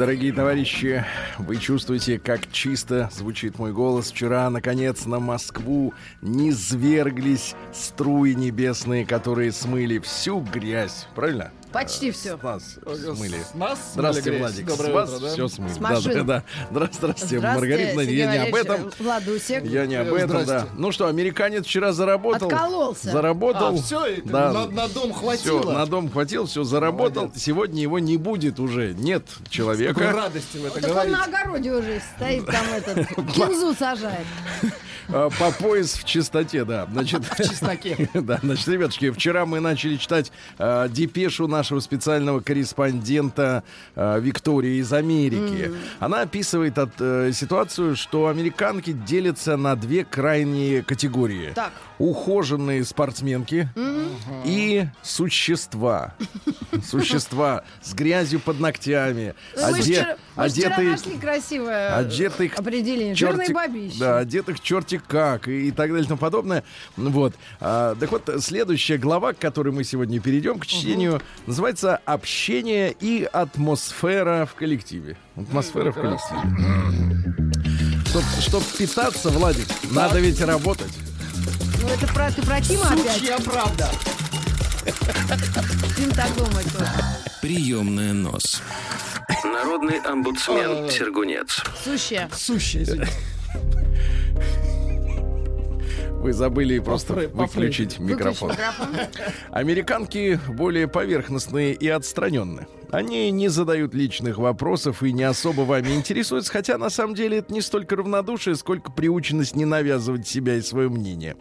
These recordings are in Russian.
Дорогие товарищи, вы чувствуете, как чисто звучит мой голос. Вчера, наконец, на Москву не зверглись струи небесные, которые смыли всю грязь. Правильно? Почти все. С нас смыли. С нас Здравствуйте, Владик. грязь. С Доброе вас утро, да? все смыли. С Да, машин. да, да. Здра- Здравствуйте, Маргарита. Я не об этом. Владусик. Я не об этом, да. Ну что, американец вчера заработал. Откололся. Заработал. А, все, Да. на, на дом хватило. Все, на дом хватил, все заработал. Молодец. Сегодня его не будет уже. Нет человека. радости в это Так он на огороде уже стоит, там этот, кинзу сажает. А, По пояс в чистоте, да. Значит, В чесноке. Да, значит, ребятушки, вчера мы начали читать э, депешу нашего специального корреспондента э, Виктории из Америки. Она описывает от, э, ситуацию, что американки делятся на две крайние категории. Так. Ухоженные спортсменки и существа. Существа с грязью под ногтями. Ну, одетые нашли красивое определение. Черти- бабищи. Да, одетых черти как и, и так далее и тому подобное. Вот. А, так вот, следующая глава, к которой мы сегодня перейдем к чтению, называется «Общение и атмосфера в коллективе». Атмосфера в коллективе. Чтоб, чтоб питаться, Владик, надо ведь работать. Ну это про, ты про Тима опять? Сучья правда. Тим так думает тоже. Приемная нос. Народный омбудсмен Сергунец. Сущая. Сущая извините. Вы забыли просто По Фрей- по выключить Выключи микрофон. микрофон. Американки более поверхностные и отстраненные. Они не задают личных вопросов и не особо вами интересуются, хотя на самом деле это не столько равнодушие, сколько приученность не навязывать себя и свое мнение.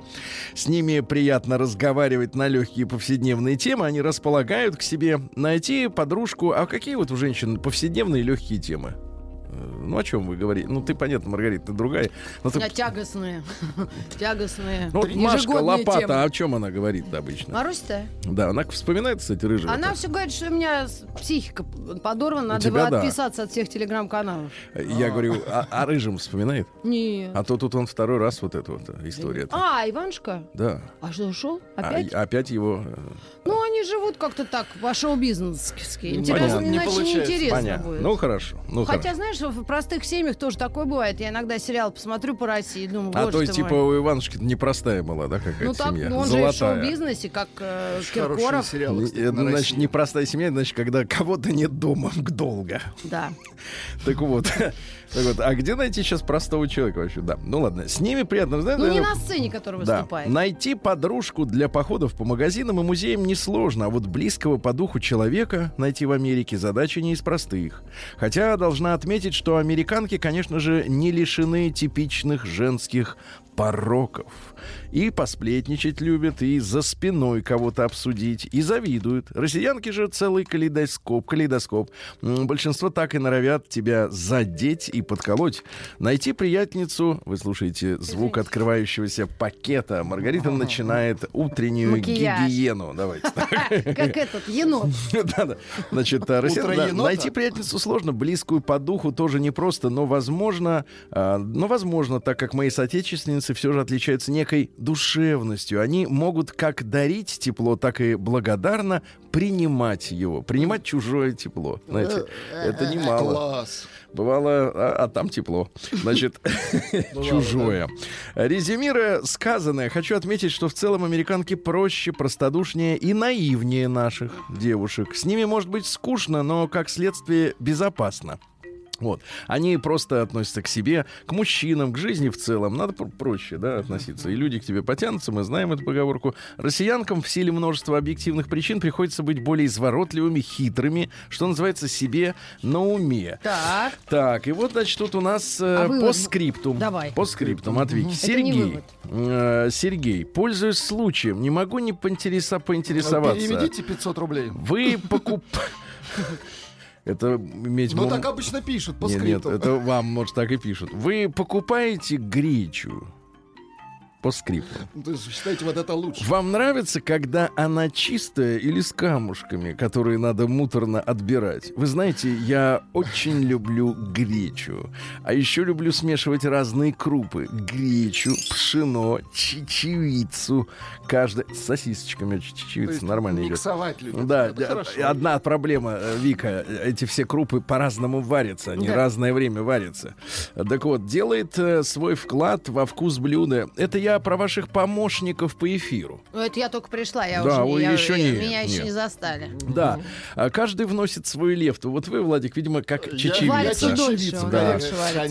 С ними приятно разговаривать на легкие повседневные темы, они располагают к себе найти подружку. А какие вот у женщин повседневные легкие темы? Э, Ну, о чем вы говорите? Ну, ты, понятно, Маргарита, ты другая. Но ты- А тягостные. Тягостные. Ну, вот Машка Лопата, темы. о чем она говорит обычно? Марусь-то? Да, она вспоминает, кстати, рыжего. Она все говорит, что у меня психика подорвана, надо тебя бы да. отписаться от всех телеграм-каналов. Я говорю, а, а рыжим вспоминает? Нет. А то тут он второй раз вот эта вот история. А, Иванушка? Да. А что, ушел? А- Опять? опять его. э, Ну, они живут как-то так, по шоу-бизнески. Интересно, Понятно. Не иначе получается. неинтересно Понятно. будет. Ну хорошо. Ну Хотя, хорошо. знаешь, в простых семьях тоже такое бывает. Я иногда сериал посмотрю по России и думаю, А то есть, типа, мой. у Иванушки непростая была, да, какая-то Ну так, семья? ну, он же и в Золотая. шоу-бизнесе, как э, Хорошие Киркоров. сериалы, кстати, это, на значит, России. непростая семья, значит, когда кого-то нет дома долго. Да. Так вот. Так вот, а где найти сейчас простого человека вообще? Да. Ну ладно, с ними приятно. Знаете, Ну, не наверное, на сцене, который Да. выступает. Найти подружку для походов по магазинам и музеям несложно, а вот близкого по духу человека найти в Америке задача не из простых. Хотя должна отметить, что американки, конечно же, не лишены типичных женских пороков. И посплетничать любят, и за спиной кого-то обсудить, и завидуют. Россиянки же целый калейдоскоп, калейдоскоп. Большинство так и норовят тебя задеть и подколоть. Найти приятницу, вы слушаете звук открывающегося пакета. Маргарита начинает утреннюю Макияж. гигиену. Давайте. Как этот енот. Да-да. Значит, енота. найти приятницу сложно, близкую по духу тоже непросто, но возможно, а, но возможно, так как мои соотечественницы все же отличаются некой душевностью. Они могут как дарить тепло, так и благодарно принимать его, принимать чужое тепло. Знаете, это немало. Класс. Бывало, а, а там тепло. Значит, чужое. Резюмируя сказанное, хочу отметить, что в целом американки проще, простодушнее и наивнее наших девушек. С ними может быть скучно, но, как следствие, безопасно. Вот. Они просто относятся к себе, к мужчинам, к жизни в целом. Надо пр- проще да, относиться. И люди к тебе потянутся, мы знаем эту поговорку. Россиянкам в силе множества объективных причин приходится быть более изворотливыми, хитрыми, что называется, себе на уме. Так. Так, и вот, значит, тут у нас э, А вывод? по скриптум. Давай. По скриптум от Вики. Это не Сергей. вывод. э, Сергей, пользуясь случаем, не могу не поинтереса- поинтересоваться. Переведите 500 рублей. Вы покуп... Это иметь... Ну мом- так обычно пишут по Нет, нет, скрипту. это вам, может, так и пишут. Вы покупаете гречу? По скрипту. Ну, То есть, считайте, вот это лучше. Вам нравится, когда она чистая или с камушками, которые надо муторно отбирать? Вы знаете, я очень люблю гречу. А еще люблю смешивать разные крупы. Гречу, пшено, чечевицу. Каждая... С сосисочками чечевица нормально идет. Миксовать. Да, Это хорошо. одна проблема, э, Вика, эти все крупы по-разному варятся, они Да. разное время варятся. Так вот, делает э, свой вклад во вкус блюда. Это я про ваших помощников по эфиру. Ну, это я только пришла, я Да, уже я- еще я- нет, меня еще нет. не застали. Да, А каждый вносит свою лефту. Вот вы, Владик, видимо, как Я- чечевица. Я дольше, чечевица, да.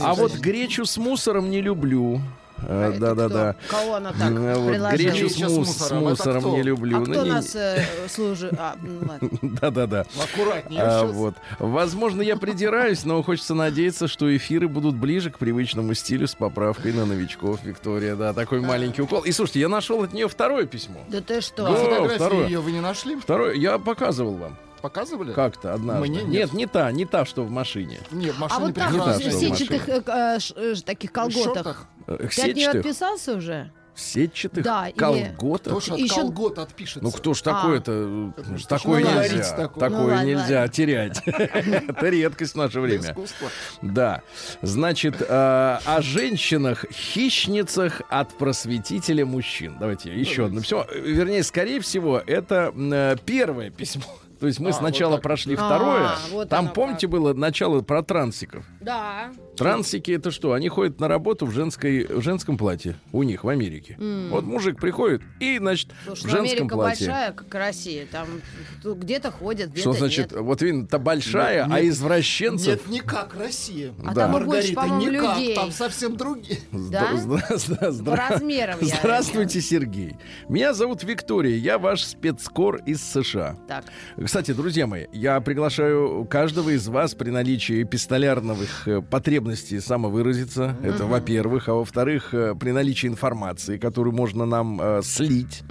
А вот гречу с мусором не люблю. А это Да-да-да. кто? Кого она так Э, вот? Гречу с, мус- с мусором, это мусором не люблю. А Ну, кто не- нас э, служит? А, ну, ладно. Да-да-да. Аккуратнее. А, вот. Возможно, я придираюсь, но хочется надеяться, что эфиры будут ближе к привычному стилю с поправкой на новичков. Виктория, да, такой маленький укол. И слушайте, я нашел от нее второе письмо. Да ты что? Да. Фотографии второе. ее вы не нашли? Второе, я показывал вам. Показывали? Как-то однажды. Мне нет. нет, не та, не та, что в машине. Нет, в А машине вот так вот в сетчатых э, э, э, таких колготах. шортах. Э, Ты от нее отписался уже? сетчатых Да, колготах. Тоже от Еще- колгот отпишется. Ну кто ж А. такое-то? Это ж Такое что нельзя. такое? Такое Ну, ладно, нельзя ладно. терять. Это редкость в наше время. Да. Значит, э, о женщинах-хищницах от просветителя мужчин. Давайте еще одно. Все, вернее, скорее всего, это э, первое письмо. То есть мы А, сначала вот так. прошли А, второе. вот Там, помните, как. было начало про трансиков. Да. Трансики это что? Они ходят на работу в, женской, в женском платье. У них в Америке. Вот мужик приходит и, значит, Слушай, в ну, женском Америка платье. большая, как Россия. Там где-то ходят, где-то Что значит, нет. вот видно, та большая, Нет, а извращенцев... Нет, не как Россия. А да. там и больше, Маргарита, по-моему, никак. людей. Там совсем другие. Да? Здра- здра- здра- По размерам я Здравствуйте, Сергей. Меня зовут Виктория, я ваш спецкор из США. Так. Кстати, друзья мои, я приглашаю каждого из вас при наличии эпистолярных э, потребностей самовыразиться. Это во-первых. А во-вторых, э, при наличии информации, которую можно нам э, слить,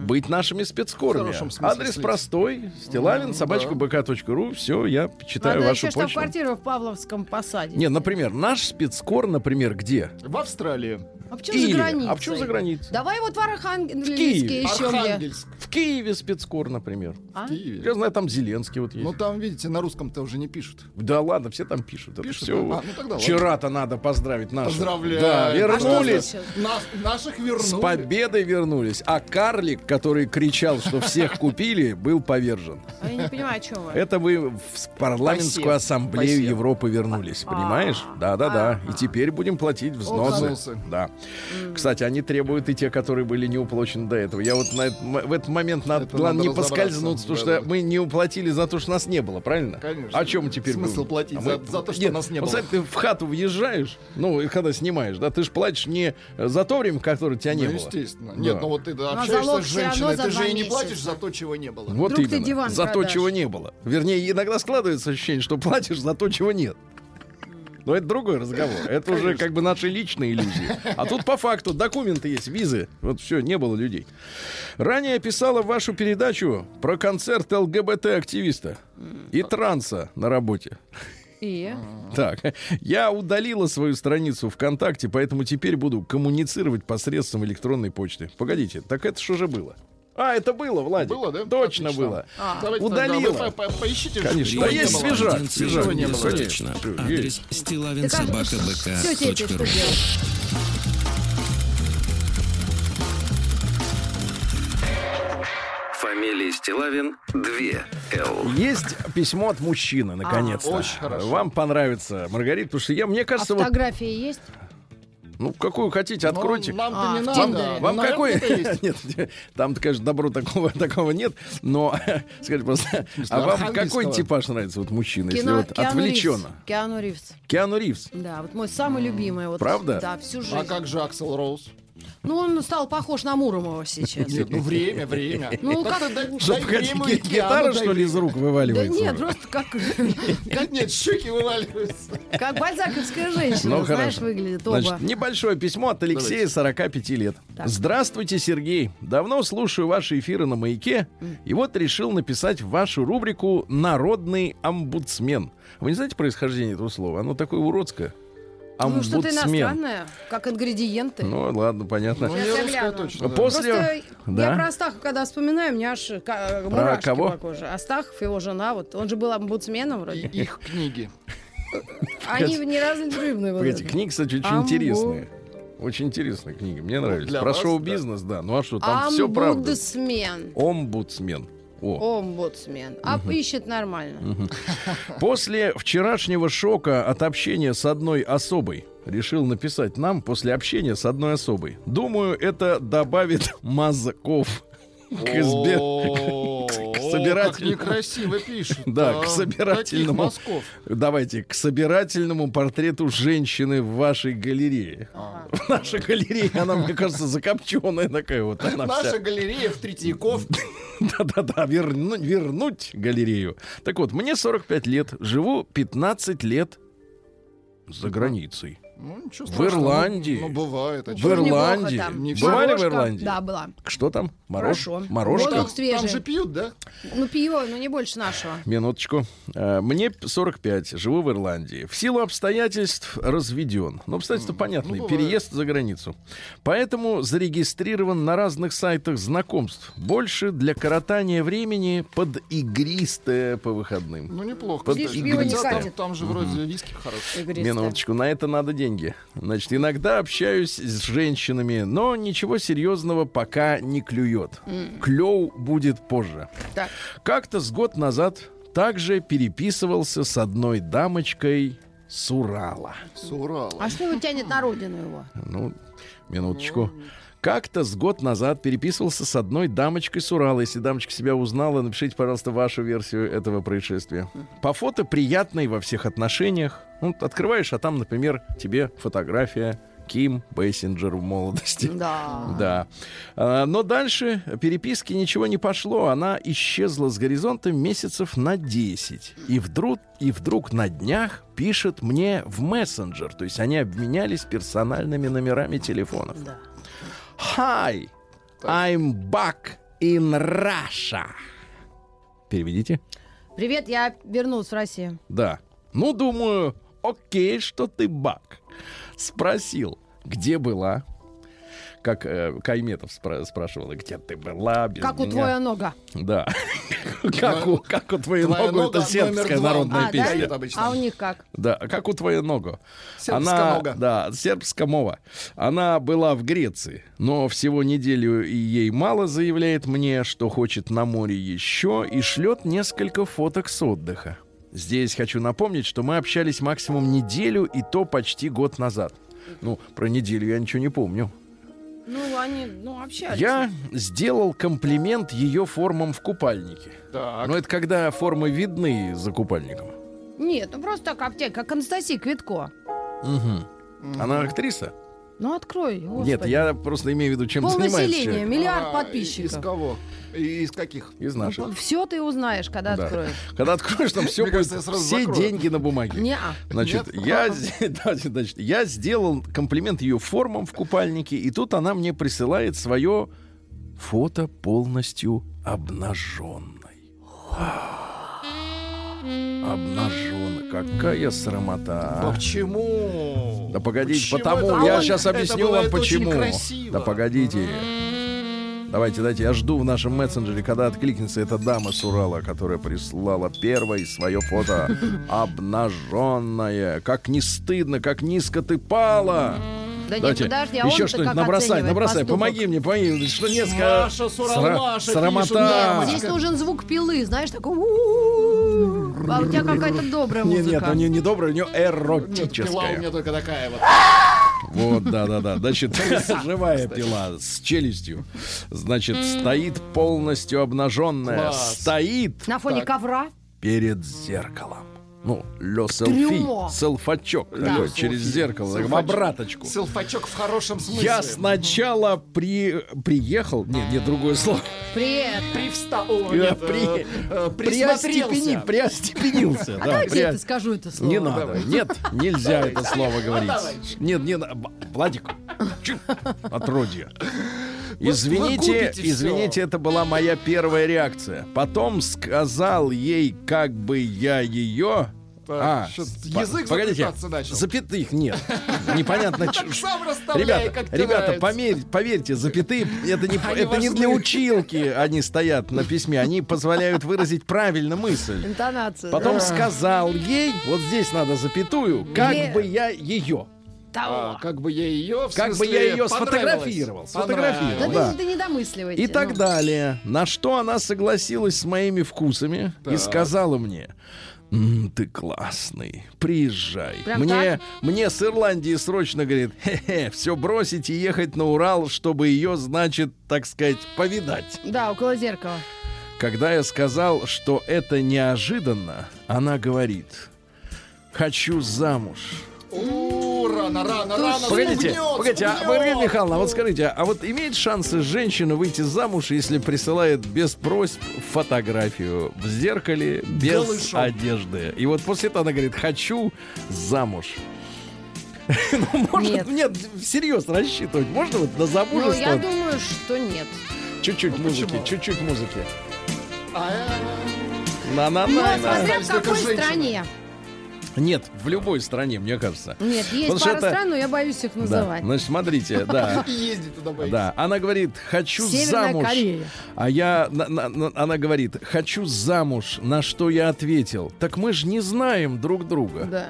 быть нашими спецкорами. Смысле Адрес слить. простой. Стилавин, Мгм, собачка бк.ру. Все, я читаю Надо вашу еще почту. штаб-квартиру в Павловском посаде. Не, например, наш спецкор, например, где? В Австралии. А почему за Или- границей? А почему за границей? Давай вот в Архангельске В еще где. Архангельск. В Киеве спецкор, например. А? В Киеве. Я знаю, там Зеленский вот есть. Ну там, видите, на русском-то уже не пишут. да ладно, все там пишут. Это Пишут, все. А, ну тогда ладно. Вчера-то надо поздравить наших. Поздравляю. Да, А вернулись. Нас- наших вернули. С победой вернулись. А карлик, который кричал, что всех купили, был повержен. А я не понимаю, о чем вы. Это вы в парламентскую ассамблею. Европы вернулись, понимаешь? Да-да-да. И теперь будем платить взносы. Да. Кстати, они требуют и те, которые были не уплачены до этого. Я вот на в этот момент надо, Это главное, не поскользнуться, потому что мы не уплатили за то, что нас не было, правильно? Конечно. О чем мы теперь Смысл будем? платить А за- за то, что Нет, нас не вот, было. кстати, ты в хату въезжаешь, ну, и когда снимаешь, да, ты же платишь не за то время, которое тебя не Ну, было. естественно. Да. Нет, ну вот ты да, общаешься с женщиной, ты же и не месяца. платишь за то, чего не было. Вот Вдруг ты именно. диван за то, продашь. чего не было. Вернее, иногда складывается ощущение, что платишь за то, чего нет. Но это другой разговор. Это уже как бы наши личные иллюзии. А тут по факту документы есть, визы. Вот все, не было людей. Ранее писала вашу передачу про концерт ЛГБТ-активиста и транса на работе. И? Так, я удалила свою страницу ВКонтакте, поэтому теперь буду коммуницировать посредством электронной почты. Погодите, так это что же было? А, это было, Владик. Было, да? Точно Отлично. было. Давайте Удалила. тогда по- по- поищите. Конечно. Да есть свежак. Свежак. не было. Всё, Адрес стилавинсобакабк.ру? Фамилия Стилавин 2 Л. Есть письмо от мужчины, наконец-то. А, очень хорошо. Вам понравится, Маргарита, потому что я, мне А кажется, вот, фотографии есть? Ну, какую хотите, Ну, откройте. Нам-то А, не надо. Ну, Вам наверное, какой? Нет, там, конечно, добро такого, такого нет, но скажите просто, а вам какой типаж нравится, вот мужчина, если вот отвлеченно? Ривз. Киану Ривз. Киану Ривз. Да, вот мой самый любимый. Вот, Правда? Да, всю жизнь. А как же Аксел Роуз? Ну, он стал похож на Муромова сейчас. Нет, ну время, время. Ну, как- дай- время гитара, что ли, из рук Да вываливается? нет, просто как, Как нет, щеки вываливаются. как бальзаковская женщина, Ну, знаешь, хорошо. выглядит оба. Значит, небольшое письмо от Алексея, 45 лет. Так. Здравствуйте, Сергей. Давно слушаю ваши эфиры на «Маяке», и вот решил написать в вашу рубрику «Народный омбудсмен». Вы не знаете происхождение этого слова? Оно такое уродское. Ну, что-то омбудсмен. иностранное, как ингредиенты. Ну, ладно, понятно. Ну, я русская точно. да. После- Просто Да. я про Астахова, когда вспоминаю, у меня аж ка- мурашки кого? по коже. Астахов, его жена, вот он же был омбудсменом И- вроде. Их книги. Они ни разу не рыбные. Погодите, книги, кстати, очень Амбу- интересные. Очень интересные книги, мне нравились. для Про шоу-бизнес, да. Ну а что, там все правда. Омбудсмен. Омбудсмен. О. Омбудсмен. А ищет нормально. После вчерашнего шока от общения с одной особой решил написать нам после общения с одной особой. Думаю, это добавит мазков к избе- к Как собирателю- некрасиво пишут. Да, к собирательному-. Давайте к собирательному портрету женщины в вашей галерее. А. Нашей галерее она, мне кажется, закопченная такая вот. Наша галерея в Третьяковке. Да-да-да, верну- вернуть галерею. Так вот, мне 45 лет, живу 15 лет за границей. Ну, ничего В. Ирландии. Ну, бывает. а В Ирландии. там. Не. Бывали в. Ирландии? Да, была. Что там? Мороз? Хорошо. Морожка? Воздух Там же пьют, да? Ну, пиво, но не больше нашего. Минуточку. Э, Мне 45, живу в Ирландии. В силу обстоятельств разведен. Ну, обстоятельства понятные. бывает. переезд за границу. Поэтому зарегистрирован на разных сайтах знакомств. Больше для коротания времени под игристое по выходным. Ну, неплохо. Под Хотя там-. Там же вроде виски хорошие. Игристое. Минуточку, на это надо деньги. Значит, иногда общаюсь с женщинами, но ничего серьезного пока не клюет. Клёв будет позже. Так. Как-то с год назад также переписывался с одной дамочкой с Урала. С Урала. А что его тянет на родину его? Ну, минуточку. Как-то с год назад переписывался с одной дамочкой с Урала. Если дамочка себя узнала, напишите, пожалуйста, вашу версию этого происшествия. По фото приятной во всех отношениях. Ну, открываешь, а там, например, тебе фотография Ким Бейсинджер в молодости. Да. Да. А, Но дальше переписки ничего не пошло. Она исчезла с горизонта месяцев на 10. И вдруг, и вдруг на днях пишет мне в мессенджер. То есть они обменялись персональными номерами телефонов. Да. Hi, I'm back in Russia. Переведите. Привет, я вернулась в Россию. Да. Ну, думаю, окей, что ты бак. Спросил, где была? Как э, Кайметов спра- спрашивала, где ты была без Как у меня?» твоя нога. Да. Как у, как у твоей ногу, нога это сербская народная А, песня. А у них как? Да, как у твоей ногу. Сербская Она, нога. Да, сербская мова. Она была в Греции, но всего неделю и ей мало заявляет мне, что хочет на море еще, и шлет несколько фоток с отдыха. Здесь хочу напомнить, что мы общались максимум неделю, и то почти год назад. Ну, про неделю я ничего не помню. Ну, они, ну, общались. Я сделал комплимент ее формам в купальнике. Так. Но это когда формы видны за купальником. Нет, ну просто так аптека, как Анастасия Квитко. Мгм. Она актриса? Ну, открой, господи. Нет, я просто имею в виду, чем Пол занимается населения, человек. миллиард А, подписчиков. Из кого? Из каких? Из наших. Все ты узнаешь, когда Да. откроешь. Когда откроешь, там все будет, все закрою. деньги на бумаге. Не-а. Значит, Нет? я, значит, я сделал комплимент ее формам в купальнике, и тут она мне присылает свое фото полностью обнаженной. Обнаженной. Какая срамота. А а. Почему? Да погодите, Почему потому это? я А сейчас это объясню вам почему. красиво. Да погодите. Давайте, дайте, я жду в нашем мессенджере, когда откликнется эта дама с Урала, которая прислала первой свое фото обнаженное. Как не стыдно, как низко ты пала. Да нет, Давайте, подожди, а еще что-нибудь как набросай, набросай, поступок? помоги мне, помоги. Что несколько... Маша с Урала, сра- Маша пишет, срамота. Здесь нужен звук пилы, знаешь, такой... А у тебя какая-то добрая Нет, музыка. нет, у нее не добрая, у нее Нет, пила у эротическая. меня только такая вот. Вот, да, да, да. Значит, живая пила с челюстью. Значит, стоит полностью обнаженная. Стоит На фоне ковра? перед зеркалом. Ну, лё селфи, селфачок Да. такой, через Селфи. зеркало, так, в обраточку. Селфачок в хорошем смысле. Я сначала при... приехал, нет, нет, другое слово. Привет. Привстал. Я при... приостепени- Приосмотрелся. приостепенился. А да, давайте при- я это скажу, это слово. Не надо. Нет, нельзя это слово говорить. давай. Нет, не надо. Б- Владик, отродье. Извините, извините, всё. это была моя первая реакция. Потом сказал ей, как бы я ее, А, язык погодите, начал. запятых нет. Непонятно. Расставляй, Ребята, ребята, померь- поверьте, запятые это не, Они это не для училки они стоят на письме, они позволяют выразить правильно мысль. Интонация. Потом да. сказал ей, вот здесь надо запятую, как Или- бы я ее, Того. А, как бы я ее, в как бы я ее сфотографировал, сфотографировал, Да, да. ты, ты не домысливайте. И так ну. далее. На что она согласилась с моими вкусами и Так. сказала мне. «М, ты классный, приезжай. Прям Мне, мне с Ирландии срочно, говорит, хе-хе, все бросить и ехать на Урал, чтобы ее, значит, так сказать, повидать. Да, около зеркала. Когда я сказал, что это неожиданно, она говорит, хочу замуж. Рано, рано, рано. Погодите, спугнет, погодите, а, спугнет. Маргарита Михайловна, а вот скажите, а вот имеет шансы женщина выйти замуж, если присылает без просьб фотографию в зеркале без Голышом. одежды? И вот после этого она говорит, хочу замуж. Ну, может, Нет. нет, всерьез рассчитывать. Можно вот на Ну, замужество? я думаю, что нет. Чуть-чуть Ну, музыки, чуть-чуть музыки. А, Ну, На-на-на. смотря в какой стране. Нет, в любой стране, мне кажется. Нет, есть Потому пара это- стран, но я боюсь их Да. называть. Значит, смотрите, да. Ездит туда боится. Да, она говорит, хочу Северная замуж. Корея. А я, на- на- на- она говорит, хочу замуж. На что я ответил, так мы же не знаем друг друга. Да.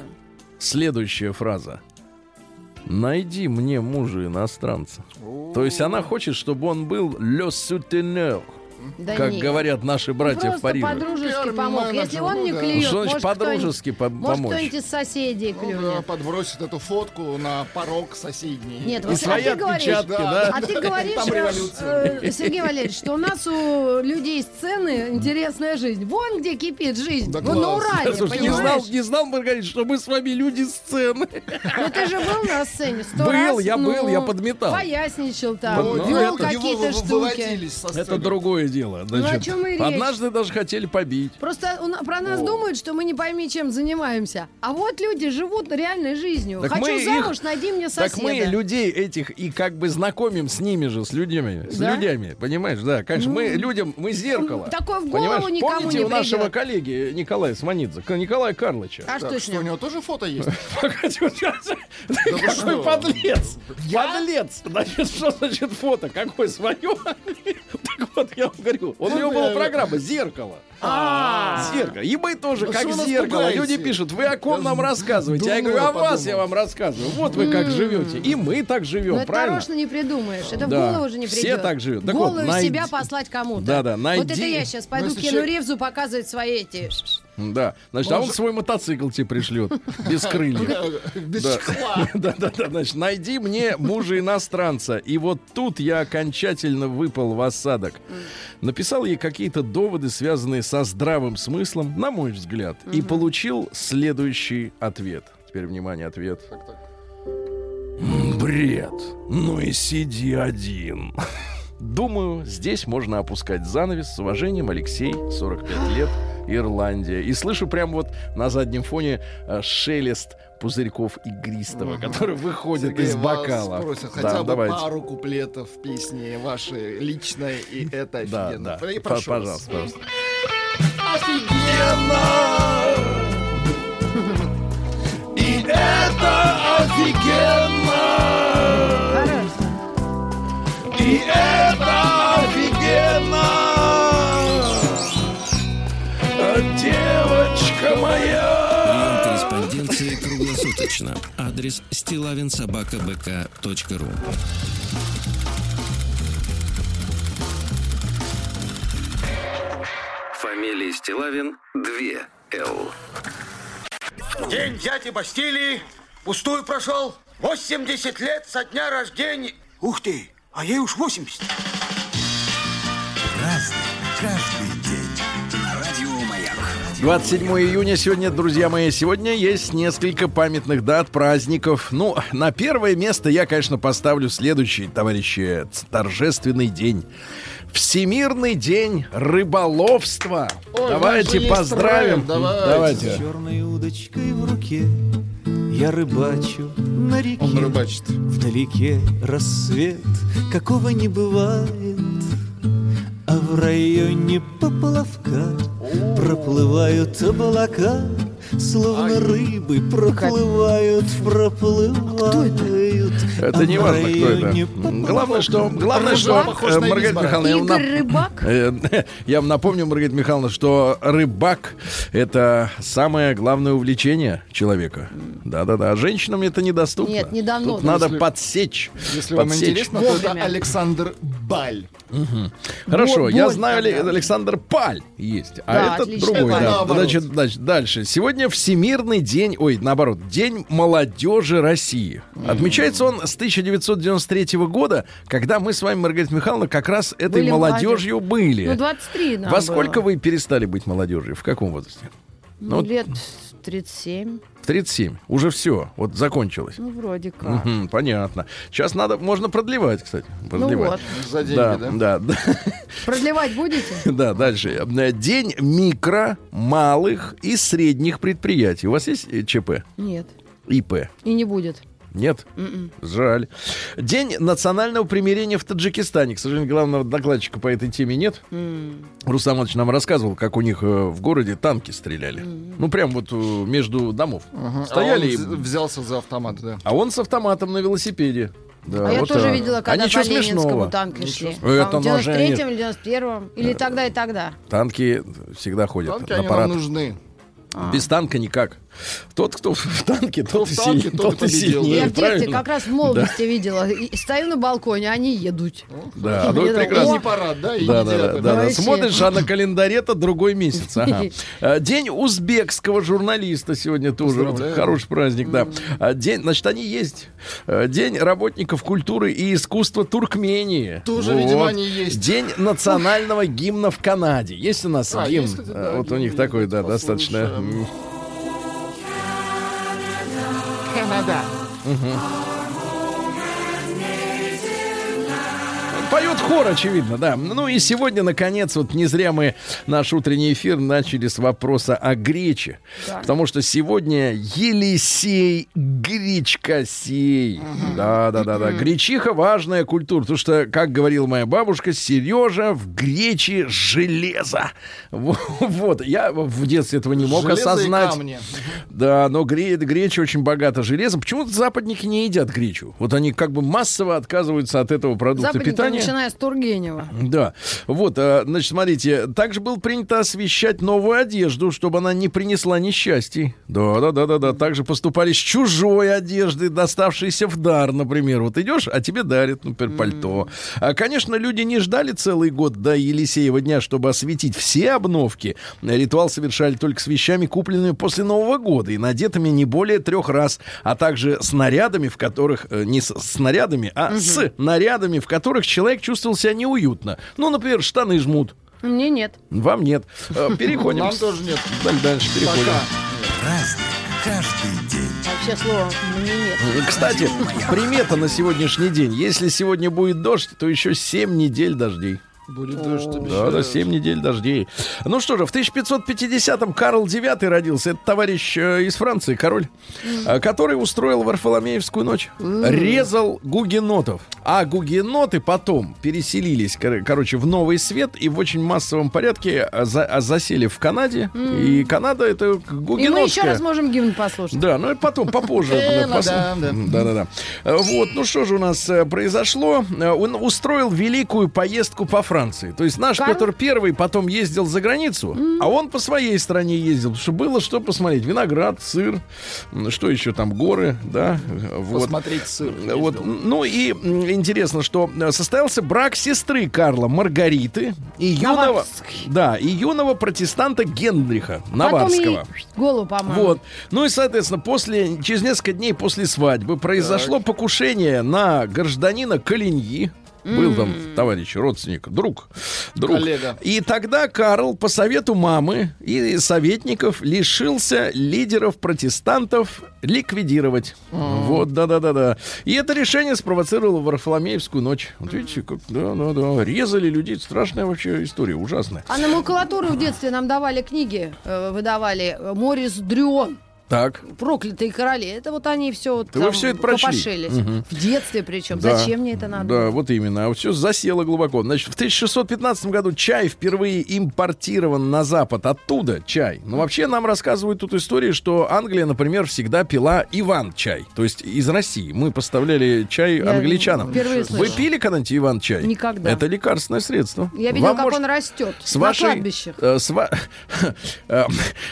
Следующая фраза. Найди мне мужа иностранца. То есть она хочет, чтобы он был le souteneur, Да как нет. говорят наши братья Просто в Париже. по-дружески помог. Если он ну не да. клюет, Что значит может, кто-нибудь- по-дружески по- может, помочь? кто-нибудь из соседей Ну клюнет. да, подбросит эту фотку на порог соседний. Нет, вот свои а ты говоришь, да? а ты говоришь, э, Сергей Валерьевич, что у нас у людей сцены интересная жизнь. Вон где кипит жизнь. Да Вон на. Урале, не знал, не знал, Маргарита, что мы с вами люди сцены. Ну ты же был на сцене сто Был, раз. я был, ну, я подметал. Поясничал там, Ну, вел ну, какие-то штуки. Это другое дело. Ну, о Значит, чем и речь. однажды даже хотели побить. Просто на- про нас думают, что мы не пойми, чем занимаемся. А вот люди живут реальной жизнью. Так Хочу мы их- замуж, найди мне соседа. Так мы людей этих и как бы знакомим с ними же, с людьми. С Да? людьми, понимаешь? Да, конечно, мы людям, мы зеркало. такое в голову Понимаешь? никому Помните не у нашего придет. коллеги Николая Сманидзе, Николая Карловича? А что Так, с что, у него тоже фото есть? Какой что? подлец! Подлец! Значит, что значит фото? Какое свое? Так вот, я вам говорю, у него была программа «Зеркало». А, Зеркало. И мы тоже Да как зеркало. Люди пишут, вы о ком нам рассказываете? А я говорю, о вас я вам рассказываю. Вот вы как живете. И мы так Ну, живем, это правильно? нарочно не придумаешь. Это в голову же не Все придет. так живут. Голову вот, себя послать кому-то. Да-да, Вот найди- это я сейчас пойду Ну, к Кену Ревзу показывать свои эти... Да. Значит, а он свой мотоцикл тебе пришлет. Без крыльев. Без Да. чехла. Да, да, да. Значит, найди мне мужа иностранца. И вот тут я окончательно выпал в осадок. Написал ей какие-то доводы, связанные со здравым смыслом, на мой взгляд, и получил следующий ответ. Теперь внимание, ответ. Бред. Ну и сиди один. Думаю, здесь можно опускать занавес с уважением Алексей, 45 лет, Ирландия. И слышу прямо вот на заднем фоне э, шелест пузырьков игристого, который выходит Сергей, из бокала. просят Да, хотя бы давайте. пару куплетов песни вашей личной, и это Да, офигенно. да. И П- прошу вас. Пожалуйста, пожалуйста. И это офигенно! И это офигенно! Девочка моя! корреспонденции круглосуточно. Адрес стилавинсобакабк.ру Фамилия Стилавин 2 Л. День дяди Бастилии пустую прошел. 80 лет со дня рождения. Ух ты, а ей уж 80. Разный, каждый день. На радио Маяк. 27 июня сегодня, друзья мои, сегодня есть несколько памятных дат, праздников. Ну, на первое место я, конечно, поставлю следующий, товарищи, торжественный день. Всемирный день рыболовства. Ой, давайте у нас же есть поздравим. давайте. давайте. Черной удочкой в руке Я рыбачу на реке. Он рыбачит. Вдалеке рассвет, какого не бывает А в районе поплавка проплывают облака, Словно рыбы проплывают, проплывают. Это А не важно, кто это. Главное, что, главное, что э, Маргарита. Михайловна, я вам, Игорь нап- Рыбак? Э, я вам напомню, Маргарита Михайловна, что рыбак — это самое главное увлечение человека. Да-да-да. А женщинам это недоступно. Нет, не давно. Тут надо Если- подсечь. Если вам интересно, то это. Александр Баль. Хорошо, я боль знаю, Александр Паль есть, а Да, это отлично. другой. Значит, дальше. Сегодня Всемирный день, ой, наоборот, День молодежи России. Отмечается он с 1993 года, когда мы с вами, Маргарита Михайловна, как раз этой Были молодежью были. Ну, 23 нам Во было. сколько вы перестали быть молодежью? В каком возрасте? Ну, вот- лет 37. В 37. Уже все. Вот закончилось. Ну, вроде как. Мгм, понятно. Сейчас надо, можно продлевать, кстати. Ну Продлевать. вот. За деньги, да, да? да, да. Продлевать будете? Да, дальше. Э, День микро, малых и средних предприятий. У вас есть э, ЧП? Нет. ИП? И не будет. Нет? Мгм. Жаль. День национального примирения в Таджикистане. К сожалению, главного докладчика по этой теме нет. М. Рустам Иванович нам рассказывал, как у них э, в городе танки стреляли. Ну, прям вот э, между домов. Ага. Стояли А и- он вз- взялся за автомат, да. А он с автоматом на велосипеде. Да, А я вот тоже так. видела, А когда ничего по Ленинскому смешного. танки шли. Это в ноже 93-м или 91-м. Э, Или тогда и тогда. Танки всегда ходят Танки, на они парад. нужны. Без танка никак. Тот, кто в танке, тот и в танке, сильнее. тот и Тот и победил, сильнее, Я в детстве правильно? как раз в молодости видела. И стою на балконе, они едут. Да, ну это прекрасно. Не парад, да? И Да, да, да, да, да. Смотришь, а на календаре-то другой месяц. Ага. А, День узбекского журналиста сегодня тоже. Вот хороший праздник, да. А, День, значит, они есть. А, День работников культуры и искусства Туркмении. Тоже, видимо, они есть. День национального гимна в Канаде. Есть у нас А, гимн? есть, кстати, да, вот у гимн них есть. такой, да, Послушаем. достаточно. М, Канада. Поет хор, очевидно, да. Ну и сегодня, наконец, вот не зря мы наш утренний эфир начали с вопроса о грече. Потому что сегодня Елисей Гречкосей. Да, да, да, да. Гречиха важная культура. Потому что, как говорила моя бабушка, Сережа в гречи железо. Во- Вот. Я в детстве этого не мог Железо осознать. Да, но гре- греча очень богата железом. Почему западники не едят гречу? Вот они как бы массово отказываются от этого продукта Западники, питания. Начиная с Тургенева. Да, вот, а, значит, смотрите, также было принято освещать новую одежду, чтобы она не принесла несчастий. Да, да, да, да, да. Также поступали с чужой одежды, доставшейся в дар, например. Вот идешь, а тебе дарят, например, пальто. А, конечно, люди не ждали целый год до Елисеева дня, чтобы осветить все обновки. Ритуал совершали только с вещами, купленными после Нового года и надетыми не более трех раз, а также с нарядами, в которых э, не с снарядами, а с нарядами, в которых человек чувствовал себя неуютно. Ну, например, штаны жмут. Мне нет. Вам нет. Э, Переходим. Нам тоже нет. Даль- Дальше переходим. Пока. Праздник каждый день. Вообще слова мне нет. Э, Кстати, примета на сегодняшний день. Если сегодня будет дождь, то еще 7 недель дождей. Будет дождь, Да, обещаю. да, 7 недель дождей. Ну что же, в 1550-м Карл IX родился. Это товарищ э, из Франции, король, э, который устроил Варфоломеевскую ночь. Резал гугенотов. А гугеноты потом переселились, кор- короче, в Новый Свет и в очень массовом порядке э, за- а, засели в Канаде. И Канада это И мы гугенотская. еще раз можем гимн послушать. Да, ну и потом, попозже. Э, пос- да, да. Да-да-да. Э, Вот, ну что же у нас э, произошло? Э, Он устроил великую поездку по Франции. То есть наш Карл? Петр Первый потом ездил за границу, а он по своей стране ездил, потому что было что посмотреть. Виноград, сыр, что еще там, горы, да. Вот. Посмотреть сыр. Вот, ездил. ну и интересно, что э, состоялся брак сестры Карла Маргариты и юного, да, и юного протестанта Генриха Наварского. Потом ей голову помыл. Вот. Ну и, соответственно, после, через несколько дней после свадьбы произошло покушение на гражданина Калиньи. Был там товарищ, родственник, друг, друг. Коллега. И тогда Карл по совету мамы и советников лишился лидеров протестантов ликвидировать. Вот, да-да-да-да. И это решение спровоцировало Варфоломеевскую ночь. Вот видите, как, да-да-да, резали людей. Страшная вообще история, ужасная. А на макулатуру в детстве нам давали книги, э, выдавали Морис Дрюон. Так. проклятые короли. Это вот они все вот вы там всё это прочли. Мгм. В детстве причем. Да. Зачем мне это надо? Да, вот именно. А все засело глубоко. Значит, в 1615 году чай впервые импортирован на Запад. Оттуда чай. Но вообще нам рассказывают тут истории, что Англия, например, всегда пила Иван-чай. То есть из России. Мы поставляли чай Я англичанам. впервые Вы пили когда-нибудь Иван-чай? Никогда. Это лекарственное средство. Я видел, Вам как может- он растет с на вашей, кладбищах. э, с, ва- э,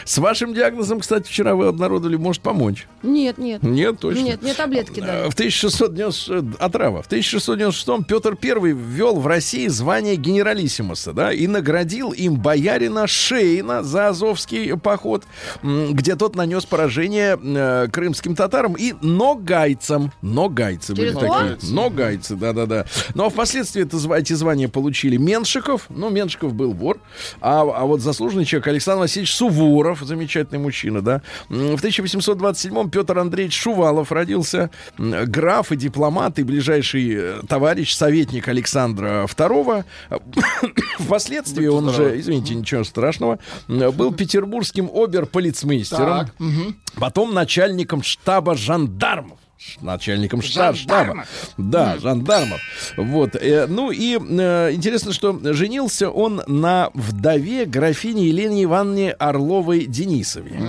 с вашим диагнозом, кстати, вчера вы обнародовали, может помочь. Нет, нет. Нет, точно. Нет, мне таблетки Э, дали. В 1690 отрава. В 1696 Петр I ввел в России звание генералиссимуса, да, и наградил им боярина Шейна за Азовский поход, где тот нанес поражение э, крымским татарам и ногайцам. Ногайцы были Через такие. «о»? Ногайцы, да-да-да. Ну а впоследствии это, эти звания получили Меншиков. Ну, Меншиков был вор. А, а вот заслуженный человек Александр Васильевич Суворов, замечательный мужчина, да. М, В 1827-м Петр Андреевич Шувалов родился. Граф и дипломат, и ближайший э, товарищ, советник Александра II. Впоследствии он же, извините, ничего страшного, был петербургским оберполицмейстером. Потом начальником штаба жандармов. Начальником шта- штаба. Да, жандармов. Вот. э, ну и э, интересно, что женился он на вдове графини Елене Ивановне Орловой Денисове.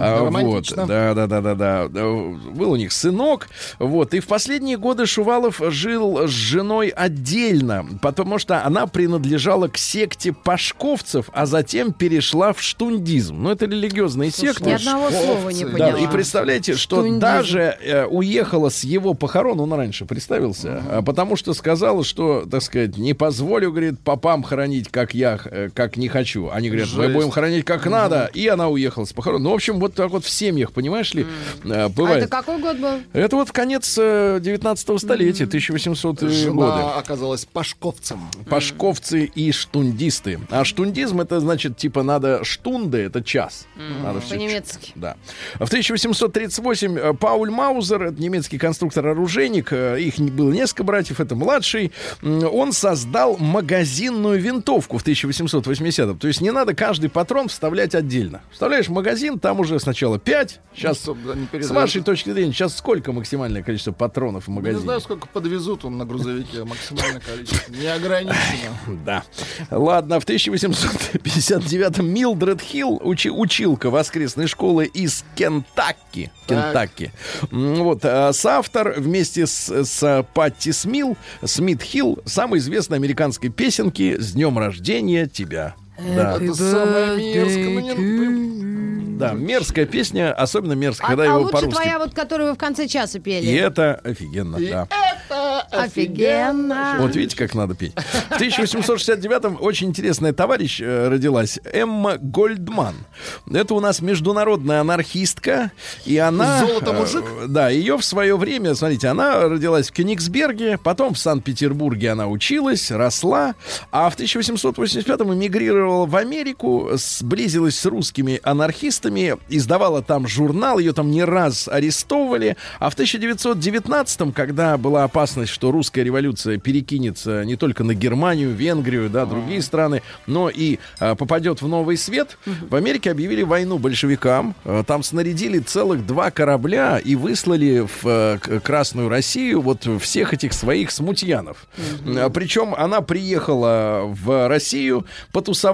А, вот. Да, да, да, да, да. Был у них сынок. Вот. И в последние годы Шувалов жил с женой отдельно, потому что она принадлежала к секте пашковцев, а затем перешла в штундизм. Ну, это религиозные секты. Ни одного слова не поняла. Да, и представляете, что Штундизм. даже э, уехала с его похорон, он раньше представился, а, потому что сказала, что, так сказать, не позволю, говорит, попам хоронить, как я, э, как не хочу. Они говорят, мы Жесть. будем хоронить как надо, и она уехала с похорон. Ну, в общем, вот так вот в семьях, понимаешь ли, э, А бывает. это какой год был? Это вот конец э, 19 столетия, 1800 годы. Жена оказалась пашковцем. Пашковцы и штундисты. А штундизм это значит, типа, надо штунды, это час. Надо всё По-немецки. да. В 1838 э, Пауль Маузер, это немецкий конструктор-оружейник, э, их не- было несколько братьев, это младший, он создал магазинную винтовку в 1880-м. То есть не надо каждый патрон вставлять отдельно. Вставляешь магазин, там уже сначала 5, сейчас... Не С вашей точки зрения, сейчас сколько максимальное количество патронов в Не магазине? знаю, сколько подвезут он на грузовике, максимальное количество. Не ограничено. Да. Ладно, в 1859-м Милдред Хилл, учи- училка воскресной школы из Кентакки. Так. Кентакки. Вот, а, соавтор вместе с, с Патти Смил, Смит Хилл, самой известной американской песенки «С днем рождения тебя». Да, Это самое мерзкое. Ну, не- да, мерзкая песня, особенно мерзкая, А, когда а его лучше по-русски. твоя, вот, которую вы в конце часа И пели. это офигенно, И да. это Офигенно. Вот видите, как надо петь. В 1869-м очень интересная товарищ э, родилась. Эмма Гольдман. Это у нас международная анархистка. И она... Э, да, ее в свое время, смотрите, она родилась в Кенигсберге, потом в Санкт-Петербурге она училась, росла, а в 1885-м эмигрировала в Америку, сблизилась с русскими анархистами, издавала там журнал, ее там не раз арестовывали, а в 1919-м, когда была опасность, что русская революция перекинется не только на Германию, Венгрию, да, другие страны, но и а, попадет в новый свет, в Америке объявили войну большевикам, А, там снарядили целых два корабля и выслали в к- Красную Россию вот всех этих своих смутьянов. А, Причем она приехала в Россию,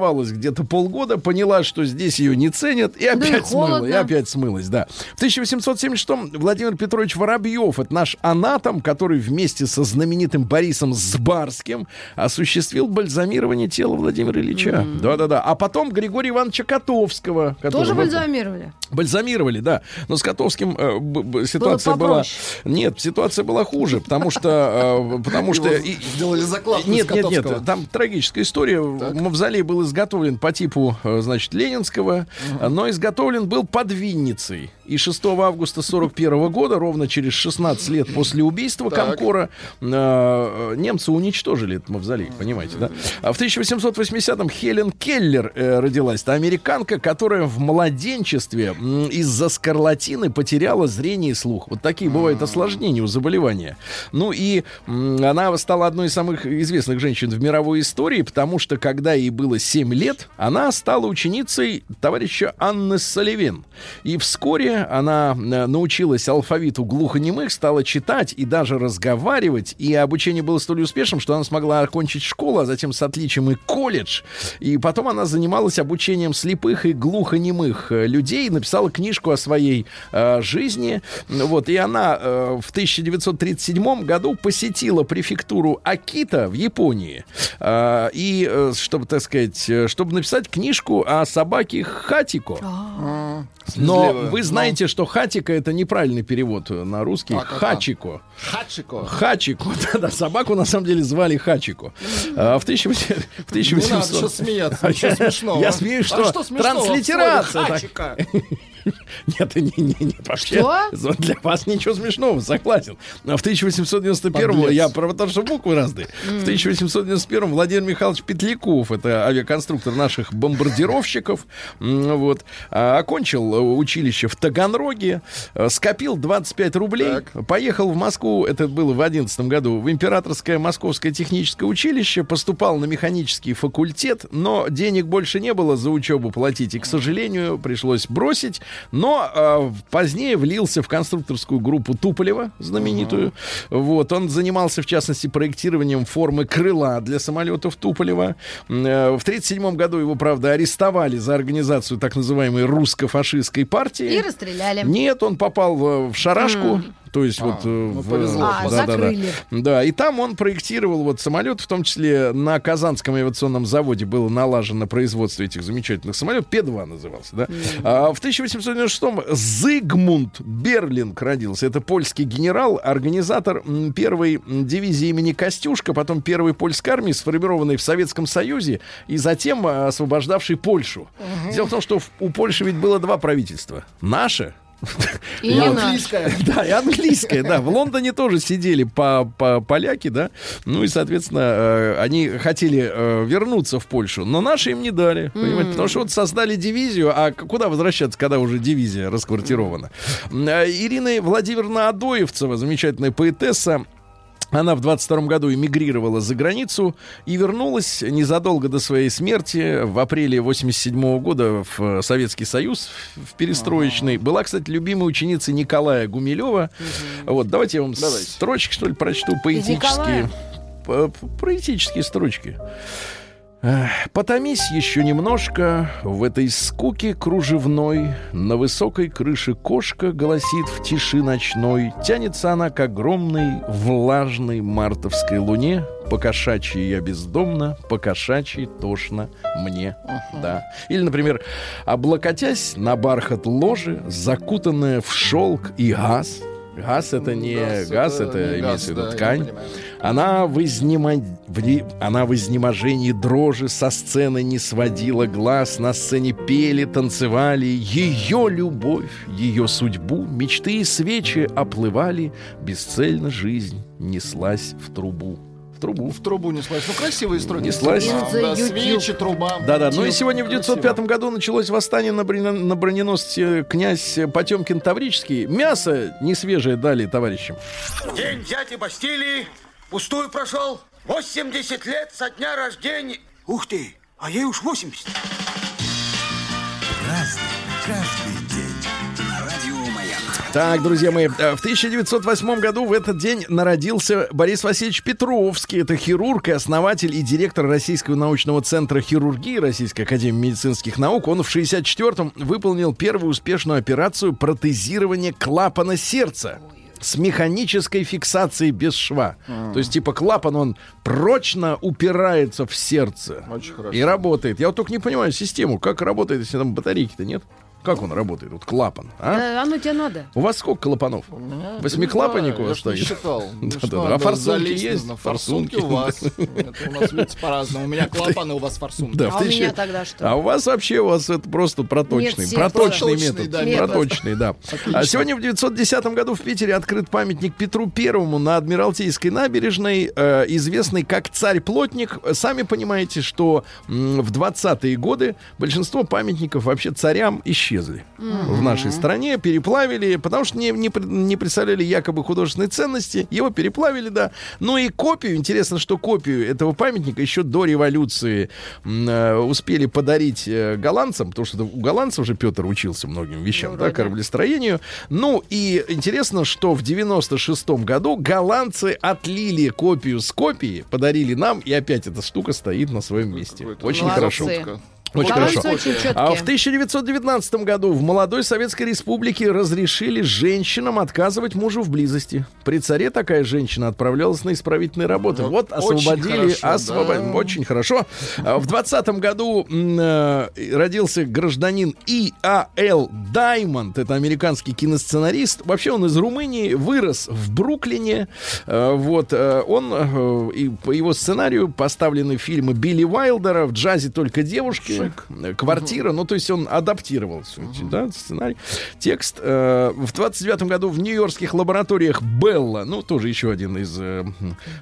потусовалась где-то полгода, поняла, что здесь ее не ценят, и и опять смыла, и холодно. опять смылась, да. В 1876-м Владимир Петрович Воробьев, это наш анатом, который вместе со знаменитым Борисом Сбарским осуществил бальзамирование тела Владимира Ильича. Да-да-да. А потом Григория Ивановича Котовского. Тоже бальзамировали? Бальзамировали, да. Но с Котовским э, ситуация была... Нет, ситуация была хуже, потому что... э, потому что... Его и- сделали закладку нет, из нет, нет, там трагическая история. Мавзолей был изготовлен по типу, э, значит, Ленинского, но изготовлен был под Винницей. И 6 августа 41 года, ровно через 16 лет после убийства Так. Комкора, э, немцы уничтожили этот мавзолей, понимаете, да? А в 1880-м Хелен Келлер э, родилась. Это американка, которая в младенчестве из-за скарлатины потеряла зрение и слух. Вот такие бывают осложнения у заболевания. Ну и она стала одной из самых известных женщин в мировой истории, потому что когда ей было 7 лет, она стала ученицей товарища Анны Салливен. И вскоре она э, научилась алфавиту глухонемых, стала читать и даже разговаривать. И обучение было столь успешным, что она смогла окончить школу, а затем с отличием и колледж. И потом она занималась обучением слепых и глухонемых э, людей, написала книжку о своей э, жизни. Вот, и она э, в 1937 году посетила префектуру Акита в Японии. Э, и, э, чтобы, так сказать, чтобы написать книжку о собаке Хатико. Но Слезливая. вы знаете, что Хатико это неправильный перевод на русский. А, Хачико. Хачико. Хачико. Да-да, собаку на самом деле звали Хачико. А, в 1800 в Не надо 1800 сейчас смеяться, ничего смешного. Я смеюсь, А что смешного в транслитерация Хачика? Нет, не, не, не, вообще. Что? Для вас ничего смешного, согласен. А в 1891 Подлец. я про потому что буквы разные. В 1891 Владимир Михайлович Петляков, это авиаконструктор наших бомбардировщиков, вот, а, окончил э, училище в Таганроге, э, скопил 25 рублей, поехал в Москву, это было в 11 году, в Императорское Московское техническое училище, поступал на механический факультет, но денег больше не было за учебу платить, и, к сожалению, пришлось бросить. Но э, позднее влился в конструкторскую группу Туполева, знаменитую. Вот, он занимался, в частности, проектированием формы крыла для самолетов Туполева. Э, в 1937 году его, правда, арестовали за организацию так называемой русско-фашистской партии. И расстреляли. Нет, он попал в, в шарашку. То есть вот... э, ну, в- повезло. А, да, да, да. закрыли. Да, и там он проектировал вот самолет, в том числе на Казанском авиационном заводе было налажено производство этих замечательных самолетов. П-2 назывался, да. А в 1896-м Зигмунд Берлинг родился. Это польский генерал, организатор первой дивизии имени Костюшка, потом первой польской армии, сформированной в Советском Союзе, и затем а, освобождавшей Польшу. Дело в том, что в- у Польши ведь было два правительства. Наше, И наш. английская. да, и английская, да. В Лондоне тоже сидели по, по поляки, да. Ну и, соответственно, э, они хотели э, вернуться в Польшу, но наши им не дали, понимаете, потому что вот создали дивизию, а куда возвращаться, когда уже дивизия расквартирована? Э, Ирина Владимировна Адоевцева, замечательная поэтесса, она в 22 году эмигрировала за границу и вернулась незадолго до своей смерти в апреле 87 года в э, Советский Союз в перестроечный. Была, кстати, любимой ученицей Николая Гумилева. Вот, давайте я вам Давайте. строчки, что ли, прочту, поэтические. Поэтические строчки. Потомись еще немножко в этой скуке кружевной. На высокой крыше кошка голосит в тиши ночной. Тянется она к огромной влажной мартовской луне. Покошачьи я бездомно, покошачьи тошно мне. Да. Или, например, облокотясь на бархат ложи, закутанная в шелк и газ. Газ это не Газ газ, это это, не имеется в виду да, ткань. Она в, изнема- в она в изнеможении дрожи со сцены не сводила глаз. На сцене пели, танцевали. Ее любовь, ее судьбу, мечты и свечи оплывали. Бесцельно жизнь неслась в трубу. В трубу. В трубу неслась. Ну, красивые строки. Неслась. Да, да, свечи, труба. Да-да, ну и сегодня в 905 году началось восстание на, броне- на броненосце князь Потемкин Таврический. Мясо не свежее дали товарищам. День дяди Бастилии пустую прошел. 80 лет со дня рождения. Ух ты, а ей уж 80. Разный, каждый Так, друзья мои, э, в 1908 году в этот день народился Борис Васильевич Петровский. Это хирург и основатель и директор Российского научного центра хирургии Российской академии медицинских наук. Он в 64-м выполнил первую успешную операцию протезирования клапана сердца с механической фиксацией без шва. То есть, типа, клапан, он прочно упирается в сердце. Очень хорошо. И работает. Я вот только не понимаю систему, как работает, если там батарейки-то нет. Как он работает? Вот клапан. А? Да, оно тебе надо. У вас сколько клапанов? Восьмиклапанник у Я вас стоит? считал. Да-да-да. что, А форсунки есть? Форсунки. У вас. Это у нас, видите, по-разному. У меня клапаны, у вас форсунки. А у меня тогда что? А у вас вообще у вас это просто проточный, проточный метод, Проточный, да. А сегодня в 910 году в Питере открыт памятник Петру Первому на Адмиралтейской набережной, э, известный как царь-плотник. Сами понимаете, что в 20-е годы большинство памятников вообще царям исчезли. Исчезли в нашей стране, переплавили, потому что не, не, не представляли якобы художественной ценности, его переплавили, да. Ну и копию, интересно, что копию этого памятника еще до революции э, успели подарить э, голландцам, потому что у голландцев же Петр учился многим вещам, Ну, да, вроде. кораблестроению. Ну и интересно, что в 96-м году голландцы отлили копию с копии, подарили нам, и опять эта штука стоит на своем месте. Очень Молодцы. хорошо. Очень хорошо. очень. А в 1919 году в молодой Советской Республике разрешили женщинам отказывать мужу в близости. При царе такая женщина отправлялась на исправительные работы. Ну, Вот очень освободили, хорошо, освобо- да. очень хорошо. А В 20 году э, родился гражданин И.А.Л. Даймонд. Это американский киносценарист. Вообще он из Румынии, вырос в Бруклине. Э, Вот э, он э, и по его сценарию поставлены фильмы Билли Уайлдера «В джазе только девушки», э, «Квартира». Ну, то есть он адаптировал эти, да, сценарий, текст. Э, В 29 году в нью-йоркских лабораториях Белла, ну, тоже еще один из э,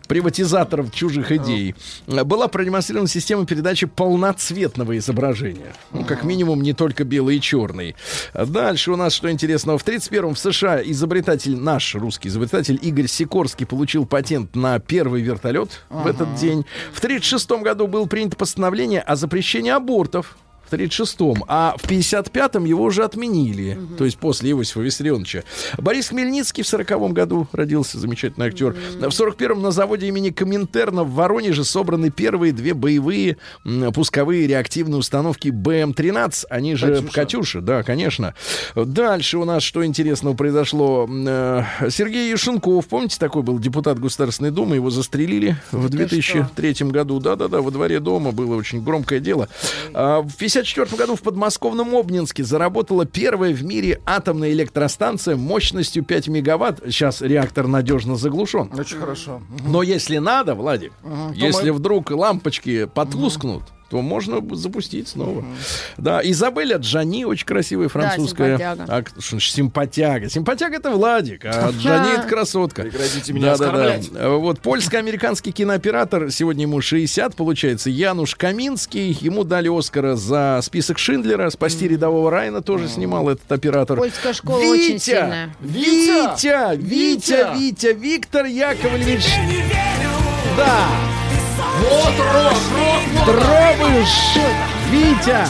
приватизаторов чужих идей, была продемонстрирована система передачи полноцветного изображения. Ну, как минимум, не только белый и черный. Дальше у нас, что интересного, в 31-м в США изобретатель, наш русский изобретатель Игорь Сикорский получил патент на первый вертолет в этот день. В 36 году было принято постановление о запрещении Molotov. В 36-м, а в 55-м его уже отменили, то есть после Иосифа Виссарионовича. Борис Хмельницкий в 40-м году родился, замечательный актер. В 41-м на заводе имени Коминтерна в Воронеже собраны первые две боевые пусковые реактивные установки БМ-13, они же «Катюша». «Катюша», да, конечно. Дальше у нас что интересного произошло. Э, Сергей Юшенков, помните, такой был депутат Государственной Думы, его застрелили в 2003 году. Да-да-да, во дворе дома было очень громкое дело. А, В 1954 году в подмосковном Обнинске заработала первая в мире атомная электростанция мощностью 5 мегаватт. Сейчас реактор надежно заглушен. Очень хорошо. Но если надо, Владик, то если мы- вдруг лампочки потускнут, то можно запустить снова. Да, Изабелля Джани, очень красивая французская. симпатяга. А, что симпатяга. Симпатяга это Владик, а Джани это красотка. Прекратите меня оскорблять. А Вот польско-американский кинооператор, сегодня ему 60, получается, Януш Каминский. Ему дали Оскара за список Шиндлера. «Спасти рядового Райана» тоже снимал этот оператор. Польская школа очень Витя! сильная. Витя! Витя! Витя! Витя! Виктор Яковлевич! Да! Вот рок, рок, Дробыш! Витя!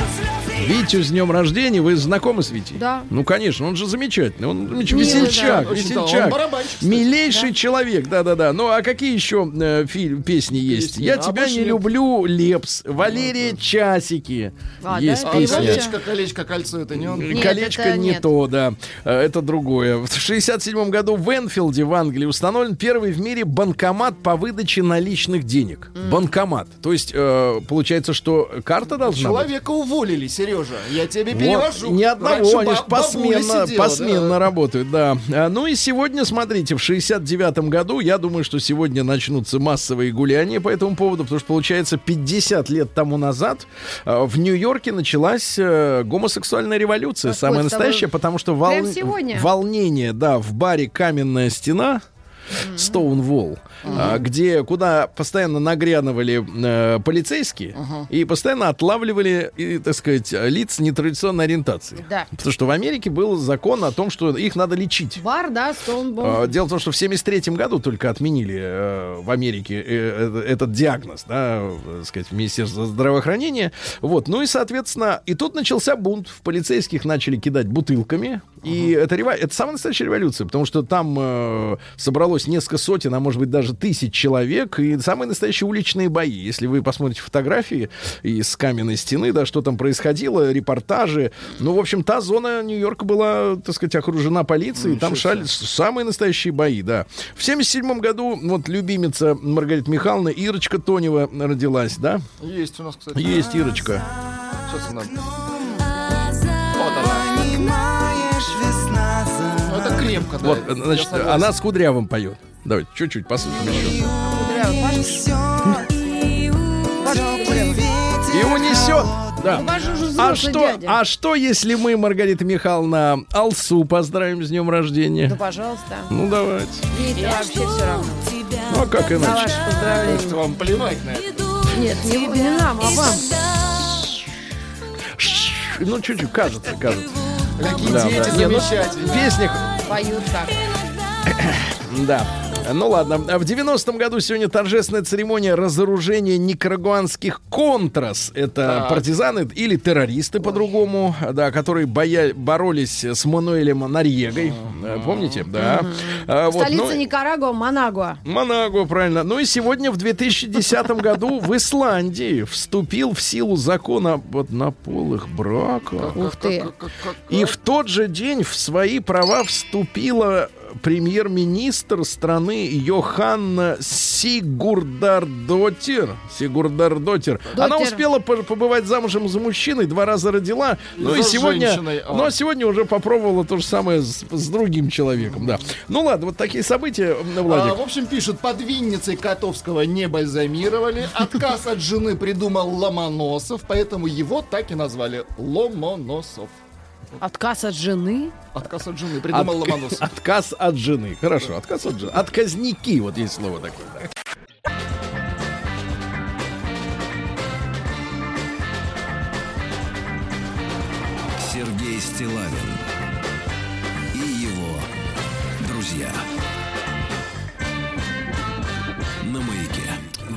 Витю с днем рождения. Вы знакомы с Витей? Да. Ну, конечно, он же замечательный. Он замеч- Милый, весельчак, да. Да, он весельчак. кстати. Милейший человек, да-да-да. Ну, а какие еще э, фильм, песни есть? Песни. Я А тебя не нет. люблю, Лепс. Валерия Часики. А, есть да? А песня. колечко, колечко, кольцо, это не он? Нет, Колечко это не нет. то, да. Э, Это другое. В 67 году в Энфилде в Англии установлен первый в мире банкомат по выдаче наличных денег. Банкомат. То есть, э, получается, что карта должна быть? Человека уволили, Сережа. Я тебе Вот, перевожу. ни одного, Раньше они ж баб- бабуля посменно, сидела, посменно да. работают, да. А, Ну и сегодня, смотрите, в 69 году, я думаю, что сегодня начнутся массовые гуляния по этому поводу, потому что, получается, 50 лет тому назад а, в Нью-Йорке началась э, гомосексуальная революция, Какой самая настоящая, потому что вол- волнение, да, в баре «Каменная стена», Стоунволл, а, где куда постоянно нагряновали э, полицейские и постоянно отлавливали, и, так сказать, лиц нетрадиционной ориентации. Да. Потому что в Америке был закон о том, что их надо лечить. Бар, да, Стоунбол. А, Дело в том, что в 73 году только отменили э, в Америке э, э, этот диагноз, да, э, так сказать, Министерство здравоохранения. Вот, ну и, соответственно, и тут начался бунт. В полицейских начали кидать бутылками. И это, рева- это самая настоящая революция, потому что там э, собралось несколько сотен, а может быть даже тысяч человек, и самые настоящие уличные бои. Если вы посмотрите фотографии из каменной стены, да, что там происходило, репортажи. Ну, в общем, та зона Нью-Йорка была, так сказать, окружена полицией, там шали самые настоящие бои, да. В 77 году вот любимица Маргарита Михайловна Ирочка Тонева родилась, да? Есть у нас, кстати. Есть Ирочка. Сейчас она. Вот она. Крепко, да. Вот, я значит, она с Кудрявым поет. Давайте чуть-чуть послушаем еще. Кудрявый, Пашка. И унесет. Да. Ну, А что, дядя. а что, если мы, Маргарита Михайловна, Алсу поздравим с днем рождения? Ну, пожалуйста. Ну, давайте. Мне вообще все равно. Ну, а как На иначе? ваше поздравление. Может, вам плевать на это. Нет, не, не нам, а вам. Ну, чуть-чуть, кажется, кажется. Какие Да, дети да. Не, ну, замечательные. в песнях Поют как. Да. Ну ладно, в 90-м году сегодня торжественная церемония разоружения никарагуанских контрас. Это Так. партизаны или террористы по-другому, да, которые боя- боролись с Мануэлем Нарьегой. Э, Помните? Да. А, вот, Столица ну, Никарагуа, Манагуа. Монагуа, правильно. Ну и сегодня, в 2010 году, в Исландии вступил в силу закон об однополых браках. Ух ты. И в тот же день в свои права вступила премьер-министр страны Йоханна Сигурдардотир. Сигурдардотир. Она успела по- побывать замужем за мужчиной, два раза родила. Ну и За сегодня, женщиной, а. но сегодня уже попробовала то же самое с, с другим человеком, да. Ну ладно, вот такие события, м, Владик. А, в общем, пишут, под Винницей Котовского не бальзамировали. Отказ от жены придумал Ломоносов, поэтому его так и назвали Ломоносов. Отказ от жены. Отказ от жены придумал Отк- Ломоносов. Отказ от жены. Хорошо, отказ от жены. Отказники, вот есть слово такое. да. Сергей Стилавин и его друзья. На маяке.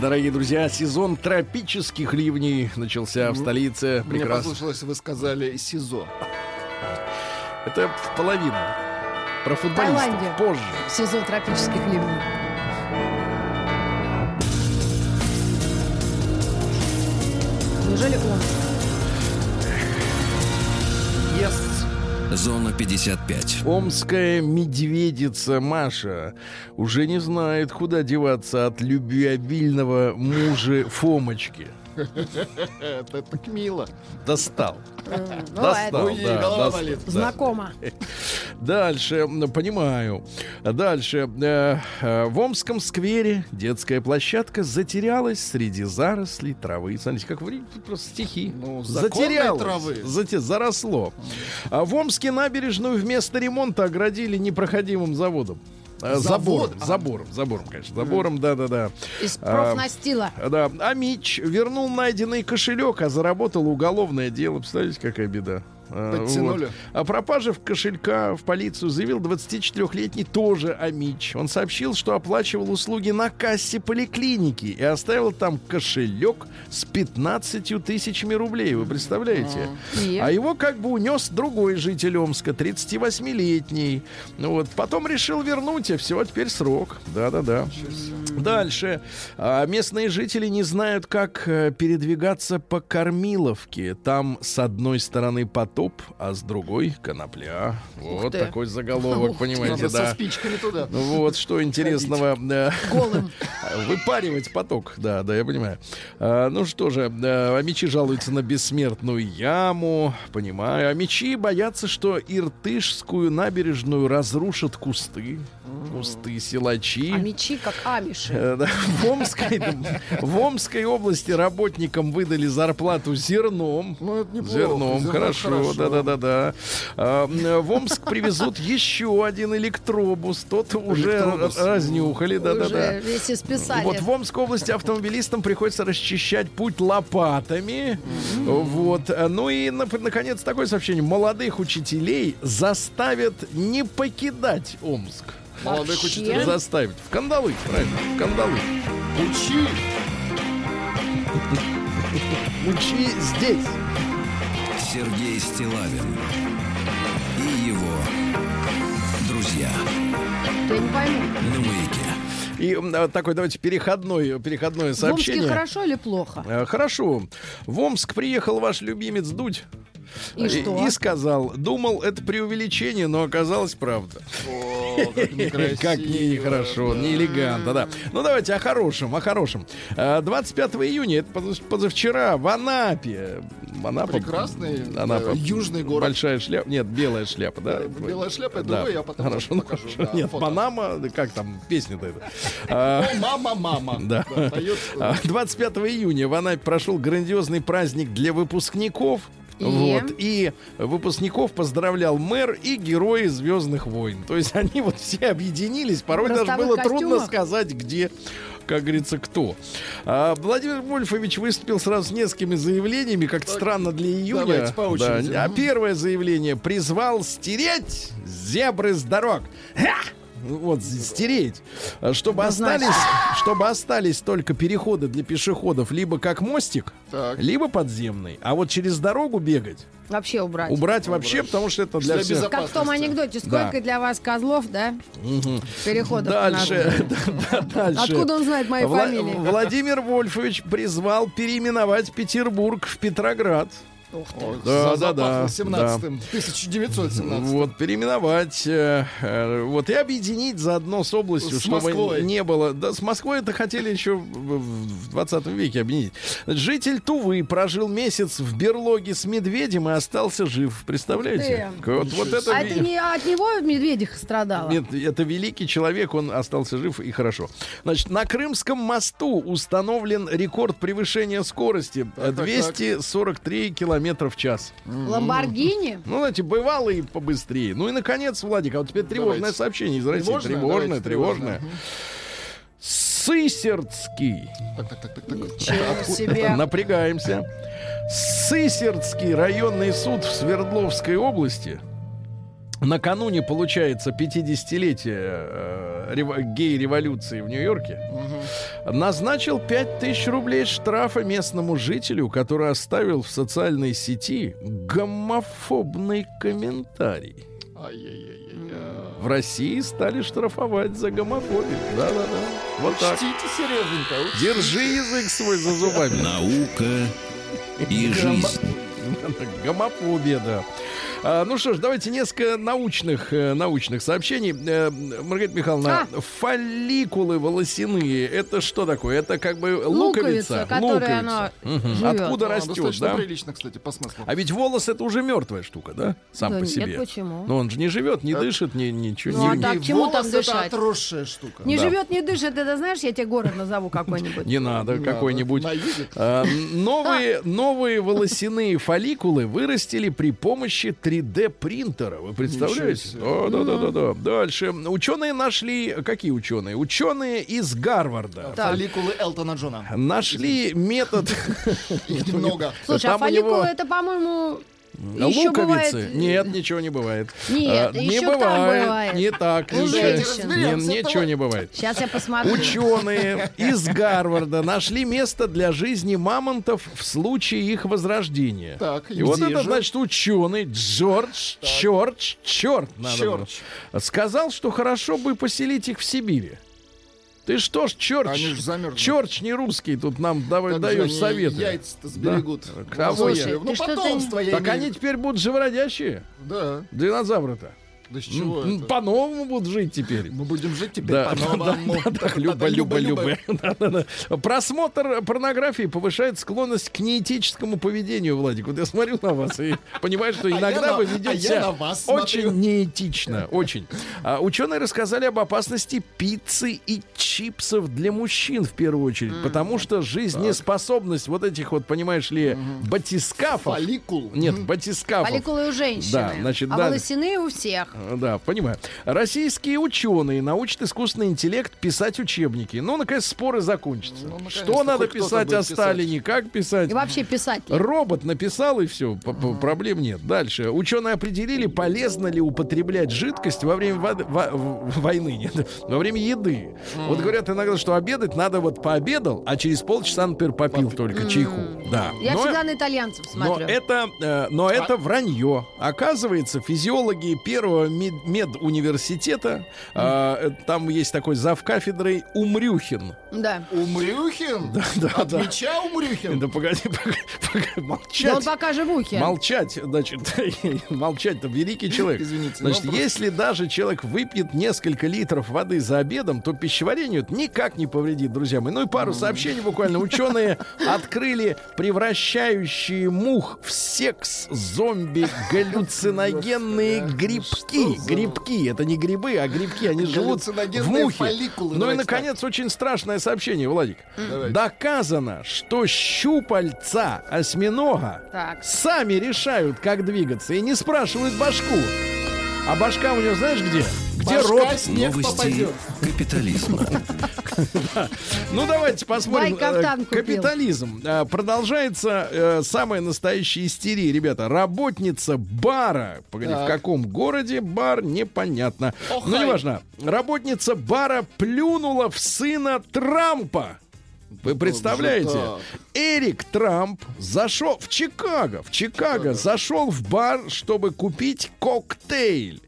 Дорогие друзья, сезон тропических ливней начался в столице. Мне Прекрасно. послышалось, вы сказали СИЗО. Это в половину. Про футболистов Таиланде. позже. Сезон тропических ливней. Неужели он? Зона 55. Омская медведица Маша уже не знает, куда деваться от любвеобильного мужа Фомочки. Это так мило. Достал. Ну, Достал, знакомо. Дальше, понимаю. Дальше. э, э, В Омском сквере детская площадка затерялась среди зарослей травы. Смотрите, как просто стихи. Ну, затерялась. травы. зате- заросло. А в Омске набережную вместо ремонта оградили непроходимым заводом. Э, Завод? Забором, забором, забором, конечно. Забором, да-да-да. Из А, профнастила. Да. А Мич вернул найденный кошелек, а заработал уголовное дело. Представляете, какая беда. А, Подтянули. вот. О пропаже в кошелька в полицию заявил 24-летний тоже Амич. Он сообщил, что оплачивал услуги на кассе поликлиники и оставил там кошелек с 15 тысячами рублей. Вы представляете? И? А его как бы унес другой житель Омска, 38-летний. Ну вот, потом решил вернуть, а все, теперь срок. Да-да-да. Дальше. А, местные жители не знают, как э, передвигаться по Кормиловке. Там с одной стороны потоп, а с другой конопля. Вот ты. такой заголовок, Ух понимаете, Надо со да. спичками туда. Ну Вот что интересного. Голым. Выпаривать поток, да, да, я понимаю. А, ну что же, а, мечи жалуются на бессмертную яму, понимаю. А мечи боятся, что Иртышскую набережную разрушат кусты, кусты силачи. А мечи как амиши. Да, В Омской, в Омской области работникам выдали зарплату зерном. Ну, это неплохо. Зерном, Зерно хорошо, да, да, да, да. А, в Омск привезут еще один электробус. Тот уже Электробус. разнюхали, да, да, да. Уже весь исписали. Вот в Омской области автомобилистам приходится расчищать путь лопатами. Вот. Ну и, наконец, такое сообщение. Молодых учителей заставят не покидать Омск. Молодых Вообще? учителей. Заставить. В кандалы, правильно, в кандалы. Учи. Учи здесь. Сергей Стилавин и его друзья. Я не пойму. На маяке. И а, такое, давайте, переходное, переходное В Омске сообщение. хорошо или плохо? Э, Хорошо. В Омск приехал ваш любимец Дудь. И что? И сказал, думал, это преувеличение, но оказалось правда. О, как некрасиво. Как не нехорошо, да. не элегантно, да. Ну давайте о хорошем, о хорошем. Э, 25 июня, это поз- позавчера, в Анапе. Анапа, Прекрасный, Анапа, э, южный город. Большая шляпа, нет, белая шляпа, да? Белая шляпа, это Да. вы, я потом Хорошо, ну покажу, хорошо. да, Нет, фото. Панама, как там песня-то это? А, мама, мама. Да. поет, э, А, 25 июня в Анапе прошел грандиозный праздник для выпускников. И? Вот, и выпускников поздравлял мэр и герои Звездных войн. То есть они вот все объединились. Порой даже было трудно костюмах? сказать, где. как говорится, кто. А, Владимир Вольфович выступил сразу с несколькими заявлениями, как странно для июня. давайте по очереди. Да. А первое заявление призвал стереть зебры с дорог. Ха! Вот, стереть. А, Чтобы остались, чтобы остались только переходы для пешеходов либо как мостик, Так. либо подземный. А вот через дорогу бегать, Вообще убрать. убрать вообще, потому что это для Для всех. Как в том анекдоте, Да. сколько для вас козлов, да? Переходов. Дальше, да, да, дальше. Откуда он знает мою Вла- фамилию? Владимир Вольфович призвал переименовать Петербург в Петроград. Ух ты. Да, да, запахло да, 17-м, 1917 Вот, переименовать, э, э, вот, и объединить заодно с областью, С чтобы Москвой. не было... Да, с Москвой это хотели еще в, в 20 веке объединить. Житель Тувы прожил месяц в берлоге с медведем и остался жив. Представляете? Вот, вот это... А это не от него медведиха страдала? Нет, это великий человек, он остался жив и хорошо. Значит, на Крымском мосту установлен рекорд превышения скорости э, так, 243 километра в час. Ламборгини? Ну, знаете, бывало и побыстрее. Ну и, наконец, Владик, а вот теперь тревожное Давайте. сообщение из России. Тревожное? Тревожное, Давайте, тревожное. тревожное. Сысердский. Так, так, так, так, так. Себе. Напрягаемся. Сысердский районный суд в Свердловской области накануне, получается, 50-летия э, рево- гей-революции в Нью-Йорке назначил 5000 рублей штрафа местному жителю, который оставил в социальной сети гомофобный комментарий. В России стали штрафовать за гомофобию. Да-да-да. Вот так. Учтите, Сереженька, учтите. Держи язык свой за зубами. Наука и жизнь. Гомофобия, да. А, ну что ж, давайте несколько научных, э, научных сообщений. Э, Маргарита Михайловна, фолликулы волосяные, это что такое? Это как бы луковица? Луковица, которая она Мгм. живет. Откуда А, растет, Достаточно да? прилично, кстати, по смыслу. А ведь волос это уже мертвая штука, да? Сам Да по нет, себе. почему? Но он же не живет, не А- дышит, ни, ничего. Ну, а не, так И чему там волос это дышать? отросшая штука. Не Да. живет, не дышит. Это знаешь, я тебе город назову какой-нибудь. не надо, Не какой-нибудь. А, новые, новые волосяные фолликулы вырастили при помощи 3D принтера. Вы представляете? Да, да, да, да, да. Дальше. Ученые нашли. Какие ученые? Ученые из Гарварда. Так. Фолликулы Элтона Джона. Нашли метод Их немного. Слушай, а фолликулы это, по-моему, еще луковицы. бывает... Нет, ничего не бывает. Нет, А, еще не бывает. бывает. Не так. У ничего. женщин. Не- ничего не бывает. Сейчас я посмотрю. Ученые из Гарварда нашли место для жизни мамонтов в случае их возрождения. Так, и вот это, же? значит, ученый Джордж Чорч, черт, надо сказал, что хорошо бы поселить их в Сибири. Ты что ж, Чорч, Они ж замерзнут. Чорч не русский, тут нам давай Как даешь советы. Яйца-то сберегут. Да. Кого Слушай, я? Ну, потомство я Так имею. они теперь будут живородящие, Да. динозавры-то. Да с чего это? По-новому будут жить теперь. Мы будем жить теперь Да, по-новому. да, да, Люба, Люба, Люба. Да, да, да. Просмотр порнографии повышает склонность к неэтическому поведению, Владик. Вот я смотрю на вас и понимаю, что А иногда вы а ведете очень неэтично. Очень. А, ученые рассказали об опасности пиццы и чипсов для мужчин в первую очередь, потому что жизнеспособность вот этих вот, понимаешь ли, батискафов. Фолликул. Нет, батискафов. Фолликулы у женщины. Да, значит, а да. волосяные у всех. Да, понимаю. Российские ученые научат искусственный интеллект писать учебники. Ну, наконец, споры закончатся. Ну, наконец-то Что надо писать о писать. Сталине, как писать? И вообще писать. Робот написал и все, проблем нет. Дальше. Ученые определили, полезно ли употреблять жидкость во время воды- во- войны, нет, во время еды. Вот говорят иногда, что обедать надо вот пообедал, а через полчаса, например, попил только чайку. Да. Я Но- всегда на итальянцев но смотрю. это, э, но это вранье. Оказывается, физиологи первого мед- медуниверситета, э, э, там есть такой зав кафедрой Умрюхин. Да. Умрюхин? да, От да. меча Умрюхин? Да погоди, погоди, погоди, Да он молчать. пока живухи. Молчать, значит, молчать-то великий человек. Извините, Значит, просто- если даже человек выпьет несколько литров воды за обедом, то пищеварению это никак не повредит, друзья мои. Ну и пару сообщений буквально. Ученые открыли превращающие мух в секс зомби галлюциногенные грибки. Грибки. Это не грибы, а грибки. Они живут в мухе. фолликулы, Ну и, наконец, очень страшное сообщение, Владик. Давайте. Доказано, что щупальца осьминога Так. сами решают, как двигаться, и не спрашивают башку. А башка у него знаешь где? Где Башка рот? снег Новости попадет. капитализма. Ну, давайте посмотрим. Э. Капитализм. Э, Продолжается э, самая настоящая истерия, ребята. Работница бара. Погоди, в каком городе бар, непонятно. Ну, неважно. Работница бара плюнула в сына Трампа. Вы представляете? Эрик Трамп зашел в Чикаго, в Чикаго зашел в бар, чтобы купить коктейль.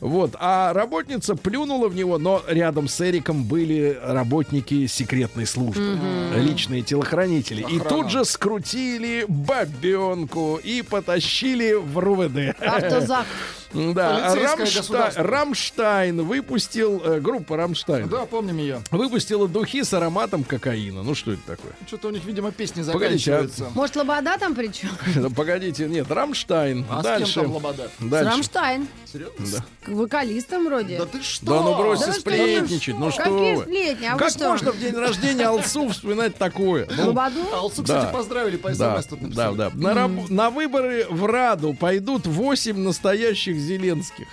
Вот, а работница плюнула в него, но рядом с Эриком были работники секретной службы, личные телохранители. И тут же скрутили бабенку и потащили в РУВД. Автозак. Да, Рамшта-. Рамштайн выпустил, э, группа Рамштайн, Да, помним ее. выпустила духи с ароматом кокаина. Ну что это такое? Что-то у них, видимо, песни Погодите, а- заканчиваются. Может, Лобода там при чем? Да, Погодите, нет, Рамштайн. А, с Дальше. кем там Лобода? Дальше. Рамштайн. Серьезно? К вокалистам вроде. Да ты что? Да ну бросьте Да сплетничать, ну что Какие вы. сплетни? А вы Как что? можно в день рождения Алсу вспоминать такое? Ну, Лободу? Алсу, кстати, Да. поздравили по да, СМС тут да, написали. да. На, раб- на выборы в Раду пойдут 8 настоящих Зеленских.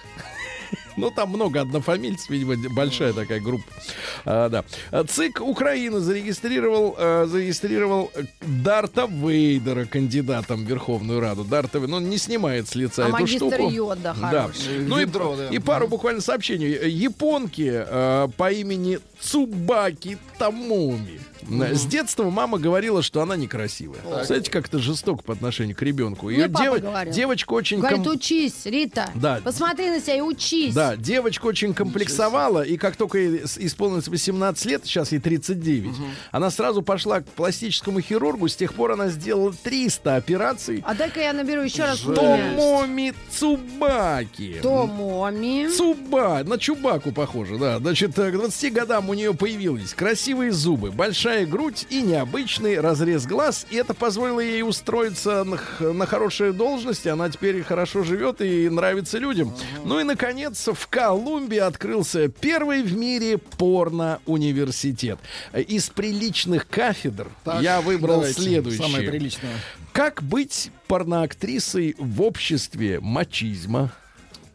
Ну, там много однофамильцев, видимо, большая такая группа. А, да. ЦИК Украины зарегистрировал, э, зарегистрировал Дарта Вейдера кандидатом в Верховную Раду. Дарта Вей- ну, он не снимает с лица А эту магистр штуку. Йода Да. Ну и, Ведро, да. и пару буквально сообщений. Японки э, по имени Цубаки Тамоми. С детства мама говорила, что она некрасивая. Знаете, как это жестоко по отношению к ребенку. Ее говорил. девочка очень... Говорит, ком- учись, Рита. Да. Посмотри на себя и учись. Да, девочка очень комплексовала, и как только ей исполнилось 18 лет, сейчас ей 39, она сразу пошла к пластическому хирургу, с тех пор она сделала 300 операций. А дай-ка я наберу еще раз. Томоми Цубаки. Томоми. Цуба, на Чубаку похоже, да. Значит, э, к 20 годам у нее появились красивые зубы, большая грудь и необычный разрез глаз. И это позволило ей устроиться на, на хорошие должности. Она теперь хорошо живет и нравится людям. Ну и, наконец, в Колумбии открылся первый в мире порно-университет. Из приличных кафедр Так, я выбрал давайте, следующее. Самое приличное. Как быть порноактрисой в обществе мачизма?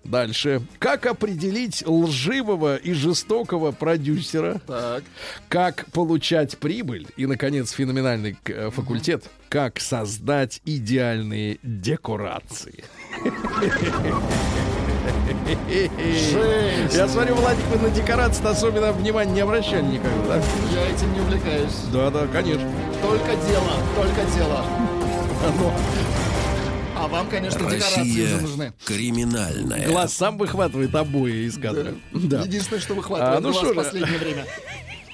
Дальше. Как определить лживого и жестокого продюсера? Так. Как получать прибыль? И, наконец, феноменальный э, факультет. Как создать идеальные декорации? Жесть. Я смотрю, Владик, вы на декорации особенно внимания не обращали никогда, да? Я этим не увлекаюсь. Да, да, конечно. Только дело, только дело. А вам, конечно, декорации уже нужны. криминальная. Глаз сам выхватывает обои из кадра. Да. Единственное, что выхватывает А, ну глаз что в же. последнее время.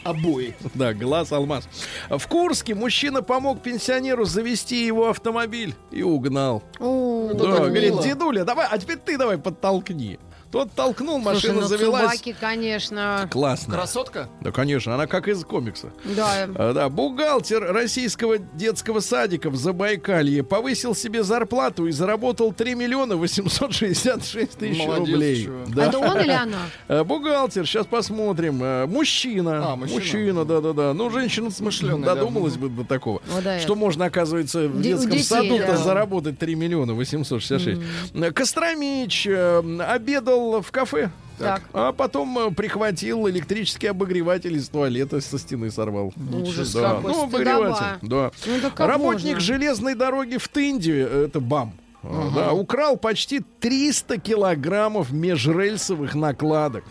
Обои. Да, глаз алмаз. В Курске мужчина помог пенсионеру завести его автомобиль и угнал. О, Да, говорит, дедуля, давай, а теперь ты давай подтолкни. Тот толкнул, Слушай, машина ну завелась. Цубаки, конечно. Классно. Красотка? Да, конечно, она как из комикса. Да. А, Да, бухгалтер российского детского садика в Забайкалье повысил себе зарплату и заработал 3 миллиона 866 тысяч Молодец, рублей. чувак. Да. Это он или она? Э, Бухгалтер, сейчас посмотрим. Э, Мужчина. А, мужчина. Мужчина, да-да-да. Ну, женщина Смышленый, да. додумалась бы до такого. Вот да, Что это. можно, оказывается, в у детском детей, саду-то да. заработать 3 миллиона 866. Э, Костромич э, обедал в кафе. Так. А потом э, прихватил электрический обогреватель из туалета со стены сорвал. Ужас Да. какой, Ну, обогреватель. Да. Ну, Работник можно? железной дороги в Тынде, э, это БАМ, э, да, украл почти 300 килограммов межрельсовых накладок.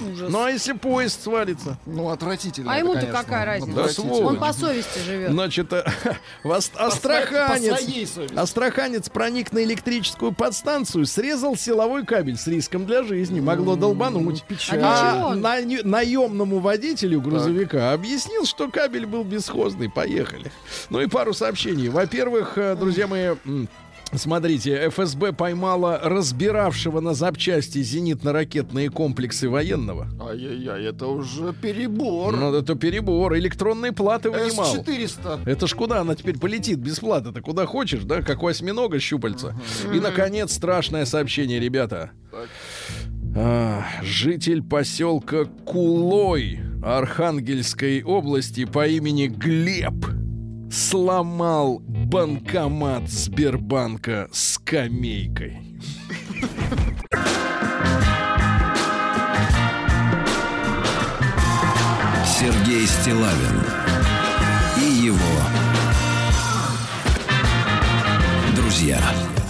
Ужас. Ну а если поезд свалится? Ну, отвратительно. А это, ему-то конечно. какая разница? Да, сволочь. Он по совести живет. Значит, в Ас- астраханец, астраханец проник на электрическую подстанцию, срезал силовой кабель с риском для жизни, могло долбануть. печаль. А чего? на- наемному водителю грузовика объяснил, что кабель был бесхозный. Поехали. Ну и пару сообщений. Во-первых, э, друзья мои, Смотрите, ФСБ поймала разбиравшего на запчасти зенитно-ракетные комплексы военного. Ай-яй-яй, это уже перебор. Ну, это перебор. Электронные платы вынимал. С-400. Это ж куда она теперь полетит без платы? Ты куда хочешь, да? Как осьминога щупальца. И, наконец, страшное сообщение, ребята. А, житель поселка Кулой Архангельской области по имени Глеб сломал банкомат Сбербанка скамейкой. Сергей Стилавин и его друзья.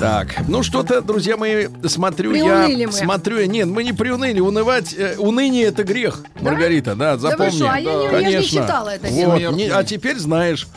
Так, ну что-то, друзья мои, смотрю Приуныли я, мы. смотрю я, нет, мы не приуныли, унывать, э, уныние это грех, Маргарита, да, Да вы запомни. что, а я не- я ж не Конечно. читала это Вот, не- а теперь знаешь.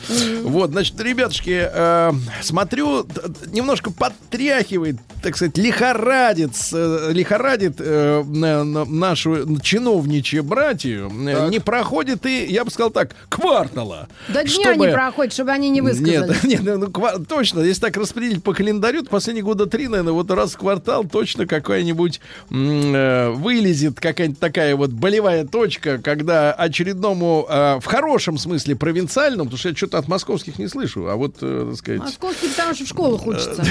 Вот, значит, ребятушки, э, смотрю, немножко подтряхивает, так сказать, лихорадит, э, лихорадит э, на- на- нашу чиновничью братью. Э, Не проходит и, я бы сказал так, квартала. До дня чтобы- не проходит, чтобы они не высказались. нет, нет, ну, ква- точно, если так распределить по календарю, то последние года три, наверное, вот раз в квартал точно какая-нибудь э, вылезет какая-нибудь такая вот болевая точка, когда очередному, э, в хорошем смысле провинциальному, потому что я что-то от московских не слышу, а вот, э, так сказать... Московские, потому что в школах учатся.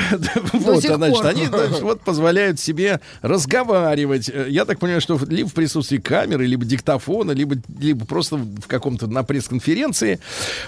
Вот, сих значит, они вот позволяют себе разговаривать. Э, Я так понимаю, что либо в присутствии камеры, либо диктофона, либо, либо просто в каком-то на пресс-конференции.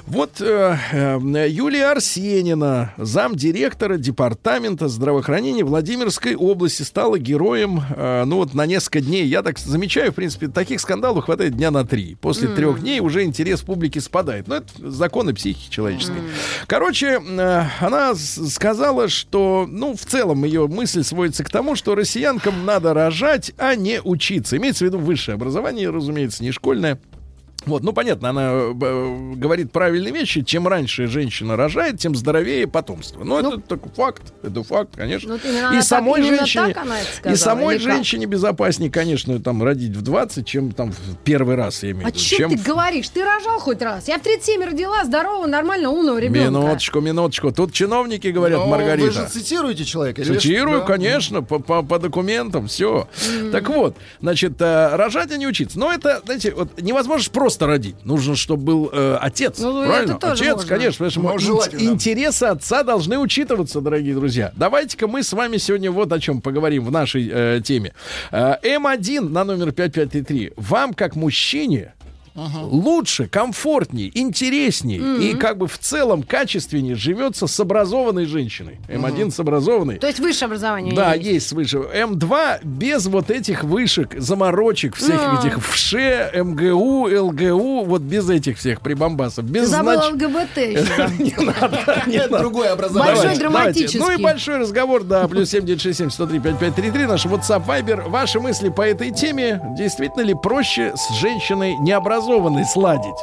Вот э, э, Юлия Арсенина, замдиректора департамента здравоохранения Владимирской области, стала героем, э, ну вот на несколько дней. Я так замечаю, в принципе, таких скандалов хватает дня на три. После трех дней уже интерес публики спадает. Но это законы психики человеческой. Короче, э, она сказала, что, ну, в целом ее мысль сводится к тому, что россиянкам надо рожать, а не учиться. Имеется в виду высшее образование, разумеется, не школьное. Вот, ну понятно, она э, говорит правильные вещи. Чем раньше женщина рожает, тем здоровее потомство. Ну, это такой факт, это факт, конечно. Ну, и так- самой женщине, так она это и сказала, самой или как? женщине безопаснее, конечно, там родить в 20, чем там в первый раз, я имею А в виду. что чем ты в- говоришь? Ты рожал хоть раз? Я в 37 родила здорового, нормально умного ребенка. Минуточку, минуточку. Тут чиновники говорят, Но Маргарита. Вы же цитируете человека? Цитирую, что? конечно, по, по- по документам, все. Так вот, значит, э, рожать, а не учиться. Но это, знаете, вот невозможно ж просто родить. Нужно, чтобы был э, отец. Ну, правильно? это тоже отец, можно. конечно. потому Ну, желательно. интересы отца должны учитываться, дорогие друзья. Давайте-ка мы с вами сегодня вот о чем поговорим в нашей э, теме. Э, М1 на номер 5533. Вам, как мужчине, лучше, комфортнее, интереснее и как бы в целом качественнее живется с образованной женщиной. М1 с образованной. То есть высшее образование. Да, нее есть свыше. М2 без вот этих вышек, заморочек, всех А. этих ВШЭ, МГУ, ЛГУ, вот без этих всех прибамбасов. Без Забыл знач- ЛГБТ еще. Не надо, не Это надо. другое образование. Большой драматический. Ну и большой разговор, да, плюс 7967 103 5533, наш WhatsApp Viber. Ваши мысли по этой теме, действительно ли проще с женщиной необразованной сладить?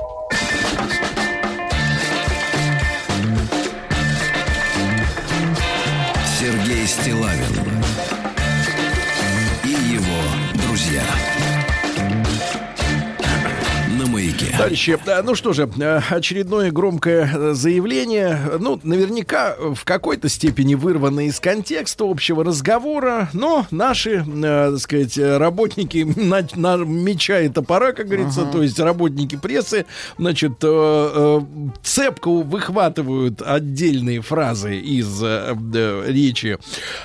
Сергей Стилавин э, ну что же, э, очередное громкое э, заявление, ну, наверняка в какой-то степени вырванное из контекста общего разговора, но наши, э, так сказать, работники на, на меча и топора, как говорится, то есть работники прессы, значит, э, э, цепко выхватывают отдельные фразы из э, э, речи э,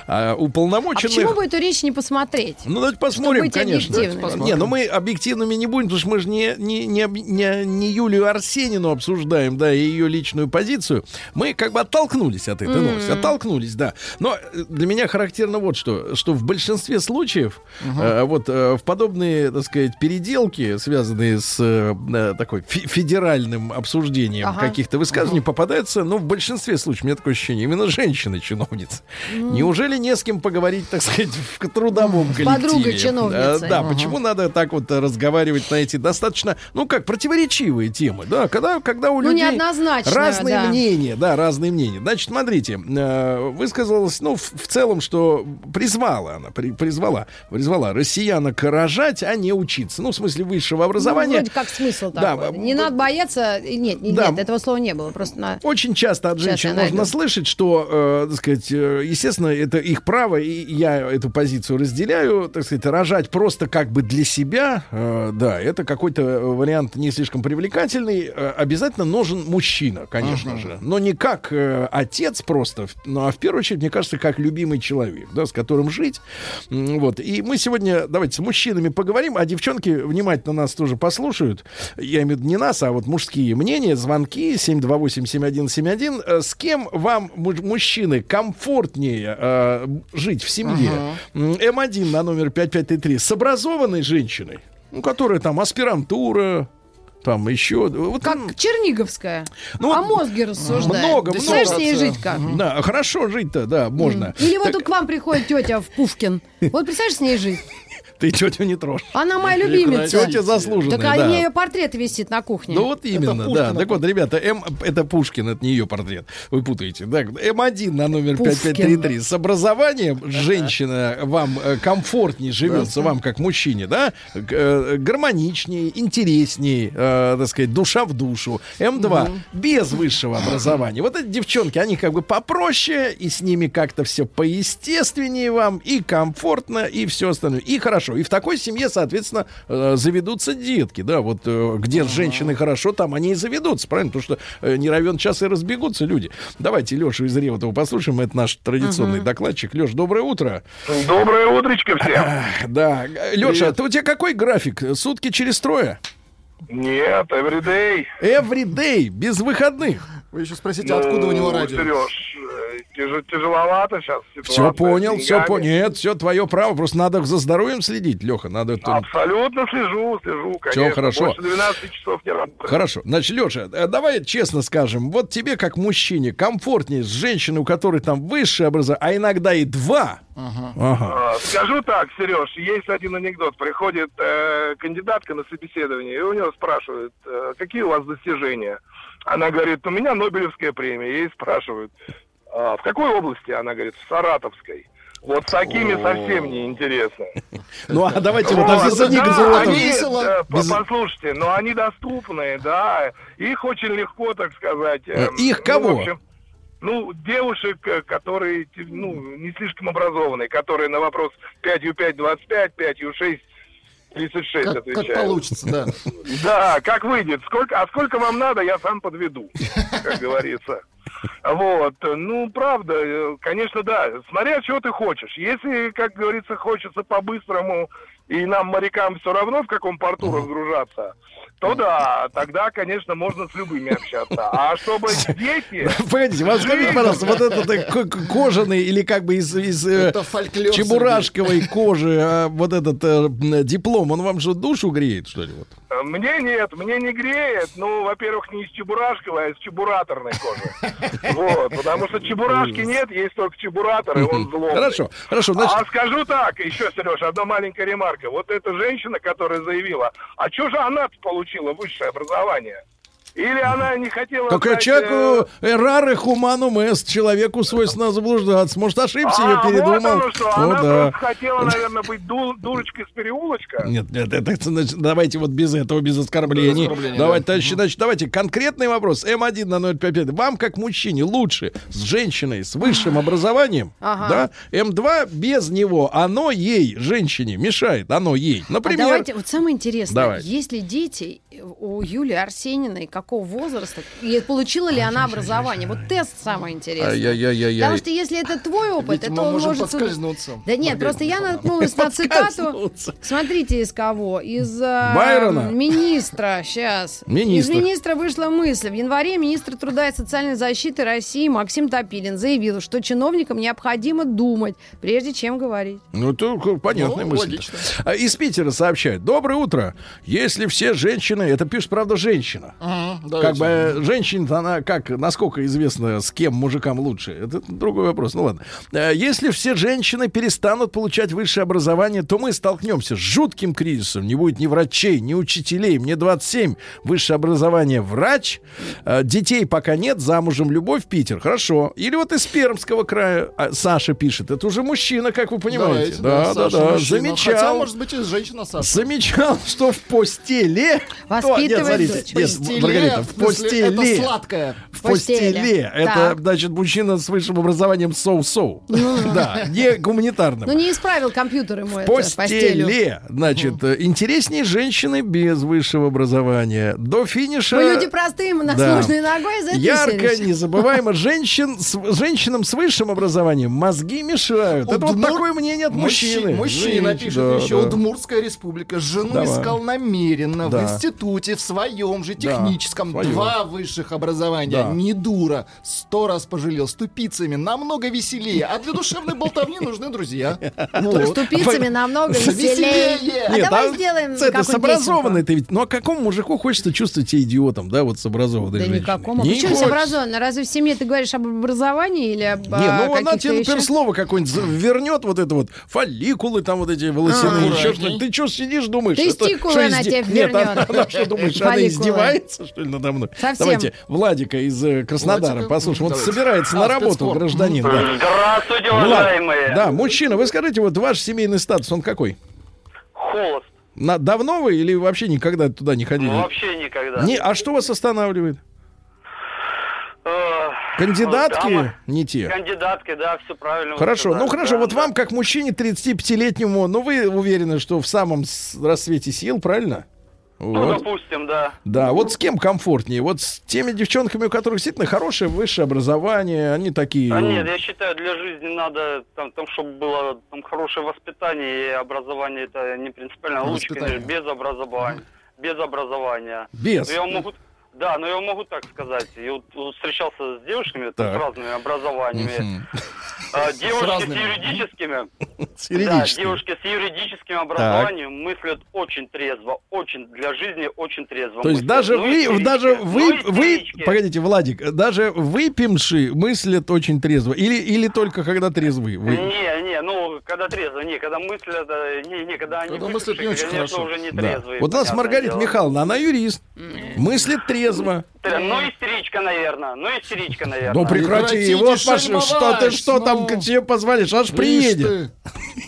А уполномоченных. почему бы эту речь не посмотреть? Ну, давайте посмотрим, конечно. объективными. Не, ну мы объективными не будем, потому что мы же не, не, не, об- не, не Юлию Арсенину обсуждаем, да, и ее личную позицию. Мы как бы оттолкнулись от этой новости. Оттолкнулись, да. Но э, для меня характерно вот что, что в большинстве случаев э, вот э, в подобные, так сказать, переделки, связанные с э, э, такой фе- федеральным обсуждением Ага. каких-то высказываний, попадаются, ну, в большинстве случаев, у меня такое ощущение, именно женщины-чиновницы. Неужели не с кем поговорить, так сказать, в трудовом коллективе? Подругой чиновницей. Э, Да, почему надо так вот разговаривать на эти достаточно, ну как, противоречивые темы, да, когда, когда у Ну, людей разные да. мнения, да, разные мнения. Значит, смотрите, э, высказалась, ну, в, в целом, что призвала она, при- призвала, призвала россиянок рожать, а не учиться. Ну, в смысле высшего Ну, образования. вроде как смысл Да, такой. Не надо бояться. Нет, не- Да. нет, этого слова не было. Просто на... Очень часто от женщин можно найду. слышать, что, э, так сказать, э, естественно, это их право, и я эту позицию разделяю, так сказать, рожать просто как бы для себя, э, да, это какой-то э, вариант не слишком привлекательный. Э, обязательно нужен мужчина, конечно же, но не как э, отец просто, ну, а в первую очередь, мне кажется, как любимый человек, да, с которым жить. Вот. И мы сегодня, давайте, с мужчинами поговорим, а девчонки внимательно нас тоже послушают. Я имею в виду не нас, а вот мужские мнения, звонки 728-7171. Э, С кем вам, муж- мужчины, комфортнее э, жить в семье? М, М1 на номер 5533. С образованной женщиной, ну, которая там аспирантура, там еще. Вот, Как м, Черниговская. Ну, О мозге рассуждает. много, Ты знаешь, с много. ней жить как? Да, хорошо жить-то, да, можно. Или вот Так к вам приходит тетя в Пушкин. Вот представляешь, с ней жить? Ты тетю не трожь. Она моя любимица. Тетя заслуженная, Так а да. у нее ее портрет висит на кухне. Ну вот именно, Это да. Пушкина. Так вот, ребята, М, это Пушкин, это не ее портрет. Вы путаете. Так, М1 на номер Пушкин. 5533. С образованием женщина вам э, комфортнее живется, вам как мужчине, да? Э, Гармоничнее, интереснее, э, так сказать, душа в душу. М2 без высшего образования. Вот эти девчонки, они как бы попроще, и с ними как-то все поестественнее вам, и комфортно, и все остальное. И хорошо. И в такой семье, соответственно, э, заведутся детки, да, вот э, где с женщиной хорошо, там они и заведутся, правильно? Потому что э, не равен час и разбегутся люди. Давайте Лешу из Реутова послушаем, это наш традиционный докладчик. Леш, доброе утро. Доброе утречко всем. Да, Леша, ты у тебя какой график? Сутки через трое? Нет, everyday. Every day, без выходных. Вы еще спросите, откуда у него радио? Сереж, тяжеловато сейчас ситуация. Все понял, все понял. Нет, все твое право. Просто надо за здоровьем следить, Леха. Надо. Абсолютно слежу, слежу, конечно. хорошо. Больше 12 часов не работаю. Хорошо. Значит, Леша, э, давай честно скажем, вот тебе, как мужчине, комфортнее с женщиной, у которой там высшее образование, а иногда и два. Ага. А, Скажу так, Сереж, есть один анекдот. Приходит э, кандидатка на собеседование, и у нее спрашивают, э, какие у вас достижения. Она говорит, у меня Нобелевская премия. Ей спрашивают, «А в какой области? Она говорит, в Саратовской. Вот с такими совсем неинтересно. Ну, а давайте вот они, Весело. э, Послушайте, но они доступные, да. Их очень легко, так сказать. Э, эм, их ну, кого? в общем, ну, девушек, э, которые, ну, не слишком образованные, которые на вопрос 5Ю5 25, 5Ю6 36 Как, как отвечают. получится, да. Да, как выйдет. Сколько, а сколько вам надо, я сам подведу, как говорится. Вот, ну, правда, э, конечно, да, смотря чего ты хочешь. Если, как говорится, хочется по-быстрому, и нам, морякам, все равно, в каком порту разгружаться, то да, тогда, конечно, можно с любыми общаться. А чтобы дети... Погодите, вот скажите, пожалуйста, вот этот э, кожаный или как бы из, из э, чебурашковой кожи а, вот этот э, диплом, он вам что, душу греет, что ли? Вот? Мне нет, мне не греет. Ну, во-первых, не из чебурашковой, а из чебураторной кожи. Вот, потому что чебурашки нет, есть только чебуратор, и он злобный. Хорошо, хорошо, значит, А скажу так, еще, Сереж, одна маленькая ремарка. Вот эта женщина, которая заявила, а что же она получила высшее образование? Или она не хотела... как стать, человеку э, эраре хуманум эст, человеку свойственно заблуждаться. Может, ошибся, ее а, передумал. вот оно что, Ну она да. хотела, наверное, быть ду- дурочкой с переулочка. Нет, нет, это, значит, давайте вот без этого, без оскорблений. Без оскорблений, давайте, да. товарищи, значит, давайте конкретный вопрос. М1 на 055. Вам, как мужчине, лучше с женщиной с высшим образованием, Ага. да? М2 без него, оно ей, женщине, мешает, оно ей. А Например, давайте, вот самое интересное, Давайте. есть ли дети у Юлии Арсениной, какого возраста, и получила ли она образование? Вот тест самое интересное. Потому что если это твой опыт, Ведь это он может... подскользнуться. Да нет, просто я наткнулась на цитату. Смотрите, из кого? Из э, Байрона? министра. Сейчас. Министр. Из министра вышла мысль. В январе министр труда и социальной защиты России Максим Топилин заявил, что чиновникам необходимо думать, прежде чем говорить. Ну, это к- понятная Ну, мысль. А Из Питера сообщают. Доброе утро. Если все женщины... Это пишет, правда, женщина. Ага, Как бы э, женщина, она как, насколько известно, с кем мужикам лучше? Это другой вопрос. Ну ладно. Э, Если все женщины перестанут получать высшее образование, то мы столкнемся с жутким кризисом. Не будет ни врачей, ни учителей. Мне 27. Высшее образование врач. Э, Детей пока нет. Замужем любовь. Питер. Хорошо. Или вот из Пермского края а, Саша пишет. Это уже мужчина, как вы понимаете. Да, да, Саша да. мужчина. Замечал. Хотя, может быть, и женщина Саша. Замечал, что в постеле... Воспитывает Нет, смотрите, дочь. нет, Постеле, Маргарита, в смысле, это сладкое. В Постели. постеле. Это, Так. значит, мужчина с высшим образованием соу-соу. Да, не гуманитарным. Ну, не исправил компьютер ему В это, постеле, значит, э, интереснее женщины без высшего образования. До финиша... Мы люди простые, мы на Да. сложной ногой Ярко, незабываемо, женщин, с, женщинам с высшим образованием мозги мешают. Это вот такое мнение от Мужчи- мужчины. Мужчина пишет да, еще, да. Удмуртская республика. Жену Давай. искал намеренно Да. в институте, в своем же Да, техническом. своем. Два высших образования. Да. Не дура. Сто раз пожалел. С тупицами намного веселее. А для душевной болтовни нужны друзья. С тупицами намного веселее. А давай а сделаем Это с образованной ты ведь. Ну а какому мужику хочется чувствовать себя идиотом, да, вот с образованной Да никакому. Не Почему с образованной? Разве в семье ты говоришь об образовании или об Не, а, ну она каких-то тебе, например, слово какое-нибудь вернет, вот это вот фолликулы, там вот эти волосяные, А. еще что Ты что сидишь, думаешь? Тестикулы что она тебе Нет, вернет. что, думаешь, она издевается, что ли, надо мной? Совсем. Давайте Владика из э, Краснодара Владика? послушаем. Вот собирается на А, работу гражданин. да. Здравствуйте, Влад, уважаемые. да, мужчина, вы скажите, вот ваш семейный статус, он какой? Холост. На, давно вы или вообще никогда туда не ходили? Вообще никогда. Не, а что вас останавливает? Э, Кандидатки дама. не те. Кандидатки, да, все правильно. Хорошо, сказали, ну хорошо, да, вот да. вам, как мужчине 35-летнему, ну вы уверены, что в самом рассвете сил, правильно? Ну, Вот. допустим, да. Да, вот с кем комфортнее? Вот с теми девчонками, у которых действительно хорошее высшее образование, они такие... А нет, я считаю, для жизни надо, там, там чтобы было там, хорошее воспитание и образование, это не принципиально. Лучше, конечно, без образования. Без образования. Без. Но я могу, да, но я могу так сказать. Я вот, встречался с девушками Так. с разными образованиями. Мгм. А, девушки с, разными. юридическими, С да, юридическим. девушки с юридическим образованием мыслят очень трезво, очень для жизни очень трезво. То есть мыслят. даже Ну, вы, истерички, даже ну, вы, вы, истерички. погодите, Владик, даже выпившие мыслят очень трезво, или или только когда трезвый? Вы... Не, не, ну, когда трезво, не, когда мыслят, э, не, не, когда они Когда мыслят не очень конечно, хорошо. уже не Да. трезвые. Вот у нас Маргарита дело. Михайловна, она юрист, мыслит трезво. Тре- Ну, истеричка, наверное, ну, истеричка, наверное. Ну прекрати, вот Паш, что ты что там ну. к тебе позволишь, аж приедет.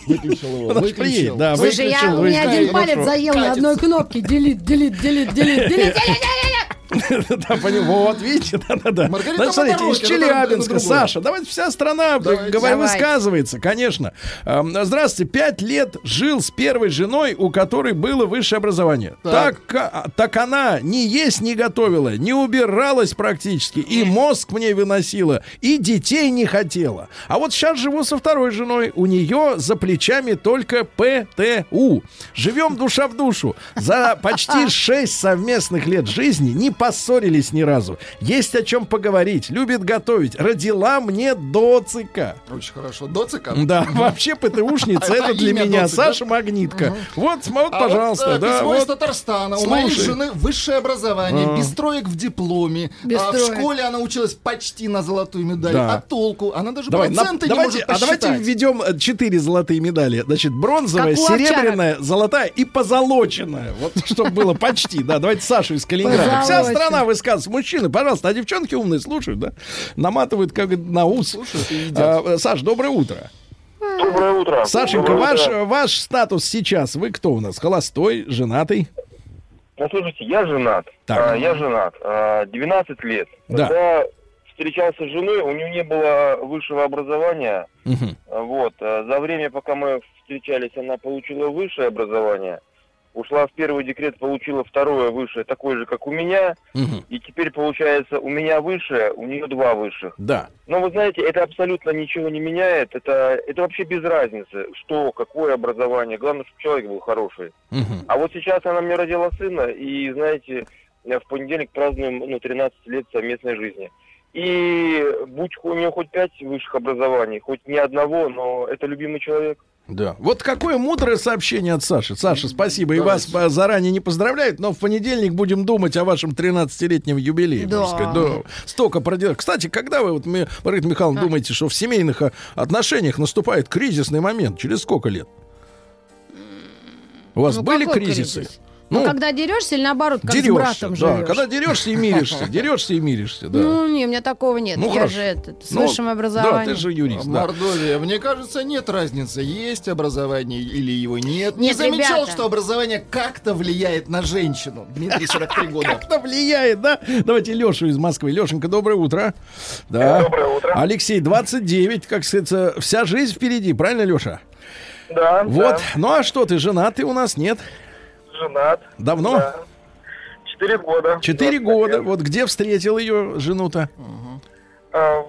Выпишел его, приедет, выключил. да, Слушай, я, выключил, у меня выключил. один палец заел на одной кнопке. Делит, делит, делит, делит, делит, делит. Да, понял. Вот, видите, да-да-да. Маргарита Значит, смотрите, из Челябинска. Саша, давайте вся страна, высказывается, конечно. Эм, Здравствуйте, пять лет жил с первой женой, у которой было высшее образование. Так, Так. а, так она ни есть не готовила, не убиралась практически, и мозг мне выносила, и детей не хотела. А вот сейчас живу со второй женой, у нее за плечами только ПТУ. Живем душа в душу. За почти шесть совместных лет жизни не поссорились ни разу. Есть о чем поговорить, любит готовить. Родила мне доцика. Очень хорошо. Доцика? Да, вообще ПТУшница, Это это для меня? Саша Магнитка. Вот, вот, А пожалуйста, вот, э, да, письмо из вот. Татарстана. У моей жены высшее образование, без троек в дипломе. А в школе она училась почти на золотую медаль. Да. А толку? Она даже Давай, на- проценты не давайте, может а давайте введем э, четыре золотые медали. Значит, бронзовая, серебряная, золотая и позолоченная. Вот, чтобы было почти. Да, давайте Сашу из Калининграда. Вся. Страна высказывается. Мужчины, пожалуйста, а девчонки умные слушают, да? Наматывают как на ус. Слушают и едят. А, Саш, доброе утро. Доброе утро. Сашенька, Доброе ваш, утро. э, ваш статус сейчас, вы кто у нас? Холостой, женатый? Ну, слушайте, я женат. Так. А, я женат. А, 12 лет. Да. Когда встречался с женой, у нее не было высшего образования. Мгм. А, Вот. А, За время, пока мы встречались, она получила высшее образование. Ушла в первый декрет, получила второе высшее, такое же, как у меня. Мгм. И теперь, получается, у меня высшее, у нее два высших. Да. Но вы знаете, это абсолютно ничего не меняет. Это, это вообще без разницы, что, какое образование. Главное, чтобы человек был хороший. Мгм. А вот сейчас она мне родила сына, и, знаете, в понедельник празднуем ну, 13 лет совместной жизни. И будь у нее хоть пять высших образований, хоть ни одного, но это любимый человек. Да. Вот какое мудрое сообщение от Саши. Саша, спасибо. И вас заранее не поздравляют, но в понедельник будем думать о вашем 13-летнем юбилее. Да. сказать. Да. Столько проделок. Кстати, когда вы, вот, Маргарита Михайловна, думаете, что в семейных э, отношениях наступает кризисный момент? Через сколько лет? У вас Ну, были кризисы? кризис? Ну, когда дерешься или наоборот, как с дерешься, братом да, живешь? когда дерешься и миришься, дерешься и миришься, да. Ну, не, у меня такого нет. Ну, я хорошо. же этот, с Ну, высшим образованием. Да, ты же юрист, да. Мордовия, мне кажется, нет разницы, есть образование или его нет. не Нет, замечал, ребята. что образование как-то влияет на женщину. Дмитрий, 43 года. Как-то влияет, да? Давайте Лешу из Москвы. Лешенька, доброе утро. Да. Доброе утро. Алексей, 29, как сказать, вся жизнь впереди, правильно, Леша? Да, Вот. Ну а что, ты женат ты у нас, нет? Женат. Давно? Четыре года. Четыре года. Вот где встретил ее жену-то? А,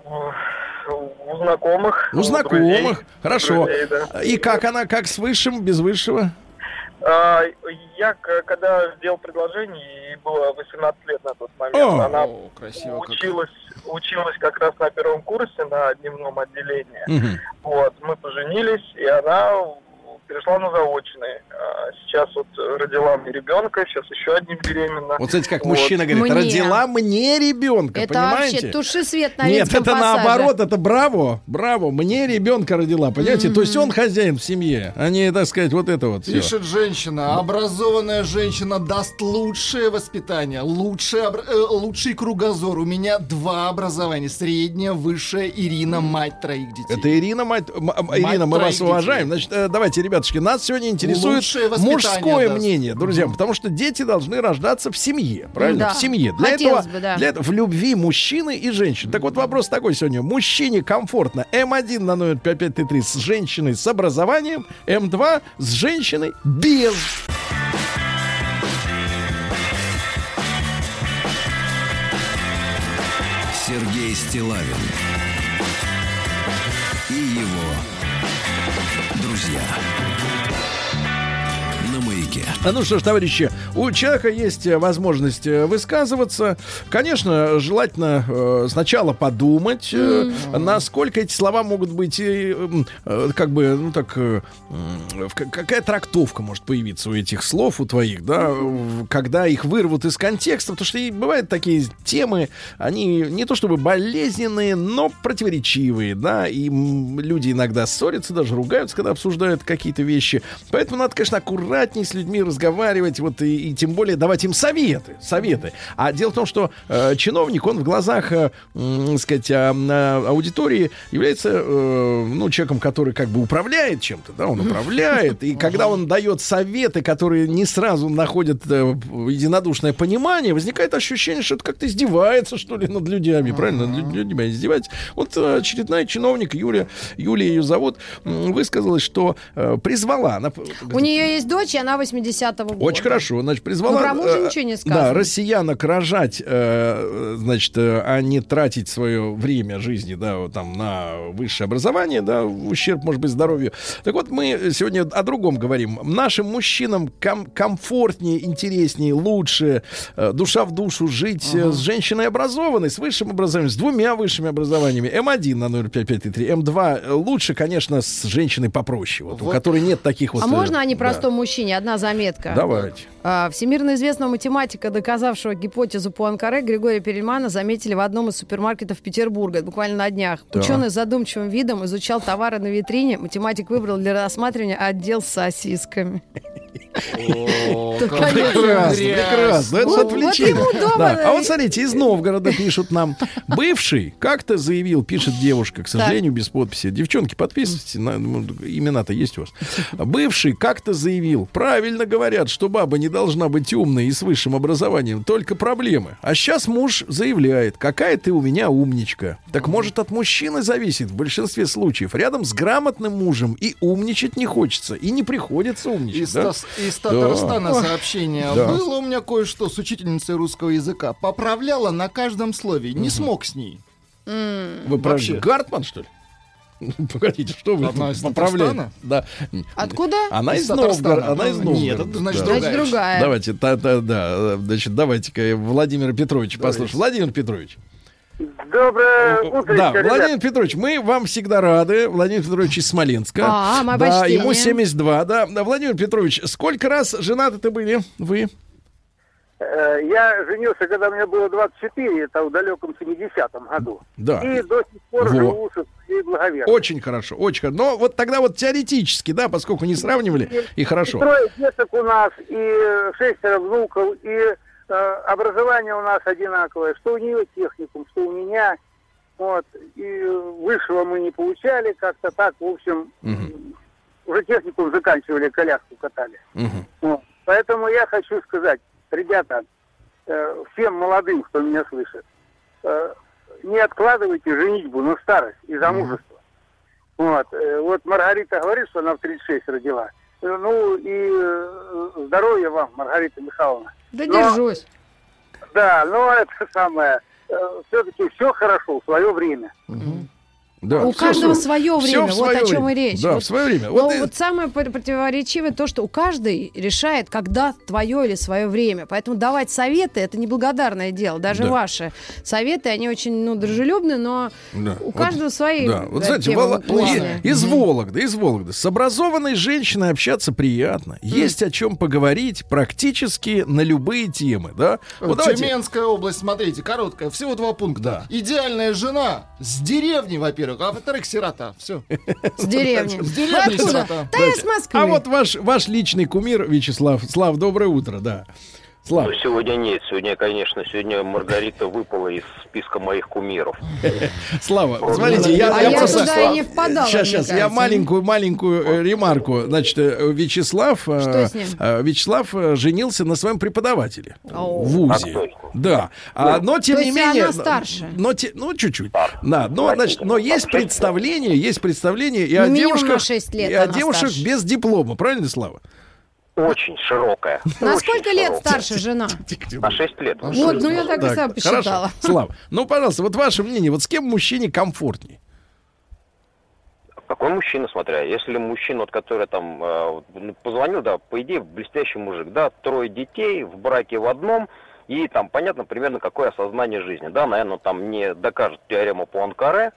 у знакомых. У знакомых. Хорошо. И как она, как с высшим, без высшего? А, я, когда сделал предложение, ей было 18 лет на тот момент, О. она О, красиво как. училась училась как раз на первом курсе на дневном отделении. Мгм. Вот, мы поженились, и она перешла на заочный. А Сейчас вот родила мне ребенка, сейчас еще одним беременна. Вот знаете, как Вот. мужчина говорит, Мне. родила мне ребенка, Это понимаете? вообще туши свет на Нет, это пассаже. наоборот, это браво, браво, мне ребенка родила, понимаете? То есть он хозяин в семье, а не, так сказать, вот это вот. Пишет женщина, образованная женщина даст лучшее воспитание, лучший, обра- э, лучший кругозор. У меня два образования, среднее, высшее, Ирина, мать троих детей. Это Ирина, мать, м- м- Ирина, мы вас уважаем. Значит, э, давайте, ребятушки, нас сегодня интересует мужское даст. мнение, друзья, потому что дети должны рождаться в семье, правильно? Да. В семье. Для Хотелось этого, бы, да. для этого в любви мужчины и женщины. Так вот вопрос такой сегодня: мужчине комфортно М1 на номер 5533 с женщиной с образованием, М2 с женщиной без. Сергей Стилавин Ну что ж, товарищи, у человека есть э, возможность э, высказываться. Конечно, желательно э, сначала подумать, э, насколько эти слова могут быть, э, э, как бы, ну так, э, какая трактовка может появиться у этих слов, у твоих, да, в- когда их вырвут из контекста, потому что и бывают такие темы, они не то чтобы болезненные, но противоречивые, да, и люди иногда ссорятся, даже ругаются, когда обсуждают какие-то вещи. Поэтому надо, конечно, аккуратней с людьми разговаривать, вот и, и тем более давать им советы, советы. А дело в том, что э, чиновник, он в глазах, э, м, сказать, а, а, аудитории является, э, ну, человеком, который как бы управляет чем-то, да, он управляет, и когда он дает советы, которые не сразу находят э, единодушное понимание, возникает ощущение, что это как-то издевается, что ли, над людьми, правильно, над лю- людьми издевается. Вот э, очередная чиновник, Юлия, Юлия ее зовут, высказалась, что э, призвала, она, У нее есть дочь, и она 80-го года. очень хорошо. Значит, призвала... Ну, про мужа э, ничего не Да, сказано. россиянок рожать, э, значит, э, а не тратить свое время жизни, да, там на высшее образование, да, в ущерб, может быть, здоровью. Так вот, мы сегодня о другом говорим. Нашим мужчинам ком- комфортнее, интереснее, лучше, э, душа в душу жить э, с женщиной образованной, с высшим образованием, с двумя высшими образованиями. М1 на 05533, М2 э, лучше, конечно, с женщиной попроще, вот, у Вот. которой нет таких вот... А э, можно о да. непростом мужчине? Одна заметка. Давайте. А, Всемирно известного математика, доказавшего гипотезу Пуанкаре, Григория Перельмана заметили в одном из супермаркетов Петербурга, буквально на днях. Да. Ученый с задумчивым видом изучал товары на витрине. Математик выбрал для рассматривания отдел с сосисками. Прекрасно. Это отвлечение. А вот смотрите, из Новгорода пишут нам. Бывший как-то заявил, пишет девушка, к сожалению, без подписи. Девчонки, подписывайтесь, ну, имена-то есть у вас. Бывший как-то заявил, правильно говорят, что баба не должна быть умной и с высшим образованием, только проблемы. А сейчас муж заявляет, какая ты у меня умничка. Так может от мужчины зависит в большинстве случаев. Рядом с грамотным мужем и умничать не хочется, и не приходится умничать. Из, да? Тас- из Татарстана Да. сообщение. Да. Было у меня кое-что с учительницей русского языка. Поправляла на каждом слове. Не смог с ней. Вы про Вообще. Гартман, что ли? Погодите, что вы Одна из поправляете? Татарстана? Да. Откуда? Она из, Из. Новгорода. Она из Новгорода. нет, это значит Да. другая. Значит, другая. Давайте, да, да, да, значит, давайте-ка Владимира Петровича Давайте. послушаем. Владимир Петрович. Доброе утро, Да, Владимир Петрович, мы вам всегда рады. Владимир Петрович из Смоленска. А, мы Да, почтение. ему 72, да. Да, Владимир Петрович, сколько раз женаты-то были вы? Э, Я женился, когда мне было 24, это в далеком 70-м году. Да. И до сих пор Во. живу со благоверной. Очень хорошо, очень хорошо. Но вот тогда вот теоретически, да, поскольку не сравнивали, и хорошо. Трое деток у нас, и э, шестеро внуков, и э, образование у нас одинаковое. Что у нее техникум, что у меня. Вот. И высшего мы не получали, как-то так, в общем, Мгм. уже техникум заканчивали, коляску катали. Мгм. Вот. Поэтому я хочу сказать, ребята, э, всем молодым, кто меня слышит, э, не откладывайте женитьбу на старость и замужество. Вот. э, вот Маргарита говорит, что она в 36 родила. Э, Ну и э, здоровья вам, Маргарита Михайловна. Да Но- держусь. Да, но это самое, все-таки все хорошо в свое время. Да, у каждого свое всё время, в вот о чем время. и речь. Да, вот, в свое время. Но Вот и- вот самое пр- противоречивое то, что у каждой решает, когда твое или свое время. Поэтому давать советы это неблагодарное дело. Даже Да. ваши советы, они очень ну, дружелюбны, но Да. у Вот- каждого свои. Да, вот да, знаете, Вол- из Вологды, из Вологды. С образованной женщиной общаться приятно. Есть о чем поговорить практически на любые темы, да? Вот давайте- Тюменская область, смотрите, короткая, всего два пункта. Идеальная жена с деревни, во-первых, а во-вторых, сирота. Все. С деревни. С деревни сирота. Да я с Москвы. А вот ваш, ваш личный кумир, Вячеслав. Слав, доброе утро, да. Слав. Ну, сегодня нет. Сегодня, конечно, сегодня Маргарита выпала из списка моих кумиров. Слава, смотрите, я, А я я просто... туда и не впадала, Сейчас, сейчас, я маленькую, маленькую э, ремарку. Значит, э, Вячеслав... э, Что с ним? Вячеслав женился на своем преподавателе Оу. в ВУЗе. А кто? Да. А, но тем То не есть менее... она старше? Но, те- ну, чуть-чуть. Да, но, значит, но есть представление, есть представление и Ну, о девушках, шесть лет и о девушках без диплома. Правильно, Слава? Очень широкая. На Очень сколько лет широкая. старше жена? На 6 лет. Вот, ну я так и Так, сам посчитала. Хорошо. Слава, ну, пожалуйста, вот ваше мнение, вот с кем мужчине комфортнее? Какой мужчина, смотря. Если мужчина, вот, который там э, ну, позвонил, да, по идее, блестящий мужик, да, трое детей, в браке в одном, и там понятно примерно какое осознание жизни. Да, наверное, там не докажет теорему Пуанкаре,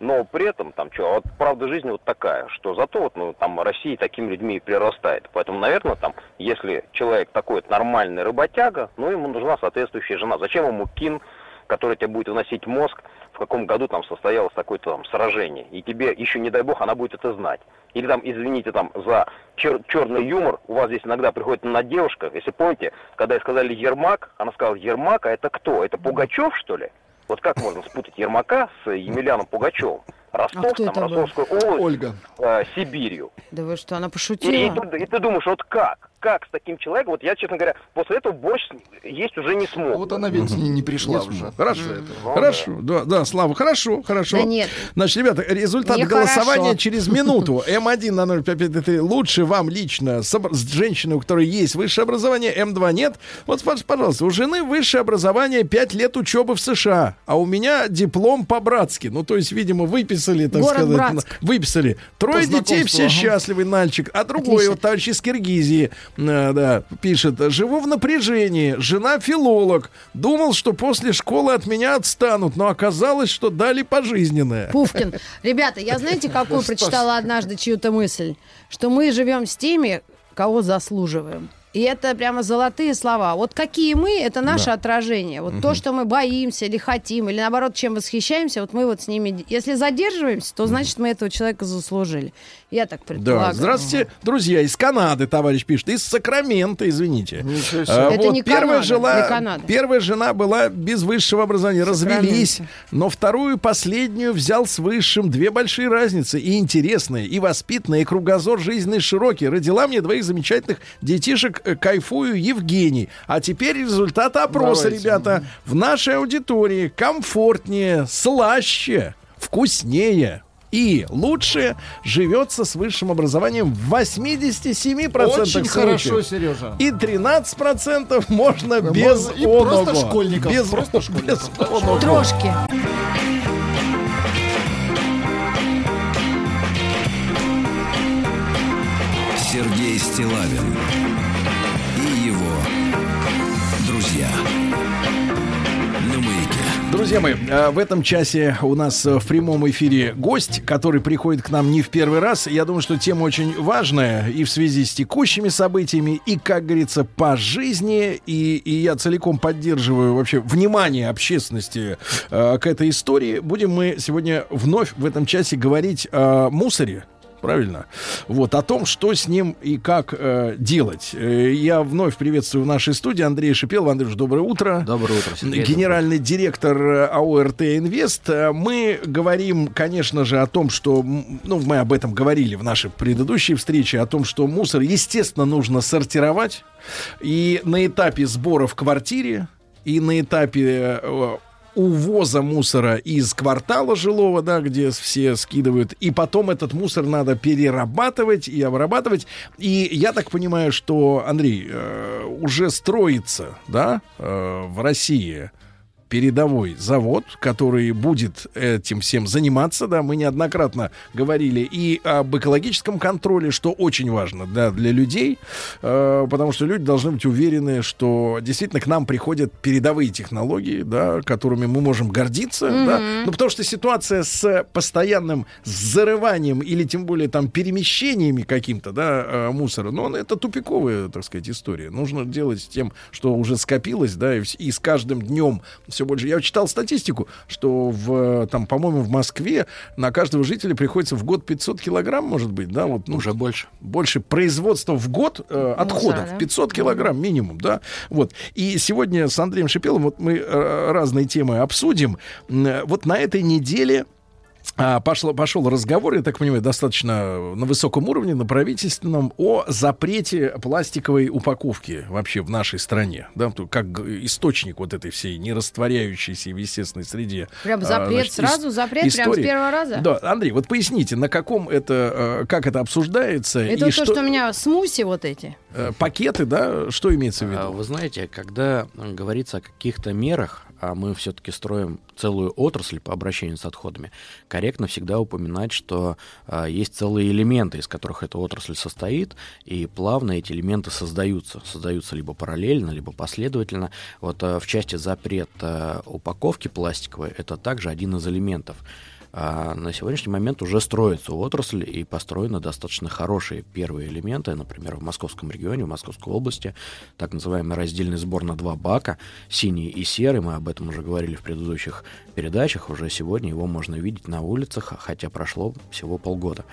но при этом там что, вот правда жизни вот такая, что зато вот, ну, там Россия такими людьми и прирастает. Поэтому, наверное, там, если человек такой вот нормальный работяга, ну, ему нужна соответствующая жена. Зачем ему кин, который тебе будет выносить мозг, в каком году там состоялось такое-то там сражение, и тебе еще, не дай бог, она будет это знать. Или там, извините, там, за чер- черный юмор, у вас здесь иногда приходит на девушка, если помните, когда сказали Ермак, она сказала, Ермак, а это кто? Это Пугачев, что ли? Вот как можно спутать Ермака с Емельяном Пугачевым? Ростов, А там? Ростовскую область, Ольга. э, Сибирью. Да вы что, она И, и пошутила? ты, и ты думаешь, вот как? Как с таким человеком? Вот я, честно говоря, после этого борщ есть уже не смог. Вот она ведь не, не пришла уже. Хорошо, Ну, хорошо, да, да, Слава, хорошо, хорошо. Да нет. Значит, ребята, результат Нехорошо. голосования через минуту. М1 на 055 лучше вам лично с, женщиной, у которой есть высшее образование, М2 нет. Вот, пож- пожалуйста, у жены высшее образование 5 лет учебы в США, а у меня диплом по-братски. Ну, то есть, видимо, выписали, так Город сказать, Братск. выписали. Трое детей, все ага. счастливый мальчик. А другой, Отлично. вот товарищ из Киргизии, да, пишет, живу в напряжении, жена филолог. Думал, что после школы от меня отстанут, но оказалось, что дали пожизненное. Пушкин. Ребята, я знаете, какую прочитала однажды чью-то мысль? Что мы живем с теми, кого заслуживаем. И это прямо золотые слова. Вот какие мы, это наше отражение. Вот то, что мы боимся или хотим, или наоборот, чем восхищаемся, вот мы вот с ними... Если задерживаемся, то значит мы этого человека заслужили. Я так предполагаю. Да, здравствуйте, друзья, из Канады, товарищ пишет, из Сакрамента, извините. Ничего себе. А, Это вот не первая, Канада, жила, не Канада. первая жена была без высшего образования, Сакраменто. развелись, но вторую, последнюю взял с высшим. Две большие разницы, и интересные, и воспитанные, и кругозор жизненный широкий. Родила мне двоих замечательных детишек, кайфую, Евгений. А теперь результаты опроса, Давайте. ребята. В нашей аудитории комфортнее, слаще, вкуснее. И лучше живется с высшим образованием в 87% Очень случаев. хорошо, Сережа. И 13% можно без можно и просто оного. школьников, Без, просто школьников, без оного. Трошки. Сергей Стилавин Друзья мои, э, в этом часе у нас э, в прямом эфире гость, который приходит к нам не в первый раз. Я думаю, что тема очень важная и в связи с текущими событиями, и, как говорится, по жизни. И, и я целиком поддерживаю вообще внимание общественности э, к этой истории. Будем мы сегодня вновь в этом часе говорить о мусоре. Правильно? Вот, о том, что с ним и как э, делать. Э, я вновь приветствую в нашей студии Андрея Шипелова. Андрюш, доброе утро. Доброе утро, Сергей. Генеральный директор э, АО РТ Инвест. Э, Мы говорим, конечно же, о том, что, ну, мы об этом говорили в нашей предыдущей встрече, о том, что мусор, естественно, нужно сортировать. И на этапе сбора в квартире, и на этапе увоза мусора из квартала жилого, да, где все скидывают, и потом этот мусор надо перерабатывать и обрабатывать. И я так понимаю, что, Андрей, э, уже строится, да, э, в России передовой завод, который будет этим всем заниматься, да, мы неоднократно говорили и об экологическом контроле, что очень важно, да, для людей, э, потому что люди должны быть уверены, что действительно к нам приходят передовые технологии, да, которыми мы можем гордиться, Мгм. да, ну, потому что ситуация с постоянным зарыванием или тем более там перемещениями каким-то, да, э, мусора, ну, это тупиковая, так сказать, история. Нужно делать с тем, что уже скопилось, да, и, и с каждым днем все больше. Я читал статистику, что в, там, по-моему, в Москве на каждого жителя приходится в год 500 килограмм, может быть, да, вот. уже больше. Больше производства в год э, отходов. да? 500 килограмм минимум, да. Вот. И сегодня с Андреем Шипелом вот мы э, разные темы обсудим. М, Вот на этой неделе а, пошло, пошел разговор, я так понимаю, достаточно на высоком уровне, на правительственном, о запрете пластиковой упаковки вообще в нашей стране. Да, как источник вот этой всей нерастворяющейся в естественной среде. Прям а, запрет значит, сразу, ис- запрет прям с истории. первого раза? Да, Андрей, вот поясните, на каком это, э, как это обсуждается Это и то, что, что у меня смуси вот эти. э, пакеты, да, что имеется в виду? А, Вы знаете, когда говорится о каких-то мерах, а мы все-таки строим целую отрасль по обращению с отходами, корректно всегда упоминать, что а, есть целые элементы, из которых эта отрасль состоит, и плавно эти элементы создаются. Создаются либо параллельно, либо последовательно. Вот а, в части запрета упаковки пластиковой это также один из элементов. А на сегодняшний момент уже строится отрасль и построены достаточно хорошие первые элементы, например, в Московском регионе, в Московской области, так называемый раздельный сбор на два бака, синий и серый, мы об этом уже говорили в предыдущих передачах, уже сегодня его можно видеть на улицах, хотя прошло всего полгода.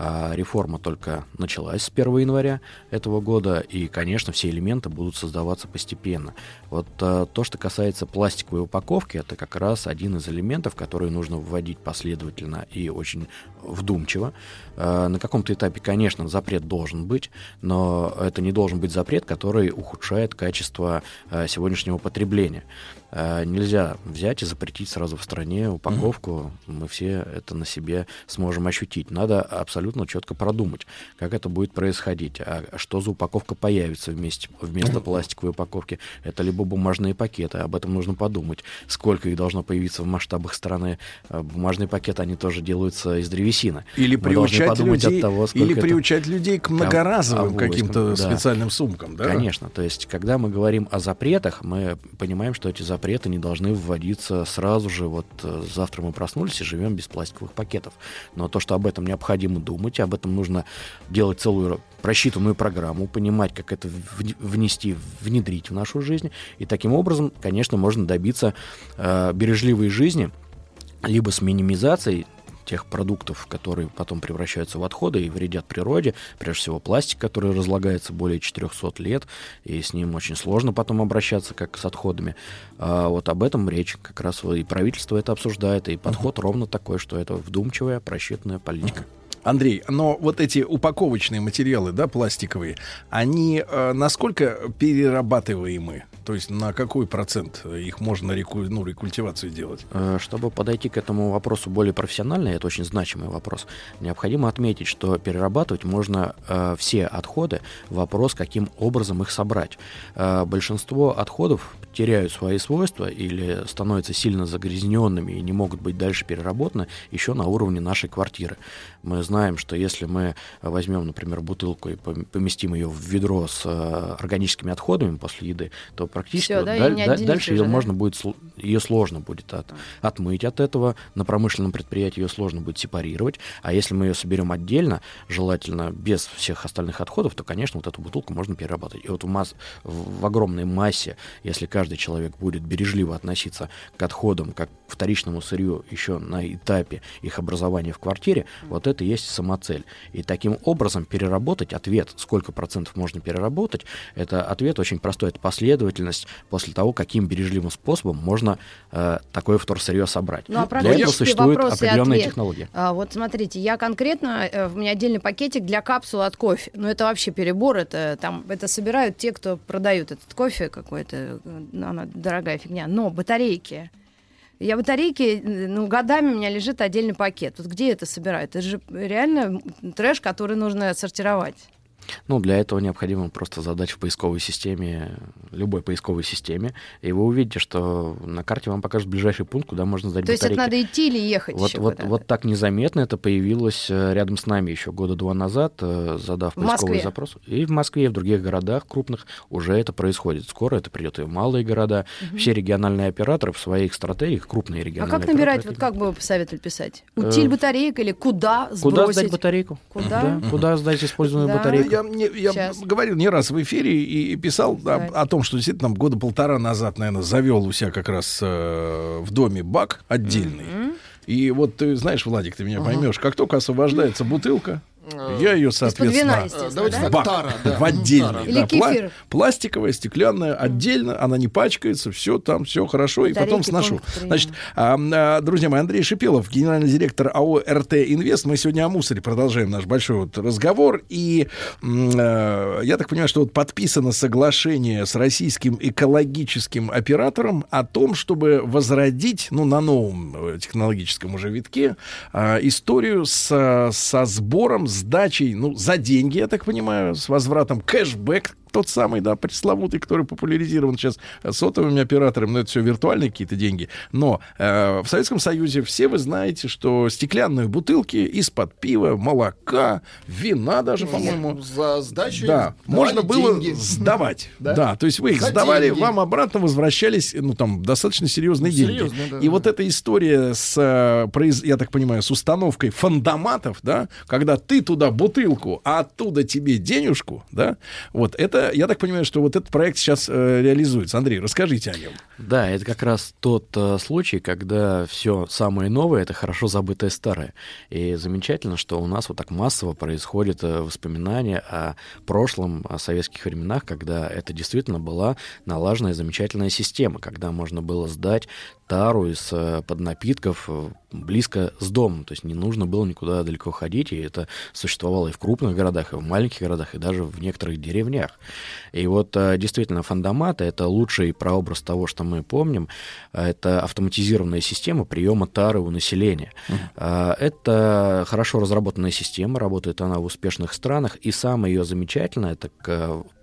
А реформа только началась с 1 января этого года, и, конечно, все элементы будут создаваться постепенно. Вот а, то, что касается пластиковой упаковки, это как раз один из элементов, который нужно вводить последовательно и очень вдумчиво. А, на каком-то этапе, конечно, запрет должен быть, но это не должен быть запрет, который ухудшает качество сегодняшнего потребления. А, нельзя взять и запретить сразу в стране упаковку. Мы все это на себе сможем ощутить. Надо абсолютно четко продумать, как это будет происходить. А что за упаковка появится вместе, вместо пластиковой упаковки? Это либо бумажные пакеты, об этом нужно подумать. Сколько их должно появиться в масштабах страны? А, Бумажные пакеты, они тоже делаются из древесины. Или Мы приучать людей, того, или приучать людей к многоразовым авоськам, каким-то да. специальным сумкам, да? Конечно. То есть, когда мы говорим о запретах, мы понимаем, что эти запреты не должны вводиться сразу же. Вот э, завтра мы проснулись и живем без пластиковых пакетов. Но то, что об этом необходимо думать, об этом нужно делать целую просчитанную программу, понимать, как это вне- внести, внедрить в нашу жизнь. И таким образом, конечно, можно добиться э, бережливой жизни, либо с минимизацией тех продуктов, которые потом превращаются в отходы и вредят природе, прежде всего пластик, который разлагается более 400 лет, и с ним очень сложно потом обращаться, как с отходами. А вот об этом речь как раз и правительство это обсуждает, и подход ровно такой, что это вдумчивая, просчитанная политика. Андрей, но вот эти упаковочные материалы, да, пластиковые, они э, насколько перерабатываемы? То есть на какой процент их можно реку, ну, рекультивацию делать? Э, Чтобы подойти к этому вопросу более профессионально, это очень значимый вопрос, необходимо отметить, что перерабатывать можно э, все отходы. Вопрос, каким образом их собрать. Э, большинство отходов теряют свои свойства или становятся сильно загрязненными и не могут быть дальше переработаны еще на уровне нашей квартиры. Мы знаем, что если мы возьмем, например, бутылку и пом- поместим ее в ведро с э, органическими отходами после еды, то практически Всё, да, даль- да- дальше ее да? можно будет ее сложно будет от- отмыть от этого. На промышленном предприятии ее сложно будет сепарировать. А если мы ее соберем отдельно, желательно без всех остальных отходов, то, конечно, вот эту бутылку можно перерабатывать. И вот в, масс- в огромной массе, если каждый человек будет бережливо относиться к отходам, как к вторичному сырью еще на этапе их образования в квартире, вот это и есть самоцель. И таким образом переработать ответ, сколько процентов можно переработать, это ответ очень простой, это последовательность после того, каким бережливым способом можно э, такое вторсырье собрать. Ну, а Для этого и определенная ответ. технология. А, вот смотрите, я конкретно, э, у меня отдельный пакетик для капсул от кофе. Но это вообще перебор, это там это собирают те, кто продают этот кофе какой-то, э, ну, она дорогая фигня. Но батарейки. Я батарейки, ну, годами у меня лежит отдельный пакет. Вот где это собирают? Это же реально трэш, который нужно сортировать. Ну, для этого необходимо просто задать в поисковой системе, любой поисковой системе, и вы увидите, что на карте вам покажут ближайший пункт, куда можно сдать То есть это батарейки. надо идти или ехать Вот, еще вот, вот так незаметно это появилось э, рядом с нами еще года два назад, э, задав В поисковый Москве? запрос. И в Москве, и в других городах крупных уже это происходит. Скоро это придет и в малые города. Мгм. Все региональные операторы в своих стратегиях, крупные А региональные как набирать, вот как бы вы посоветовали писать? Э, Утиль батареек или куда сбросить? Куда сдать батарейку? Куда? Да, куда сдать использованную батарейку? Я, я Сейчас. говорил не раз в эфире и, и писал да, о том, что действительно года полтора назад, наверное, завел у себя как раз э, в доме бак отдельный. И вот ты знаешь, Владик, ты меня Ага. поймешь, как только освобождается бутылка, я ее, соответственно, Давайте да? бак тара, да. в отдельный. Или да, кефир. пластиковая, стеклянная, отдельно, она не пачкается, все там, все хорошо, и потом Батарейки, сношу. Значит, а, а, друзья мои, Андрей Шипелов, генеральный директор АО РТ Инвест. Мы сегодня о мусоре продолжаем наш большой вот разговор. И э, я так понимаю, что вот подписано соглашение с российским экологическим оператором о том, чтобы возродить, ну, на новом э, технологическом уже витке, а, историю с, со сбором, сдачей, ну, за деньги, я так понимаю, с возвратом кэшбэк, тот самый, да, пресловутый, который популяризирован сейчас сотовыми операторами, но это все виртуальные какие-то деньги. Но э, в Советском Союзе все вы знаете, что стеклянные бутылки из-под пива, молока, вина даже, по-моему, За сдачу да, можно было деньги. сдавать. Да? Да? то есть вы их За сдавали, деньги. вам обратно возвращались, ну, там, достаточно серьезные Ну, деньги. серьезно, да. И вот эта история с, э, я так понимаю, с установкой фандоматов, да, когда ты туда бутылку, а оттуда тебе денежку, да, вот это, я так понимаю, что вот этот проект сейчас э, реализуется. Андрей, расскажите о нем. Да, это как раз тот э, случай, когда все самое новое это хорошо забытое старое. И замечательно, что у нас вот так массово происходит э, воспоминания о прошлом, о советских временах, когда это действительно была налаженная замечательная система, когда можно было сдать тару из э, под напитков э, близко с домом, то есть не нужно было никуда далеко ходить, и это существовало и в крупных городах, и в маленьких городах, и даже в некоторых деревнях. И вот э, действительно фандоматы — это лучший прообраз того, что мы помним, это автоматизированная система приема тары у населения. Э, Это хорошо разработанная система, работает она в успешных странах, и самое ее замечательное, это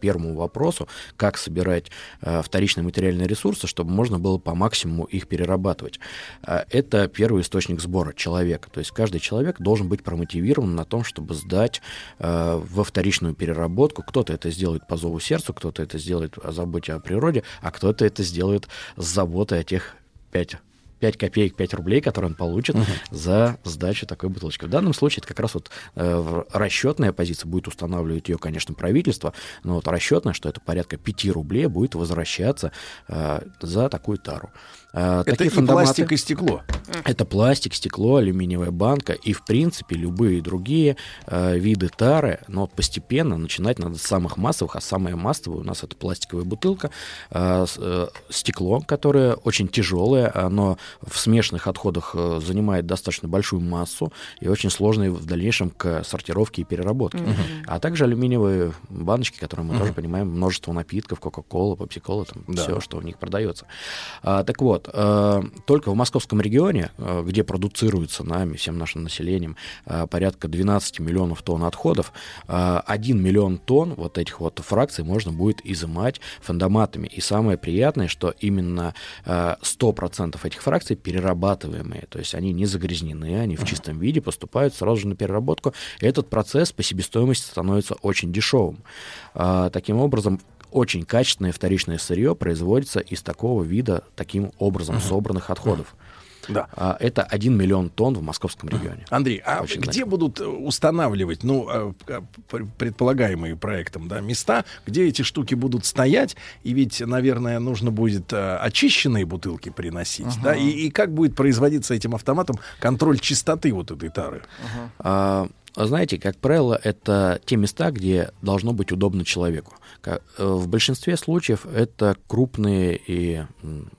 первому вопросу, как собирать э, вторичные материальные ресурсы, чтобы можно было по максимуму их перерабатывать. Э, Это первый источник сбора человека. То есть каждый человек должен быть промотивирован на том, чтобы сдать э, во вторичную переработку. Кто-то это сделает по зову сердцу, кто-то это сделает о заботе о природе, а кто-то это сделает с заботой о тех 5 5 копеек, 5 рублей, которые он получит за сдачу такой бутылочки. В данном случае это как раз вот э, расчетная позиция, будет устанавливать ее, конечно, правительство, но вот расчетная, что это порядка 5 рублей будет возвращаться э, за такую тару. Э, Это такие и фандоматы- пластик, и стекло. это пластик, стекло, алюминиевая банка и, в принципе, любые другие э, виды тары, но постепенно начинать надо с самых массовых, а самое массовое у нас это пластиковая бутылка, э, э, стекло, которое очень тяжелое, оно в смешанных отходах э, занимает достаточно большую массу и очень сложно в дальнейшем к сортировке и переработке. Мгм. А также алюминиевые баночки, которые мы Мгм. тоже понимаем, множество напитков, Кока-Кола, Пепси-Кола, там Да. все, что у них продается. А, так вот, э, только в московском регионе, э, где продуцируется нами, всем нашим населением, э, порядка 12 миллионов тонн отходов, э, 1 миллион тонн вот этих вот фракций можно будет изымать фандоматами. И самое приятное, что именно э, 100% этих фракций перерабатываемые, то есть они не загрязнены, они в чистом виде поступают сразу же на переработку. И этот процесс по себестоимости становится очень дешевым. А, Таким образом, очень качественное вторичное сырье производится из такого вида, таким образом собранных отходов. Да. А, Это 1 миллион тонн в московском регионе. Андрей, а Очень где значимо. будут э, устанавливать, ну, э, пр- предполагаемые проектом, да, места, где эти штуки будут стоять, и ведь, наверное, нужно будет э, очищенные бутылки приносить, Ага. да, и, и как будет производиться этим автоматом контроль чистоты вот этой тары? А, Знаете, как правило, это те места, где должно быть удобно человеку. Э, В большинстве случаев это крупные и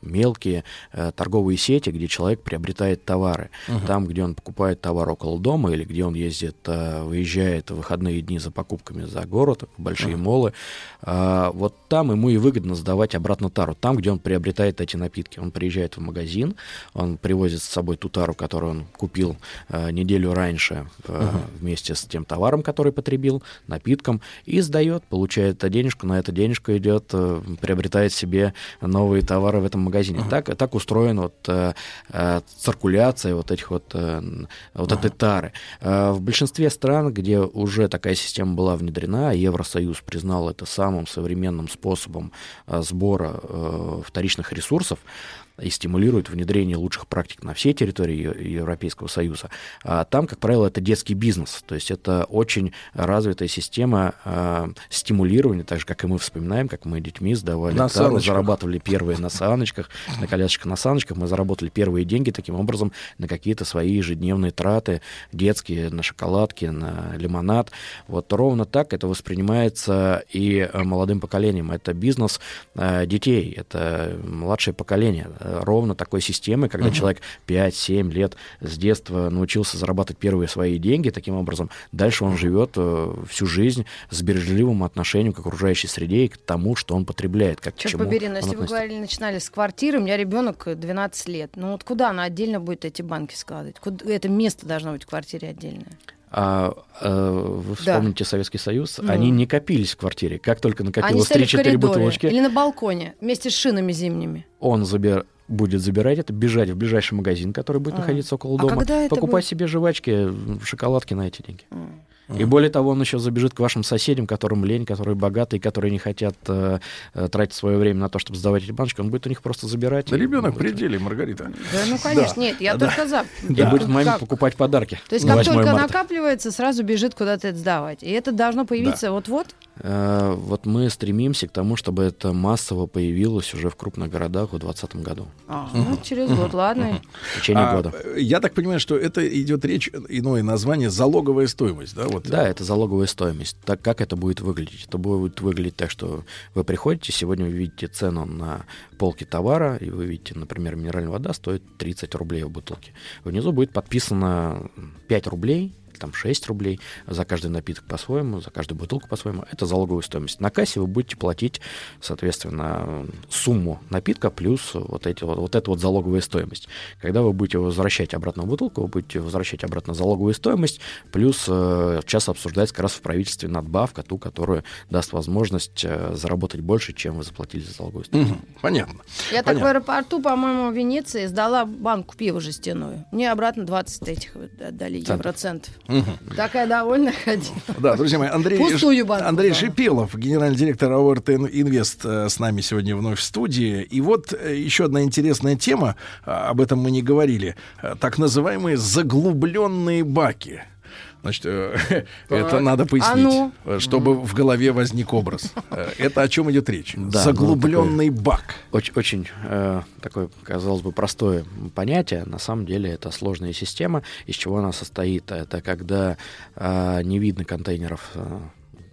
мелкие э, торговые сети, где человек приобретает товары. Мгм. Там, где он покупает товар около дома или где он ездит, э, выезжает в выходные дни за покупками за город, в большие Мгм. молы, а, вот там ему и выгодно сдавать обратно тару. Там, где он приобретает эти напитки. Он приезжает в магазин, он привозит с собой ту тару, которую он купил неделю раньше Мгм. в вместе с тем товаром, который потребил, напитком, и сдает, получает денежку, на эту денежку идет, э, приобретает себе новые товары в этом магазине. Uh-huh. Так, так устроена вот, э, э, циркуляция вот этих вот, э, вот uh-huh. этой тары. Э, в большинстве стран, где уже такая система была внедрена, Евросоюз признал это самым современным способом э, сбора э, вторичных ресурсов, и стимулирует внедрение лучших практик на всей территории Европейского Союза. А там, как правило, это детский бизнес, то есть это очень развитая система э, стимулирования, так же, как и мы вспоминаем, как мы детьми сдавали на тару, зарабатывали первые на саночках, на колясочках, на саночках, мы заработали первые деньги таким образом на какие-то свои ежедневные траты, детские, на шоколадки, на лимонад. Вот ровно так это воспринимается и молодым поколением. Это бизнес э, детей, это младшее поколение ровно такой системы, когда uh-huh. человек 5-7 лет с детства научился зарабатывать первые свои деньги, таким образом дальше он живет э, всю жизнь с бережливым отношением к окружающей среде и к тому, что он потребляет. Как Черт побери, но если вы говорили, начинали с квартиры, у меня ребенок 12 лет, ну вот куда она отдельно будет эти банки складывать? Куда, это место должно быть в квартире отдельное. А, а вы вспомните да. Советский Союз, ну. они не копились в квартире. Как только накопилось 3-4 бутылочки... Или на балконе, вместе с шинами зимними. Он забер будет забирать это, бежать в ближайший магазин, который будет а. находиться около дома, а покупать будет? себе жвачки, шоколадки на эти деньги. А. И более того, он еще забежит к вашим соседям, которым лень, которые богатые, которые не хотят э, э, тратить свое время на то, чтобы сдавать эти баночки, он будет у них просто забирать. Да ребенок при деле, Маргарита. Да, ну конечно, да. нет, я да. только за. И будет маме как? покупать подарки. То есть как только марта. накапливается, сразу бежит куда-то это сдавать. И это должно появиться да. вот-вот? Вот мы стремимся к тому, чтобы это массово появилось уже в крупных городах в 2020 году. А, ну, через год, ладно. В течение а, года. Я так понимаю, что это идет речь, иное название, залоговая стоимость, да? Вот. Да, это залоговая стоимость. Так как это будет выглядеть? Это будет выглядеть так, что вы приходите, сегодня вы видите цену на полке товара, и вы видите, например, минеральная вода стоит 30 рублей в бутылке. Внизу будет подписано 5 рублей, там 6 рублей за каждый напиток по-своему, за каждую бутылку по-своему. Это залоговая стоимость. На кассе вы будете платить, соответственно, сумму напитка плюс вот, эти, вот, вот эту вот залоговая стоимость. Когда вы будете возвращать обратно бутылку, вы будете возвращать обратно залоговую стоимость, плюс э, сейчас обсуждается как раз в правительстве надбавка, ту, которая даст возможность э, заработать больше, чем вы заплатили за залоговую стоимость. Угу, понятно. Я понятно. так в аэропорту, по-моему, в Венеции сдала банку пива жестяную. Мне обратно 20 этих дали евроцентов. Угу. Такая довольная ходила. Да, друзья мои, Андрей, Пустую банку, Андрей да. Шипелов, генеральный директор АОРТ Инвест, э, с нами сегодня вновь в студии. И вот э, еще одна интересная тема, а, об этом мы не говорили, э, так называемые заглубленные баки. Значит, э, это надо пояснить, а ну? чтобы в голове возник образ. Э, это о чем идет речь? Да, Заглубленный ну, бак. Очень, очень э, такое, казалось бы, простое понятие. На самом деле это сложная система. Из чего она состоит? Это когда э, не видно контейнеров э,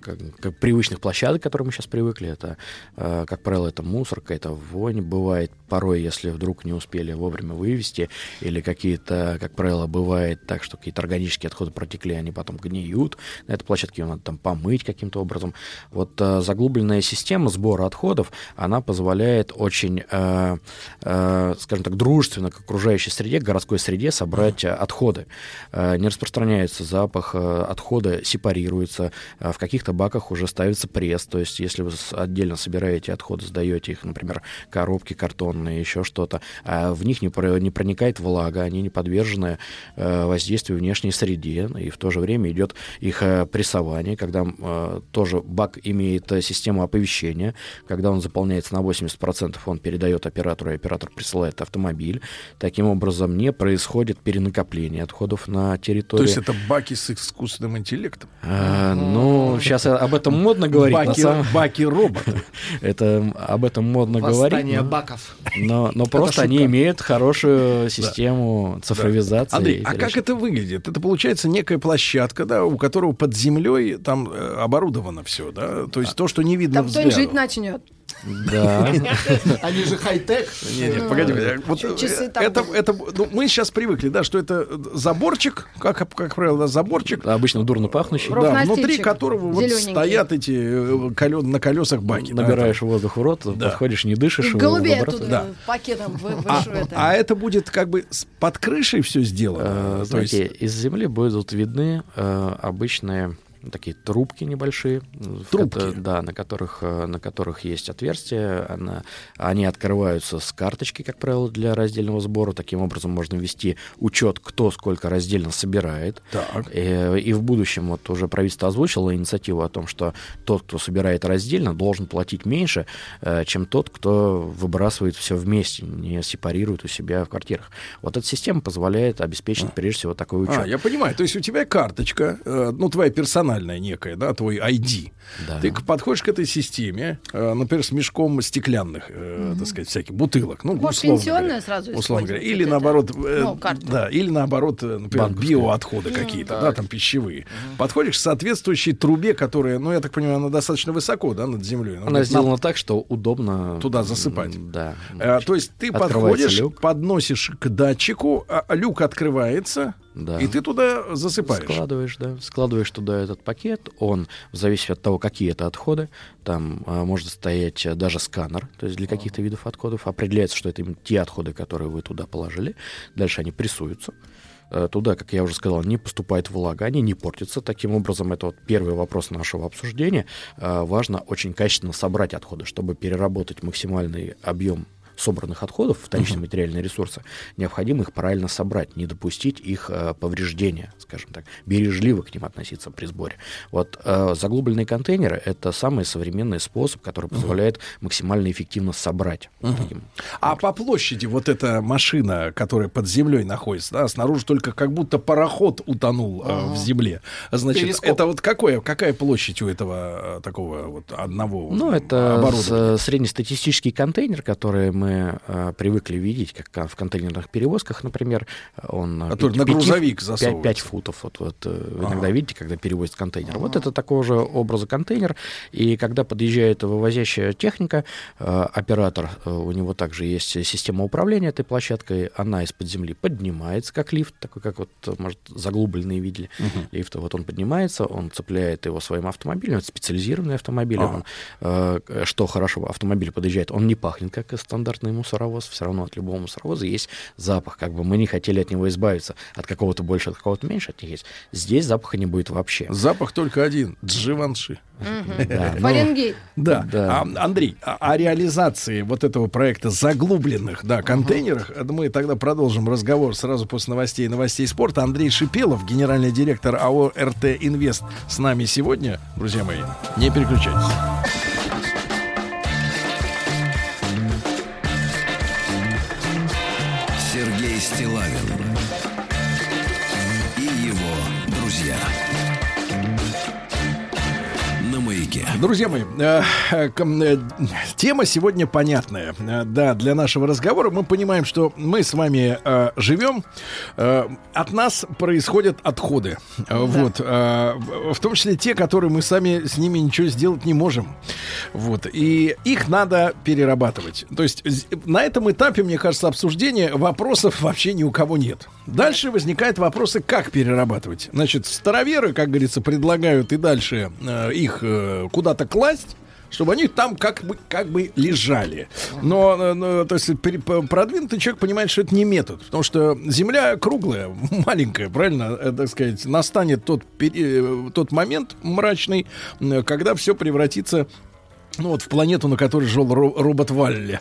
как, как привычных площадок, к которым мы сейчас привыкли. Это, э, как правило, это мусорка, это вонь бывает порой, если вдруг не успели вовремя вывести, или какие-то, как правило, бывает так, что какие-то органические отходы протекли, они потом гниют на этой площадке, ее надо там помыть каким-то образом. Вот э, заглубленная система сбора отходов, она позволяет очень, э, э, скажем так, дружественно к окружающей среде, к городской среде собрать э, отходы. Э, не распространяется запах, э, отходы сепарируются, э, в каких-то баках уже ставится пресс, то есть если вы отдельно собираете отходы, сдаете их, например, коробки картонные, еще что-то, а в них не, не проникает влага, они не подвержены э, воздействию внешней среде, и в то же время идет их э, прессование, когда э, тоже бак имеет систему оповещения, когда он заполняется на 80%, он передает оператору, и оператор присылает автомобиль. Таким образом, не происходит перенакопление отходов на территории. То есть это баки с искусственным интеллектом? А, ну, сейчас сейчас об этом модно говорить. Баки, самом... баки роботы. Это об этом модно Восстание говорить. баков. Но, но просто они имеют хорошую систему да. цифровизации. Андрей, а как это выглядит? Это получается некая площадка, да, у которого под землей там э, оборудовано все, да? То есть а. то, что не видно там взгляду. кто-нибудь жить начнет. Да. Они же хай-тек. Не, не, погоди, погоди. Вот, это, это, ну, мы сейчас привыкли, да, что это заборчик, как, как правило, заборчик, Обычно дурно пахнущий. да, внутри которого вот стоят эти э, колё- на колесах баки. да, Набираешь воздух в рот, Да. подходишь, не дышишь. И голубей оттуда Да. пакетом вы- А, это. а это будет как бы под крышей все сделано. То Знаете, есть из земли будут видны э, обычные такие трубки небольшие, Трубки? кото- да, на которых э, на которых есть отверстия, она- они открываются с карточки, как правило, для раздельного сбора. Таким образом можно вести учет, кто сколько раздельно собирает. Так. Э, И в будущем вот уже правительство озвучило инициативу о том, что тот, кто собирает раздельно, должен платить меньше, э, чем тот, кто выбрасывает все вместе, не сепарирует у себя в квартирах. Вот эта система позволяет обеспечить прежде всего такой учет. А, я понимаю. То есть у тебя карточка, ну, твоя персональная некая, да, твой ID. Да. Ты к- подходишь к этой системе, э, например, с мешком стеклянных, э, так сказать, всяких бутылок. Ну, Может, условно говоря. сразу Условно говоря. Или наоборот, это? э, Ну, карту. да, или наоборот, э, например, Банковская. биоотходы какие-то, да, там пищевые. Подходишь к соответствующей трубе, которая, ну, я так понимаю, она достаточно высоко, да, над землей. Она на- сделана так, что удобно Туда засыпать. Да. Э, то есть ты подходишь, люк. подносишь к датчику, а люк открывается, Да. и ты туда засыпаешь. Складываешь, да. Складываешь туда этот пакет. Он, в зависимости от того, какие это отходы, там а, может стоять а, даже сканер, то есть для каких-то видов отходов. Определяется, что это именно те отходы, которые вы туда положили. Дальше они прессуются. Э, Туда, как я уже сказал, не поступает влага, они не портятся. Таким образом, это вот первый вопрос нашего обсуждения. Э, Важно очень качественно собрать отходы, чтобы переработать максимальный объем собранных отходов, вторичные материальные ресурсы, необходимо их правильно собрать, не допустить их э, повреждения, скажем так, бережливо к ним относиться при сборе. Вот э, заглубленные контейнеры — это самый современный способ, который позволяет максимально эффективно собрать. таким А по площади вот эта машина, которая под землей находится, да, снаружи только как будто пароход утонул э, в земле. Значит, Перископ. это вот какое, какая площадь у этого э, такого вот одного Ну, это с- среднестатистический контейнер, который мы э, привыкли видеть, как ка- в контейнерных перевозках, например. Он э, Который пяти- на пяти- грузовик пять- засовывается. пять футов. Вот, вот, э, вы иногда видите, когда перевозят контейнер. Вот это такого же образа контейнер. И когда подъезжает вывозящая техника, э, оператор, э, у него также есть система управления этой площадкой, она из-под земли поднимается, как лифт, такой, как вот, э, может, заглубленные видели лифта. Вот он поднимается, он цепляет его своим автомобилем, это специализированный автомобиль. Ага. Он, э, что хорошо, автомобиль подъезжает, он не пахнет, как стандартный мусоровоз, все равно от любого мусоровоза есть запах, как бы мы не хотели от него избавиться, от какого-то больше, от какого-то меньше от них есть. Здесь запаха не будет вообще. Запах только один. Дживанши. Да, ну, Фаренгейт. Да. Да. А, Андрей, а- о реализации вот этого проекта заглубленных, да, контейнерах, это мы тогда продолжим разговор сразу после новостей и новостей спорта. Андрей Шипелов, генеральный директор АО РТ Инвест, с нами сегодня. Друзья мои, не переключайтесь. Стилавин Друзья мои, э, э, э, тема сегодня понятная. Э, Да, для нашего разговора мы понимаем, что мы с вами живем, от нас происходят отходы. Э, Вот, в том числе те, которые мы сами с ними ничего сделать не можем. Вот, и их надо перерабатывать. То есть на этом этапе, мне кажется, обсуждения вопросов вообще ни у кого нет. Дальше возникают вопросы, как перерабатывать. Значит, староверы, как говорится, предлагают и дальше их э, куда-то класть чтобы они там как бы, как бы лежали. Но, э, ну, то есть продвинутый человек понимает, что это не метод, потому что Земля круглая, маленькая, правильно, э, так сказать, настанет тот, э, тот момент мрачный, когда все превратится ну вот в планету, на которой жил ро- робот Валли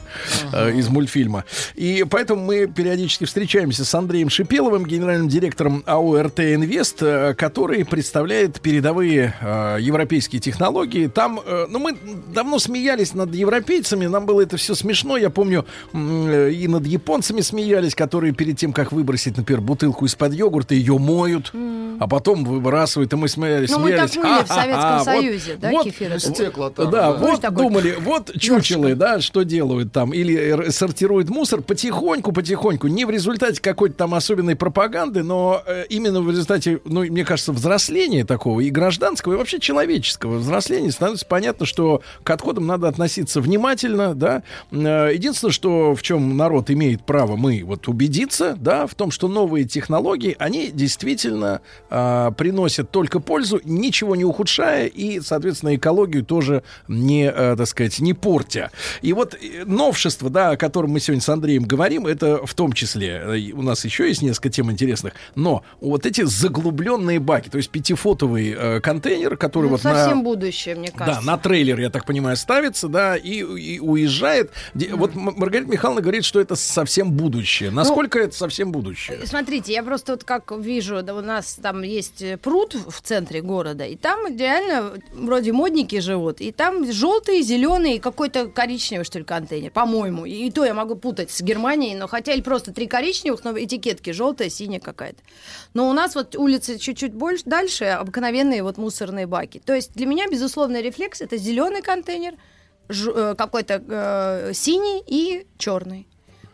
э, из мультфильма. И поэтому мы периодически встречаемся с Андреем Шипеловым, генеральным директором АО РТ Инвест, э, который представляет передовые э, европейские технологии. Там, э, ну мы давно смеялись над европейцами, нам было это все смешно. Я помню, э, и над японцами смеялись, которые перед тем, как выбросить, например, бутылку из-под йогурта, ее моют. а потом выбрасывают, и мы смеялись, Ну, мы так мыли в Советском Союзе, да, вот, кефир? этот? Стекло-то, Да, да. вот такой думали, вот чучелы, да, что делают там, или сортируют мусор потихоньку, потихоньку, не в результате какой-то там особенной пропаганды, но э, именно в результате, ну, мне кажется, взросления такого и гражданского, и вообще человеческого взросления становится понятно, что к отходам надо относиться внимательно, да. Э, Единственное, что в чем народ имеет право, мы вот убедиться, да, в том, что новые технологии, они действительно а, приносят только пользу, ничего не ухудшая и, соответственно, экологию тоже не, э, так сказать, не портя. И вот э, новшество, да, о котором мы сегодня с Андреем говорим, это в том числе, э, у нас еще есть несколько тем интересных, но вот эти заглубленные баки, то есть пятифотовый э, контейнер, который Ну, вот на... совсем будущее, мне Да, кажется. на трейлер, я так понимаю, ставится, да, и, и уезжает. Де- Вот Маргарита Михайловна говорит, что это совсем будущее. Ну, Насколько это совсем будущее? Смотрите, я просто вот как вижу, да, у нас там есть пруд в центре города, и там реально вроде модники живут, и там желтый, зеленый и какой-то коричневый, что ли, контейнер, по-моему. И, то я могу путать с Германией, но хотя или просто три коричневых, но этикетки желтая, синяя какая-то. Но у нас вот улицы чуть-чуть больше, дальше обыкновенные вот мусорные баки. То есть для меня безусловный рефлекс это зеленый контейнер, э, какой-то э, синий и черный.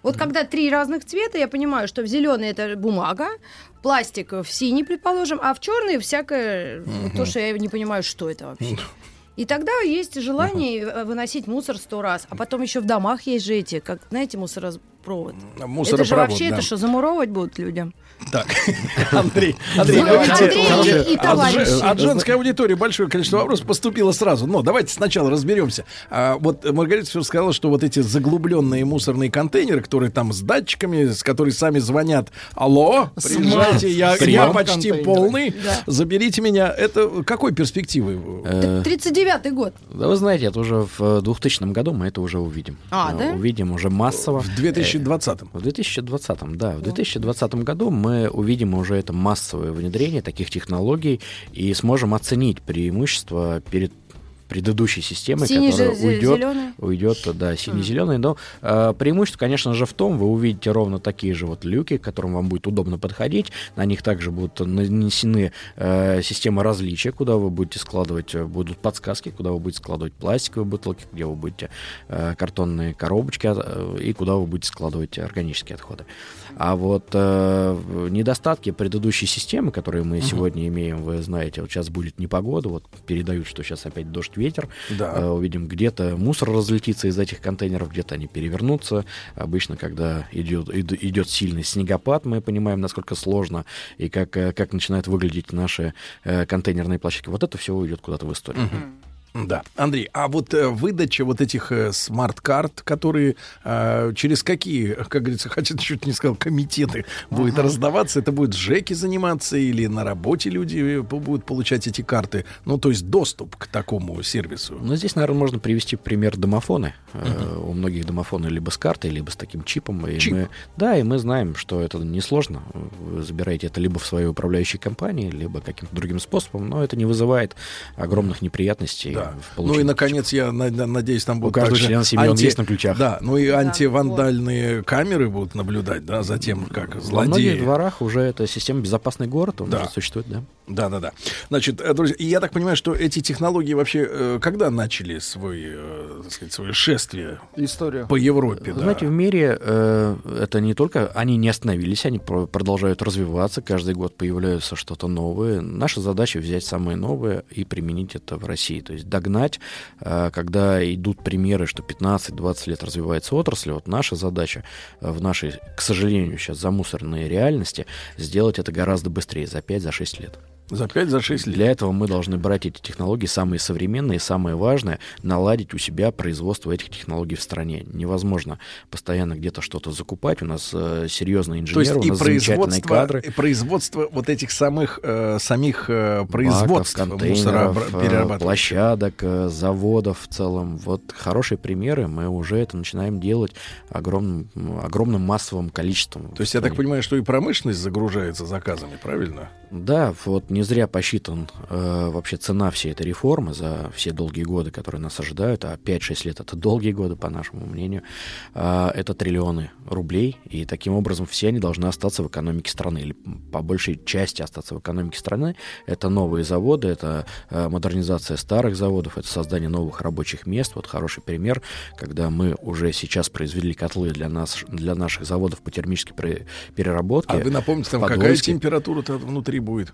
Вот когда три разных цвета, я понимаю, что в зеленый это бумага, пластик в синий, предположим, а в черный всякое вот то, что я не понимаю, что это вообще. И тогда есть желание э, выносить мусор сто раз. А потом еще в домах есть же эти, как, знаете, мусоропровод. это же вообще, да. это что, замуровывать будут людям? Так, Андрей, Андрей, Ну, давайте. Андрей Хорошо. и От товарищи. же- От женской аудитории большое количество вопросов поступило сразу. Но давайте сначала разберемся. А, вот Маргарита всё сказала, что вот эти заглубленные мусорные контейнеры, которые там с датчиками, с которые сами звонят, алло, приезжайте, я, я почти полный, Да. заберите меня. Это какой перспективы? Э, 39-й год. Да вы знаете, это уже в 2000 году мы это уже увидим. А, Э, да? Увидим уже массово. В 2020-м. В 2020, да, в 2020 году мы увидим уже это массовое внедрение таких технологий и сможем оценить преимущества перед предыдущей системой, Синий которая же- уйдет, зелёный? уйдет, да, синий-зеленый. Но э, преимущество, конечно же, в том, вы увидите ровно такие же вот люки, к которым вам будет удобно подходить. На них также будут нанесены э, системы различия, куда вы будете складывать, э, будут подсказки, куда вы будете складывать пластиковые бутылки, где вы будете э, картонные коробочки э, и куда вы будете складывать органические отходы. А вот э, недостатки предыдущей системы, которые мы сегодня имеем, вы знаете, вот сейчас будет непогода, вот передают, что сейчас опять дождь, ветер. Да. Э, увидим, где-то мусор разлетится из этих контейнеров, где-то они перевернутся. Обычно, когда идет, ид- идет сильный снегопад, мы понимаем, насколько сложно и как, э, как начинают выглядеть наши э, контейнерные площадки. Вот это все уйдет куда-то в историю. Да, Андрей, а вот э, выдача вот этих э, смарт-карт, которые э, через какие, как говорится, хотя чуть не сказал, комитеты будет раздаваться, это будет ЖЭКи заниматься или на работе люди э, бу- будут получать эти карты, ну то есть доступ к такому сервису. Ну, здесь, наверное, можно привести пример домофоны. Э, У многих домофоны либо с картой, либо с таким чипом. И Чип. мы, да, и мы знаем, что это несложно. Вы забираете это либо в своей управляющей компании, либо каким-то другим способом, но это не вызывает огромных неприятностей Да. в Ну и, наконец, я на- на- надеюсь, там будут каждого также члена семьи он есть на ключах. Да, ну и антивандальные камеры будут наблюдать, да, за тем, как Во многих злодеи. дворах уже эта система «Безопасный город» он Да. уже существует, да. Да, да, да. Значит, э, друзья, и я так понимаю, что эти технологии вообще э, когда начали свой, э, так сказать, свое шествие История. по Европе? Да? знаете, в мире э, это не только они не остановились, они про- продолжают развиваться. Каждый год появляются что-то новое. Наша задача взять самое новое и применить это в России. То есть догнать, э, когда идут примеры, что 15-20 лет развивается отрасль. Вот наша задача э, в нашей, к сожалению, сейчас замусоренной реальности сделать это гораздо быстрее, за 5-6 лет. За 5, за 6 лет. Для этого мы должны брать эти технологии, самые современные, самое важное, наладить у себя производство этих технологий в стране. Невозможно постоянно где-то что-то закупать. У нас э, серьезные То есть инженеры, у и нас замечательные производство, кадры. и производство вот этих самых э, самих э, баков, производств контейнеров, э, площадок, э, заводов в целом. Вот хорошие примеры, мы уже это начинаем делать огромным, огромным массовым количеством. То есть я так понимаю, что и промышленность загружается заказами, правильно? Да, вот не зря посчитан э, вообще цена всей этой реформы за все долгие годы, которые нас ожидают, а 5-6 лет это долгие годы, по нашему мнению, э, это триллионы рублей, и таким образом все они должны остаться в экономике страны, или по большей части остаться в экономике страны. Это новые заводы, это э, модернизация старых заводов, это создание новых рабочих мест. Вот хороший пример, когда мы уже сейчас произвели котлы для, нас, для наших заводов по термической переработке. А вы напомните, там какая температура-то внутри будет?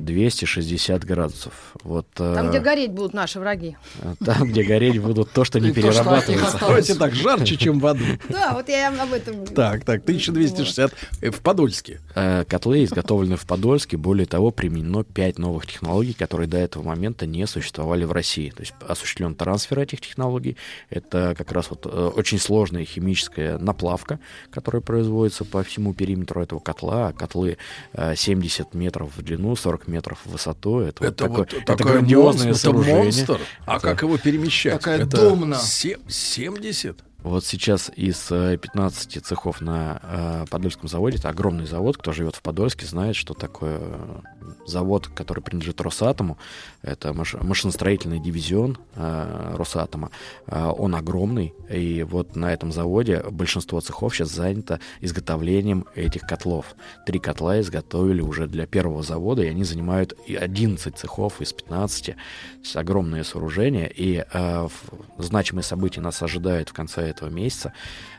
1260 градусов. Вот, там, э, где гореть будут наши враги. Там, где гореть будут то, что не перерабатывается. Давайте так, жарче, чем в аду. Да, вот я об этом Так, так, 1260 в Подольске. Э, котлы изготовлены в Подольске. Более того, применено 5 новых технологий, которые до этого момента не существовали в России. То есть осуществлен трансфер этих технологий. Это как раз вот э, очень сложная химическая наплавка, которая производится по всему периметру этого котла. Котлы 70 метров в длину, 40 метров в высоту. Это, это вот, вот такое, это грандиозное монстр, сооружение. Это монстр. А это... как его перемещать? Такая это домна. 70? Вот сейчас из 15 э, цехов на э, Подольском заводе, это огромный завод, кто живет в Подольске, знает, что такое э, завод, который принадлежит Росатому, это маш- машиностроительный дивизион э, Росатома, э, он огромный, и вот на этом заводе большинство цехов сейчас занято изготовлением этих котлов. Три котла изготовили уже для первого завода, и они занимают 11 цехов из 15, то огромное сооружение, и э, значимые события нас ожидают в конце этого месяца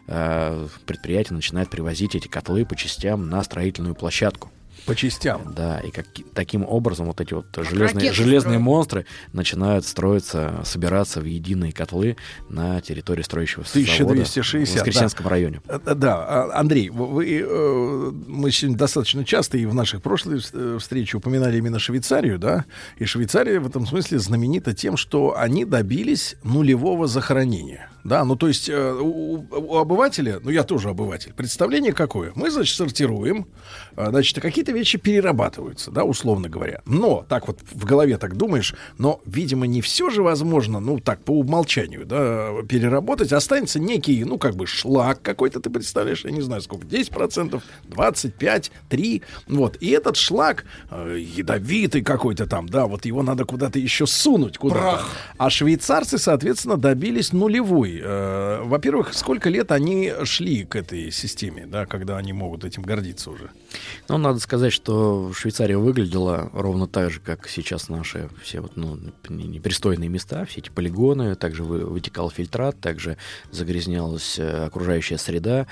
предприятие начинает привозить эти котлы по частям на строительную площадку. По частям. Да, и как, таким образом вот эти вот железные, железные монстры начинают строиться, собираться в единые котлы на территории строящегося 1260, завода в Воскресенском да. районе. Да, а, Андрей, вы, э, мы сегодня достаточно часто и в наших прошлых встречах упоминали именно Швейцарию, да, и Швейцария в этом смысле знаменита тем, что они добились нулевого захоронения. Да, ну то есть э, у, у обывателя, ну я тоже обыватель, представление какое? Мы, значит, сортируем, э, значит, какие-то вещи перерабатываются, да, условно говоря. Но, так вот в голове так думаешь, но, видимо, не все же возможно, ну так, по умолчанию, да, переработать. Останется некий, ну как бы шлак какой-то, ты представляешь, я не знаю сколько, 10%, 25, 3, вот. И этот шлак э, ядовитый какой-то там, да, вот его надо куда-то еще сунуть куда-то. А швейцарцы, соответственно, добились нулевой Э, во-первых, сколько лет они шли к этой системе, да, когда они могут этим гордиться уже? Ну, надо сказать, что Швейцария выглядела ровно так же, как сейчас наши все вот, ну, непристойные места, все эти полигоны, также вытекал фильтрат, также загрязнялась э, окружающая среда.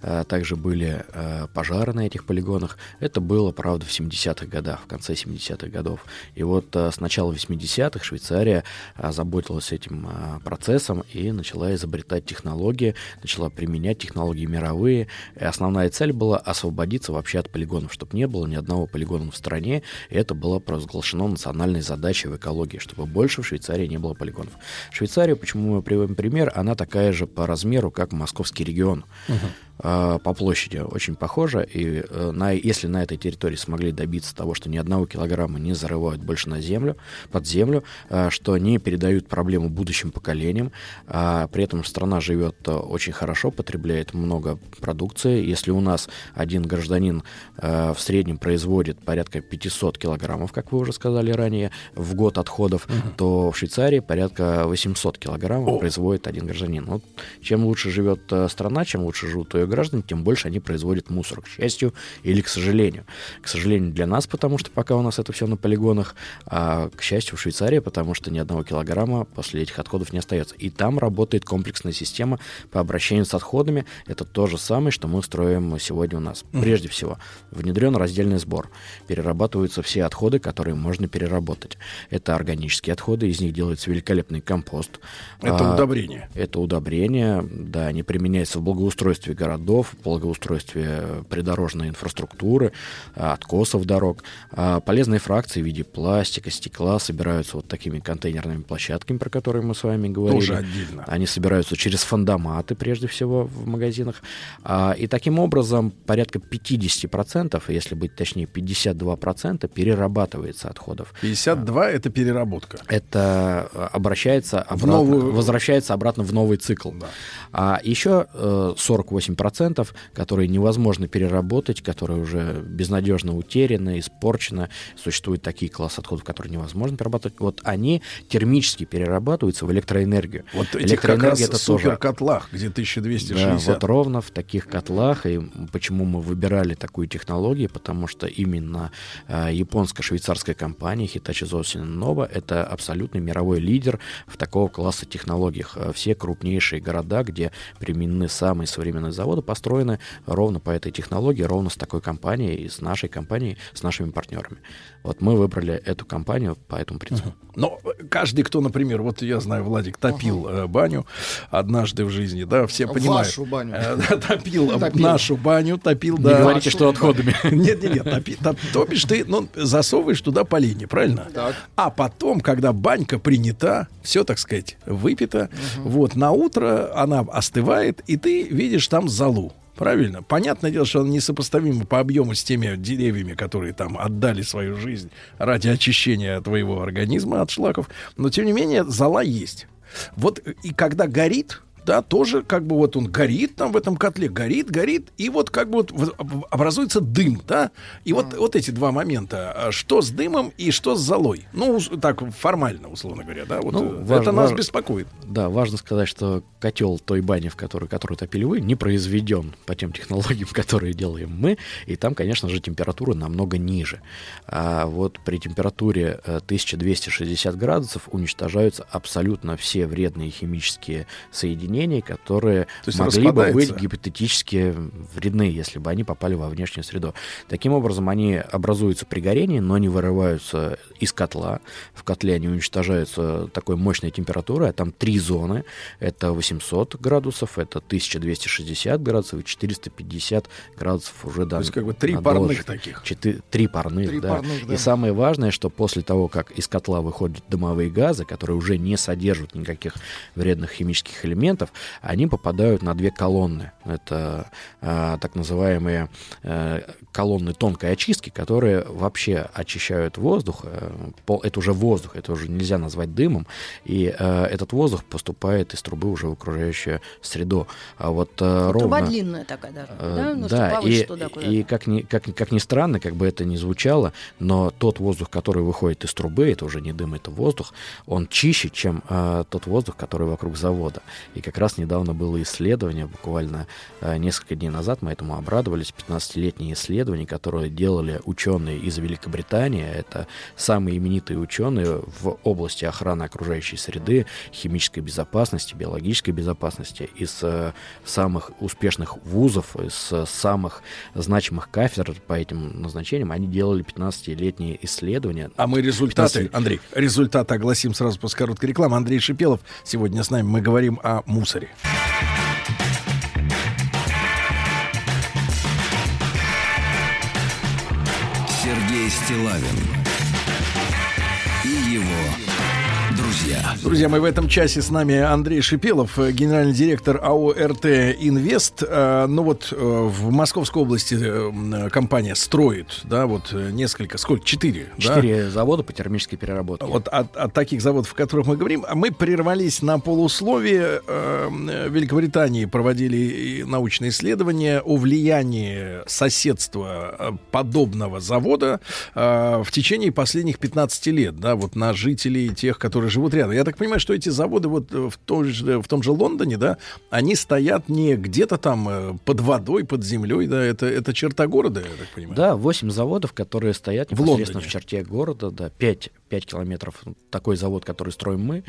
Э, также были э, пожары на этих полигонах. Это было, правда, в 70-х годах, в конце 70-х годов. И вот э, с начала 80-х Швейцария заботилась этим процессом и начала изобретать технологии, начала применять технологии мировые. И основная цель была освободиться вообще от полигонов, чтобы не было ни одного полигона в стране. И это было провозглашено национальной задачей в экологии, чтобы больше в Швейцарии не было полигонов. Швейцария, почему мы приводим пример, она такая же по размеру, как московский регион. Uh-huh. Э, по площади очень похоже. И э, на, если на этой территории смогли добиться того, что ни одного килограмма не зарывают больше на землю, под землю, э, что не передают проблему будущим поколениям, а при этом страна живет очень хорошо, потребляет много продукции. Если у нас один гражданин в среднем производит порядка 500 килограммов, как вы уже сказали ранее, в год отходов, угу. то в Швейцарии порядка 800 килограммов О. производит один гражданин. Вот чем лучше живет страна, чем лучше живут ее граждан, тем больше они производят мусор, к счастью или к сожалению. К сожалению для нас, потому что пока у нас это все на полигонах, а к счастью в Швейцарии, потому что ни одного килограмма после этих отходов не остается. И там работает комплексная система по обращению с отходами. Это то же самое, что мы строим сегодня у нас. Mm-hmm. Прежде всего, внедрен раздельный сбор. Перерабатываются все отходы, которые можно переработать. Это органические отходы, из них делается великолепный компост. Это а, удобрение. Это удобрение, да, они применяются в благоустройстве городов городов, благоустройстве э, придорожной инфраструктуры, э, откосов дорог. А полезные фракции в виде пластика, стекла собираются вот такими контейнерными площадками, про которые мы с вами говорили. Тоже отдельно. Они собираются через фандоматы, прежде всего, в магазинах. А, и таким образом порядка 50%, если быть точнее, 52% перерабатывается отходов. 52 — а. это переработка. Это э, обращается обратно, новую... возвращается обратно в новый цикл. Да. А еще 48% процентов, которые невозможно переработать, которые уже безнадежно утеряны, испорчены. Существуют такие классы отходов, которые невозможно перерабатывать. Вот они термически перерабатываются в электроэнергию. Вот электроэнергия это супер котлах, где 1260. Да, вот ровно в таких котлах. И почему мы выбирали такую технологию? Потому что именно э, японско-швейцарская компания Hitachi Zosin Nova это абсолютный мировой лидер в такого класса технологиях. Э, все крупнейшие города, где применены самые современные заводы, построены ровно по этой технологии, ровно с такой компанией с нашей компанией, с нашими партнерами. Вот мы выбрали эту компанию по этому принципу. Но каждый, кто, например, вот я знаю, Владик топил э, баню однажды в жизни, да, все понимают. Вашу баню. Э, да, топил, Топил. нашу баню, топил, Не да. говорите, что отходами. Нет, нет, нет, топи- топ- топишь ты, ну, засовываешь туда поленье, правильно? Так. А потом, когда банька принята, все, так сказать, выпито, вот, на утро она остывает, и ты видишь там залу. Правильно? Понятное дело, что она несопоставима по объему с теми деревьями, которые там отдали свою жизнь ради очищения твоего организма от шлаков. Но, тем не менее, зала есть. Вот и когда горит, да, тоже как бы вот он горит там в этом котле, горит, горит, и вот как бы вот образуется дым, да, и вот, вот эти два момента, а, что с дымом и что с золой, ну, так формально, условно говоря, да, вот Ну, э, это нас важ- беспокоит. Да, важно сказать, что котел той бани, в которой, которую топили вы, не произведен по тем технологиям, которые делаем мы, и там, конечно же, температура намного ниже. А вот при температуре э, 1260 градусов уничтожаются абсолютно все вредные химические соединения, которые То есть могли бы быть гипотетически вредны, если бы они попали во внешнюю среду. Таким образом, они образуются при горении, но не вырываются из котла. В котле они уничтожаются такой мощной температурой, а там три зоны. Это 800 градусов, это 1260 градусов и 450 градусов уже до То есть как бы три парных таких. Четы- Три парных, Три да. парных, да. И самое важное, что после того, как из котла выходят дымовые газы, которые уже не содержат никаких вредных химических элементов, они попадают на две колонны. Это а, так называемые э, колонны тонкой очистки, которые вообще очищают воздух. Э, пол- это уже воздух, это уже нельзя назвать дымом. И э, этот воздух поступает из трубы уже в окружающую среду. А вот э, Труба ровно... длинная такая даже, Э, да? Ну, да, повыше и, туда и как, ни, как, как ни странно, как бы это ни звучало, но тот воздух, который выходит из трубы, это уже не дым, это воздух, он чище, чем э, тот воздух, который вокруг завода. И как раз недавно было исследование, буквально э, несколько дней назад мы этому обрадовались, 15-летнее исследование, которое делали ученые из Великобритании. Это самые именитые ученые в области охраны окружающей среды, химической безопасности, биологической безопасности из э, самых успешных вузов, из э, самых значимых кафедр по этим назначениям. Они делали 15-летние исследования. А мы результаты, 15 Андрей, результаты огласим сразу после короткой рекламы. Андрей Шипелов сегодня с нами. Мы говорим о мусоре. Сергей Стилавин и его друзья. Друзья мои, в этом часе с нами Андрей Шипелов, э, генеральный директор АО РТ Инвест. Э, Ну вот э, в Московской области компания строит, да, вот несколько, сколько, четыре, да? Четыре завода по термической переработке. Вот от, от таких заводов, о которых мы говорим, а мы прервались на полусловие. В Великобритании проводили научные исследования о влиянии соседства подобного завода в течение последних 15 лет, да, вот на жителей тех, которые живут рядом. Я так понимаю, что эти заводы вот э, в, той же, в том же Лондоне, да, они стоят не где-то там э, под водой, под землей, да, это, это черта города, я так понимаю. Да, 8 заводов, которые стоят В непосредственно в, Лондоне. черте города, да, 5, 5 километров. Такой завод, который строим мы,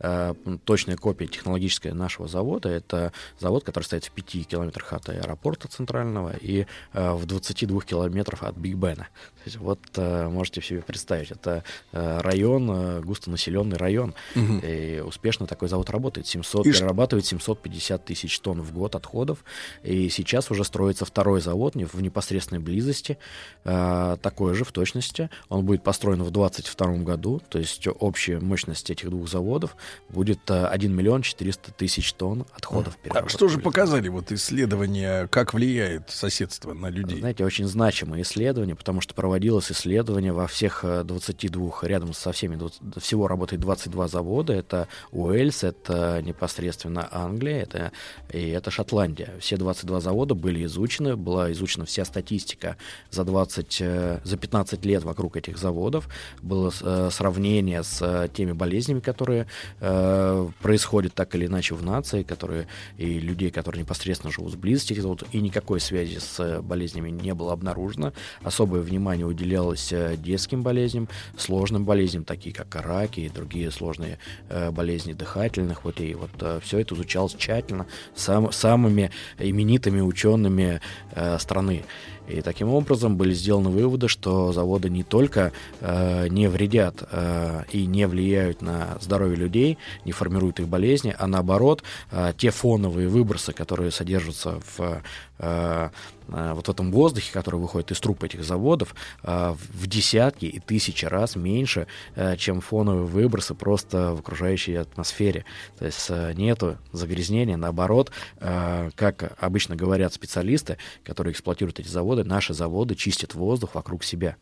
э, точная копия технологическая нашего завода, это завод, который стоит в 5 километрах от аэропорта центрального и э, в 22 километрах от Биг Бена. То есть вот э, можете себе представить, это э, район, э, густонаселенный район, Мгм. и успешно такой завод работает. 700, И перерабатывает 750 тысяч тонн в год отходов. И сейчас уже строится второй завод в непосредственной близости, э, такой же в точности. Он будет построен в 2022 году, то есть общая мощность этих двух заводов будет э, 1 миллион 400 тысяч тонн отходов А что же показали вот исследования, как влияет соседство на людей? Знаете, очень значимое исследование, потому что проводилось исследование во всех э, 22, рядом со всеми, 20 всего работает 22 завода. Это Уэльс, это непосредственно Англия, это, и это Шотландия. Все 22 завода были изучены, была изучена вся статистика за 20, э, за 15 лет вокруг этих заводов. Было э, сравнение с э, теми болезнями, которые э, происходят так или иначе в нации, которые и людей, которые непосредственно живут этих заводов, и никакой связи с э, болезнями не было обнаружено. Особое внимание уделялось э, детским болезням, сложным болезням, такие как раки и другие сложные э, болезни дыхательных путей. Вот э, все это изучалось тщательно сам, самыми именитыми учеными э, страны. И таким образом были сделаны выводы, что заводы не только э, не вредят э, и не влияют на здоровье людей, не формируют их болезни, а наоборот, э, те фоновые выбросы, которые содержатся в вот в этом воздухе, который выходит из труб этих заводов, э, в десятки и тысячи раз меньше, э, чем фоновые выбросы просто в окружающей атмосфере. То есть э, нету загрязнения, наоборот, э, как обычно говорят специалисты, которые эксплуатируют эти заводы, наши заводы чистят воздух вокруг себя.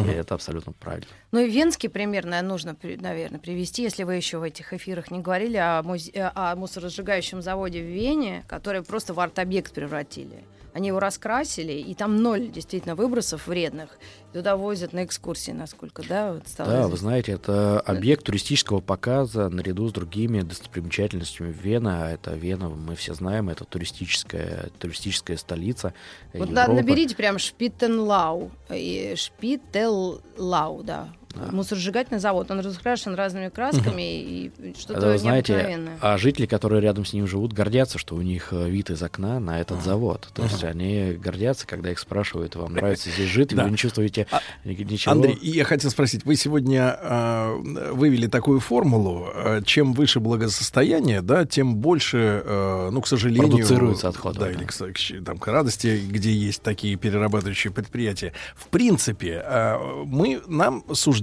Мгм. И это абсолютно правильно. Ну и венский пример, наверное, нужно, при- наверное, привести, если вы еще в этих эфирах не говорили о, музе- о мусоросжигающем заводе в Вене, который просто в арт-объект превратили. Они его раскрасили, и там ноль действительно выбросов вредных. Туда возят на экскурсии, насколько, да, вот Да, вы известно. знаете, это объект туристического показа наряду с другими достопримечательностями Вена. А Это Вена, мы все знаем, это туристическая, туристическая столица Вот Европы. на- наберите прям Шпиттенлау. и Шпиттеллау, да. Мусоросжигательный завод. Он раскрашен разными красками и что-то вы знаете, необыкновенное. а жители, которые рядом с ним живут, гордятся, что у них э, вид из окна на этот завод. То есть они гордятся, когда их спрашивают, вам нравится здесь жить, вы не чувствуете ни- ничего. Андрей, и я хотел спросить, вы сегодня э, вывели такую формулу, э, чем выше благосостояние, да, тем больше, э, ну, к сожалению... Продуцируется отходов, Да, или к, там, к радости, где есть такие перерабатывающие предприятия. В принципе, э, мы, нам суждено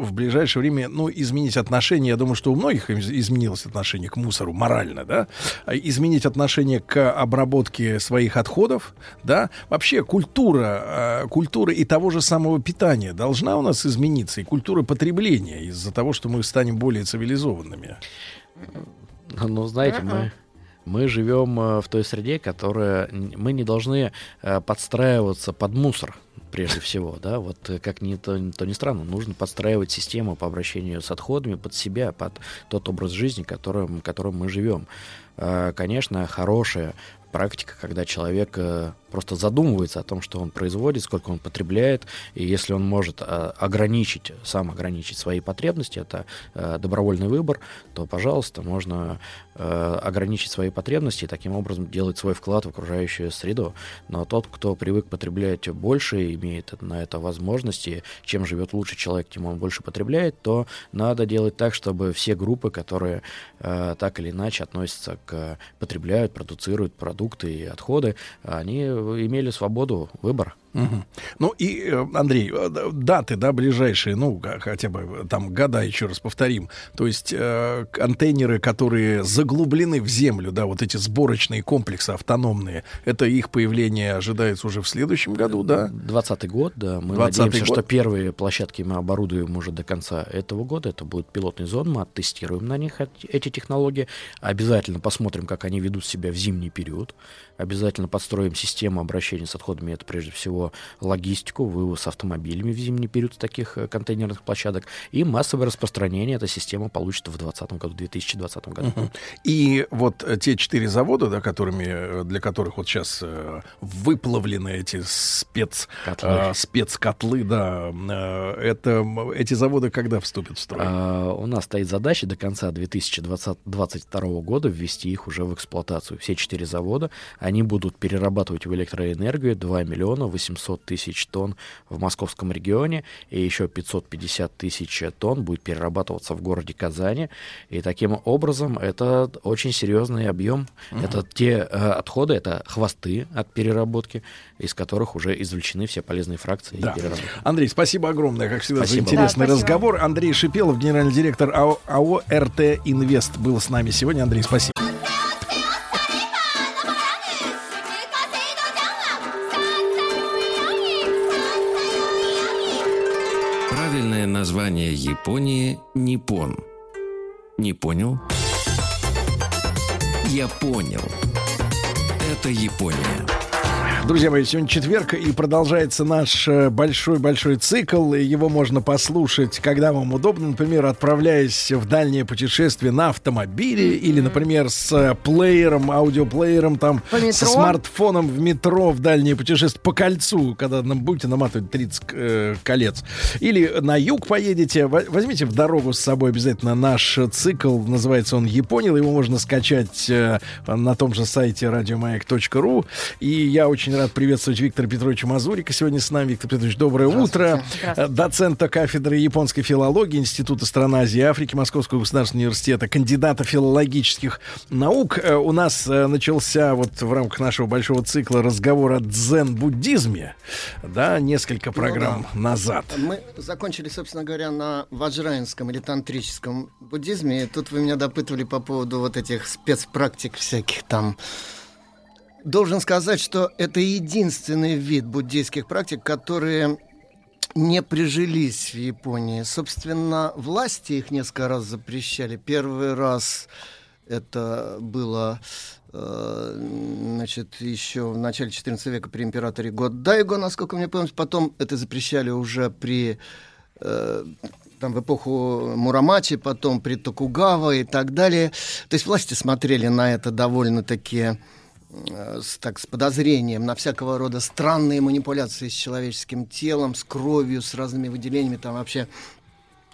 в ближайшее время, ну, изменить отношение, я думаю, что у многих из- изменилось отношение к мусору морально, да, А изменить отношение к обработке своих отходов, да, вообще культура, э, культура и того же самого питания должна у нас измениться, и культура потребления из-за того, что мы станем более цивилизованными. Ну, знаете, Ага. мы, мы живем э, в той среде, которая... Мы не должны э, подстраиваться под мусор, прежде всего, да, вот э, как ни то, то ни странно, нужно подстраивать систему по обращению с отходами под себя, под тот образ жизни, которым, которым мы живем. Э, Конечно, хорошая практика, когда человек э, просто задумывается о том, что он производит, сколько он потребляет, и если он может э, ограничить, сам ограничить свои потребности, это э, добровольный выбор, то, пожалуйста, можно э, ограничить свои потребности и таким образом делать свой вклад в окружающую среду. Но тот, кто привык потреблять больше, имеет на это возможности, чем живет лучше человек, тем он больше потребляет, то надо делать так, чтобы все группы, которые так или иначе относятся к потребляют, продуцируют продукты и отходы, они имели свободу выбора. Мгм. Ну и, э, Андрей, э, даты, да, ближайшие, ну, хотя бы э, там года, еще раз повторим. То есть э, контейнеры, которые заглублены в землю, да, вот эти сборочные комплексы автономные, это их появление ожидается уже в следующем году, да? 20 год, да. Мы 20-й надеемся, год. что первые площадки мы оборудуем уже до конца этого года. Это будет пилотный зон, мы оттестируем на них эти технологии. Обязательно посмотрим, как они ведут себя в зимний период. Обязательно подстроим систему обращения с отходами. Это прежде всего логистику, вывоз автомобилями в зимний период с таких э, контейнерных площадок. И массовое распространение эта система получит в 2020 году, в 2020 году. Мгм. И вот э, те четыре завода, да, которыми, э, для которых вот сейчас выплавлены эти спец, Котлы. э, спецкотлы, да, э, это, эти заводы когда вступят в строй? А, у нас стоит задача до конца 2022 года ввести их уже в эксплуатацию. Все четыре завода, они будут перерабатывать в электроэнергию 2 миллиона 800 тысяч тонн в московском регионе, и еще 550 тысяч тонн будет перерабатываться в городе Казани. И таким образом это очень серьезный объем. Мгм. Это те э, отходы, это хвосты от переработки, из которых уже извлечены все полезные фракции Да. Андрей, спасибо огромное, как всегда, Спасибо. за интересный Да, спасибо. разговор. Андрей Шипелов, генеральный директор АО, АО «РТ Инвест» был с нами сегодня. Андрей, спасибо. Японии – Ниппон. Не понял? Я понял. Это Япония. Друзья мои, сегодня четверг, и продолжается наш э, большой-большой цикл. Его можно послушать, когда вам удобно. Например, отправляясь в дальнее путешествие на автомобиле или, например, с э, плеером, аудиоплеером, там, со смартфоном в метро в дальнее путешествие по кольцу, когда нам будете наматывать 30 э, колец. Или на юг поедете, во- возьмите в дорогу с собой обязательно наш цикл, называется он «Япония», его можно скачать э, на том же сайте радиомаяк.ру. И я очень рад приветствовать Виктора Петровича Мазурика сегодня с нами. Виктор Петрович, доброе утро. Э, Доцента кафедры японской филологии Института стран Азии и Африки Московского государственного университета, кандидата филологических наук. Э, У нас э, начался вот в рамках нашего большого цикла разговор о дзен-буддизме, да, несколько программ назад. Мы закончили, собственно говоря, на ваджраинском или тантрическом буддизме. И тут вы меня допытывали по поводу вот этих спецпрактик всяких там. Должен сказать, что это единственный вид буддийских практик, которые не прижились в Японии. Собственно, власти их несколько раз запрещали. Первый раз это было э, значит, еще в начале XIV века при императоре Годдайго, насколько мне помню. Потом это запрещали уже при э, там, в эпоху Мурамачи, потом при Токугава и так далее. То есть власти смотрели на это довольно-таки с, так, с подозрением на всякого рода странные манипуляции с человеческим телом, с кровью, с разными выделениями, там вообще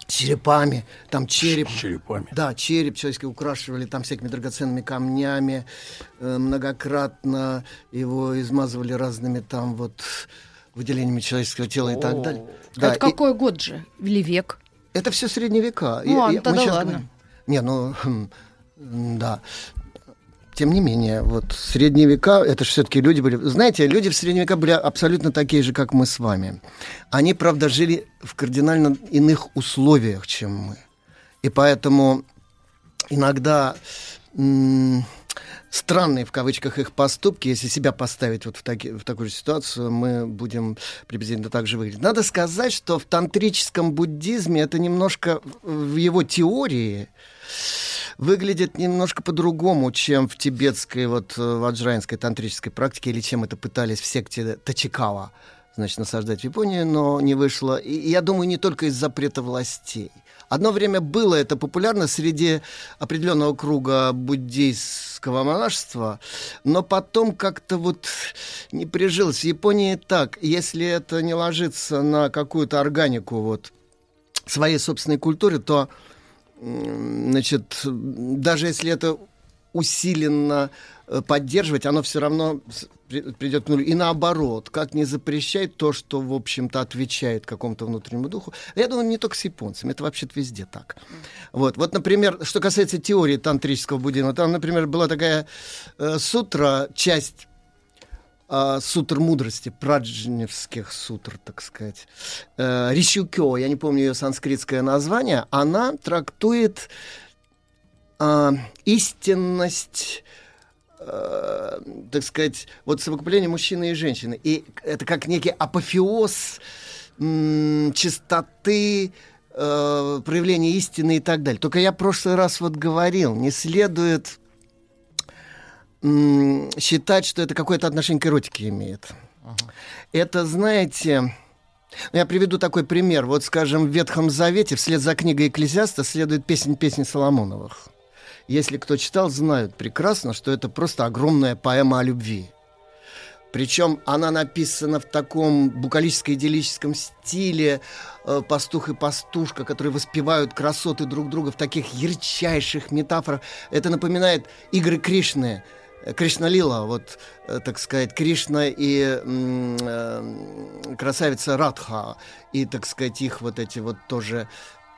черепами, там череп. черепами. Да, череп человеческий украшивали там всякими драгоценными камнями, э, многократно его измазывали разными там вот выделениями человеческого тела и так далее. Да, это и- какой год же? Или век? это все средние века. Ну, ладно, мы тогда ладно. говорим- Не, ну, хм, да. Тем не менее, вот средние века, это же все-таки люди были... Знаете, люди в средние века были абсолютно такие же, как мы с вами. Они, правда, жили в кардинально иных условиях, чем мы. И поэтому иногда странные, в кавычках, их поступки, если себя поставить вот в, таки- в такую же ситуацию, мы будем приблизительно так же выглядеть. Надо сказать, что в тантрическом буддизме это немножко в его теории выглядит немножко по-другому, чем в тибетской вот э, ваджрайнской тантрической практике, или чем это пытались в секте Тачикава, значит, насаждать в Японии, но не вышло. И я думаю, не только из запрета властей. Одно время было это популярно среди определенного круга буддийского монашества, но потом как-то вот не прижилось. В Японии так, если это не ложится на какую-то органику вот своей собственной культуры, то м, значит, даже если это усиленно э, поддерживать, оно все равно придет к нулю. И наоборот, как не запрещать то, что, в общем-то, отвечает какому-то внутреннему духу. Я думаю, не только с японцами, это вообще-то везде так. Вот, вот, например, что касается теории тантрического буддизма, там, например, была такая э, сутра, часть а, сутр мудрости, праджневских сутр, так сказать. Э, Ришюкё, я не помню ее санскритское название, она трактует а, истинность э, так сказать, вот совокупление мужчины и женщины. И это как некий апофеоз м, чистоты, э, проявления истины и так далее. Только я в прошлый раз вот говорил, не следует считать, что это какое-то отношение к эротике имеет. Это, знаете, ну, я приведу такой пример. Вот, скажем, в Ветхом Завете вслед за книгой Экклезиаста следует песнь песни Соломоновых. Если кто читал, знают прекрасно, что это просто огромная поэма о любви. Причем она написана в таком букалическо-идиллическом стиле э, пастух и пастушка, которые воспевают красоты друг друга в таких ярчайших метафорах. Это напоминает игры Кришны, Кришна Лила, вот, э, так сказать, Кришна и э, красавица Радха, и, так сказать, их вот эти вот тоже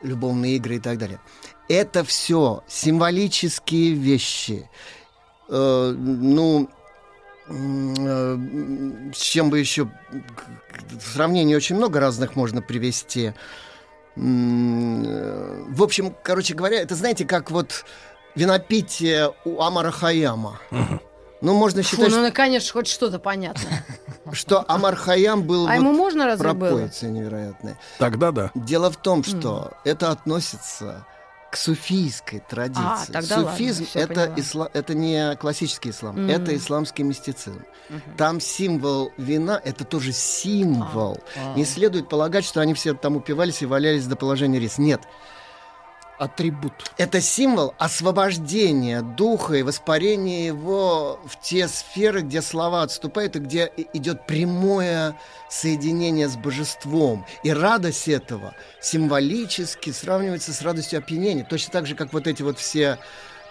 любовные игры и так далее. Это все символические вещи. Э, ну, э, с чем бы еще сравнений очень много разных можно привести. Э, в общем, короче говоря, это знаете, как вот винопитие у Амара Хаяма. Ну, можно считать, Фу, ну, конечно, хоть что-то понятно. что Амар Хаям был А вот ему можно разве было? пропоицей невероятной. Тогда да. Дело в том, что это относится к суфийской традиции. А, тогда ладно, Суфизм всё это, исла- это не классический ислам, Мгм. это исламский мистицизм. Там символ вина это тоже символ. А. Не следует полагать, что они все там упивались и валялись до положения рис. Нет. Атрибут. Это символ освобождения духа и воспарения его в те сферы, где слова отступают и где идет прямое соединение с божеством. И радость этого символически сравнивается с радостью опьянения. Точно так же, как вот эти вот все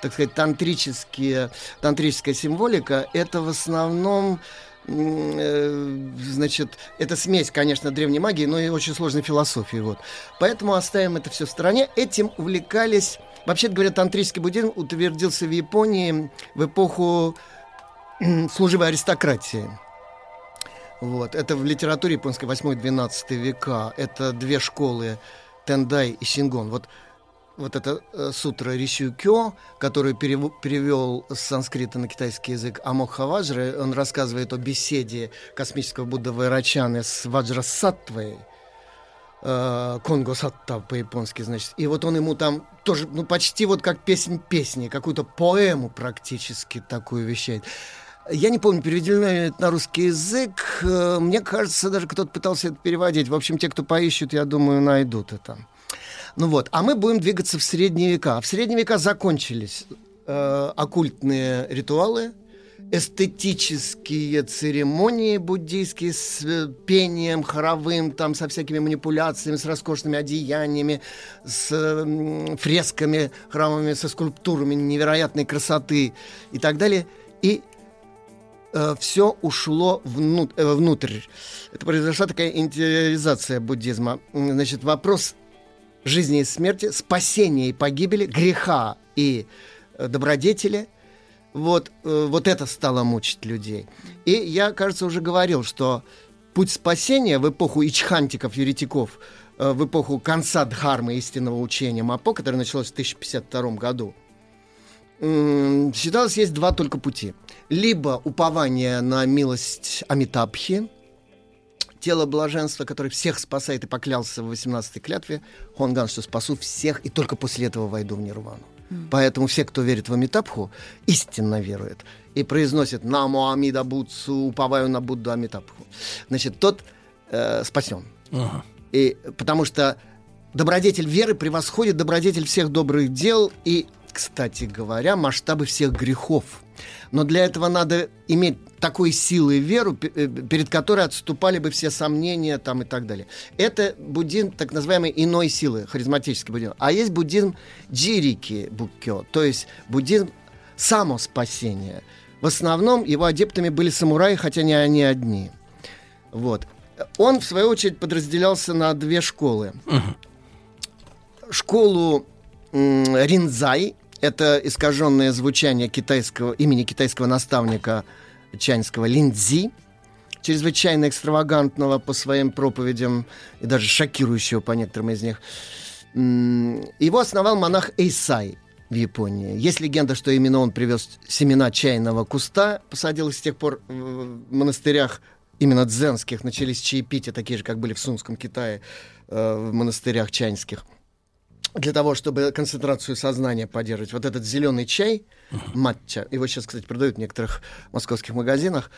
так сказать, тантрические, тантрическая символика, это в основном значит, это смесь, конечно, древней магии, но и очень сложной философии. Вот. Поэтому оставим это все в стороне. Этим увлекались... Вообще говоря, тантрический буддизм утвердился в Японии в эпоху служивой аристократии. Вот. Это в литературе японской 8-12 века. Это две школы Тендай и Сингон. Вот вот эта э, сутра Ришюкё, которую перев- перевел с санскрита на китайский язык Амок Хаваджра, он рассказывает о беседе космического Будды Вайрачаны с Ваджрасаттвой, э, Конго Сатта по-японски, значит. И вот он ему там тоже, ну, почти вот как песнь песни, какую-то поэму практически такую вещает. Я не помню, переведено ли это на русский язык. Э, Мне кажется, даже кто-то пытался это переводить. В общем, те, кто поищут, я думаю, найдут это. Ну вот, а мы будем двигаться в средние века. В средние века закончились э, оккультные ритуалы, эстетические церемонии буддийские с э, пением хоровым, там со всякими манипуляциями, с роскошными одеяниями, с фресками храмовыми, со скульптурами невероятной красоты и так далее. И все ушло э, внутрь. Это произошла такая интериоризация буддизма. Значит, вопрос жизни и смерти, спасения и погибели, греха и э, добродетели. Вот, э, вот это стало мучить людей. И я, кажется, уже говорил, что путь спасения в эпоху ичхантиков, еретиков, э, в эпоху конца Дхармы истинного учения Мапо, которое началось в 1052 году, считалось, есть два только пути. Либо упование на милость Амитабхи, тело блаженства, которое всех спасает и поклялся в 18-й клятве, Хонган, что спасу всех и только после этого войду в нирвану. Поэтому все, кто верит в Амитабху, истинно верует и произносит «Намо Амида Будсу, уповаю на Будду Амитабху». Значит, тот э, спасен. И, потому что добродетель веры превосходит добродетель всех добрых дел и, кстати говоря, масштабы всех грехов. Но для этого надо иметь такой силы веру, э, перед которой отступали бы все сомнения там и так далее. Это буддизм так называемой иной силы, харизматический буддизм. А есть буддизм джирики буккё, то есть буддизм самоспасения. В основном его адептами были самураи, хотя не они одни. Вот. Он, в свою очередь, подразделялся на две школы. Школу Ринзай, это искаженное звучание китайского, имени китайского наставника чайнского Линдзи, чрезвычайно экстравагантного по своим проповедям и даже шокирующего по некоторым из них. Его основал монах Эйсай в Японии. Есть легенда, что именно он привез семена чайного куста, посадил с тех пор в монастырях именно дзенских начались чаепития, такие же, как были в Сунском Китае, э, в монастырях чайнских для того, чтобы концентрацию сознания поддерживать. Вот этот зеленый чай, матча, его сейчас, кстати, продают в некоторых московских магазинах,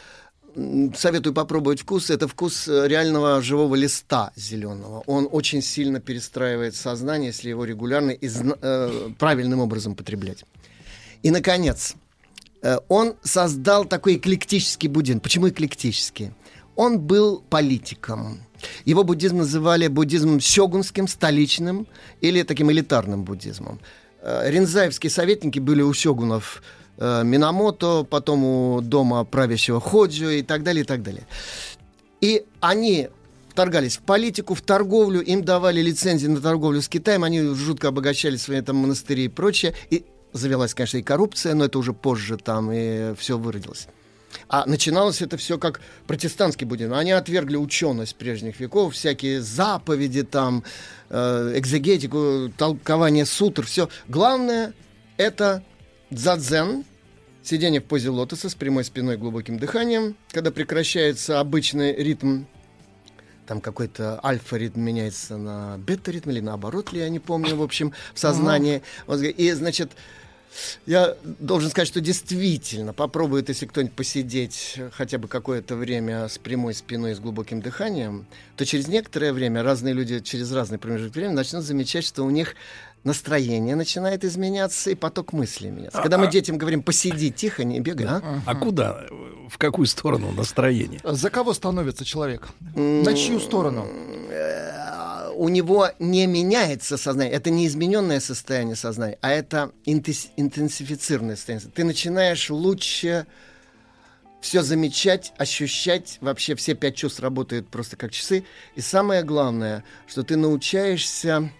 Советую попробовать вкус. Это вкус э, реального живого листа зеленого. Он очень сильно перестраивает сознание, если его регулярно и э, правильным образом потреблять. И, наконец, э, он создал такой эклектический буддизм. Почему эклектический? Он был политиком. Его буддизм называли буддизмом сёгунским, столичным или таким элитарным буддизмом. Э, Ринзаевские советники были у сёгунов э, Минамото, потом у дома правящего Ходжо и так далее, и так далее. И они вторгались в политику, в торговлю, им давали лицензии на торговлю с Китаем, они жутко обогащали свои там монастыри и прочее. И завелась, конечно, и коррупция, но это уже позже там и все выродилось. А начиналось это все как протестантский буддизм. Они отвергли ученость прежних веков, всякие заповеди, там, э, экзегетику, толкование сутр, все. Главное это дзадзен, сидение в позе лотоса с прямой спиной, глубоким дыханием, когда прекращается обычный ритм там какой-то альфа-ритм меняется на бета-ритм или наоборот ли, я не помню, в общем, в сознании. И, значит, я должен сказать, что действительно попробует, если кто-нибудь посидеть хотя бы какое-то время с прямой спиной и с глубоким дыханием, то через некоторое время разные люди через разный промежуток времени начнут замечать, что у них настроение начинает изменяться и поток мыслей меняться. Когда мы детям говорим посиди тихо, не бегай. А, а куда? В какую сторону настроение? За кого становится человек? На чью сторону? У него не меняется сознание. Это не измененное состояние сознания, а это интенсифицированное состояние. Ты начинаешь лучше все замечать, ощущать. Вообще все пять чувств работают просто как часы. И самое главное, что ты научаешься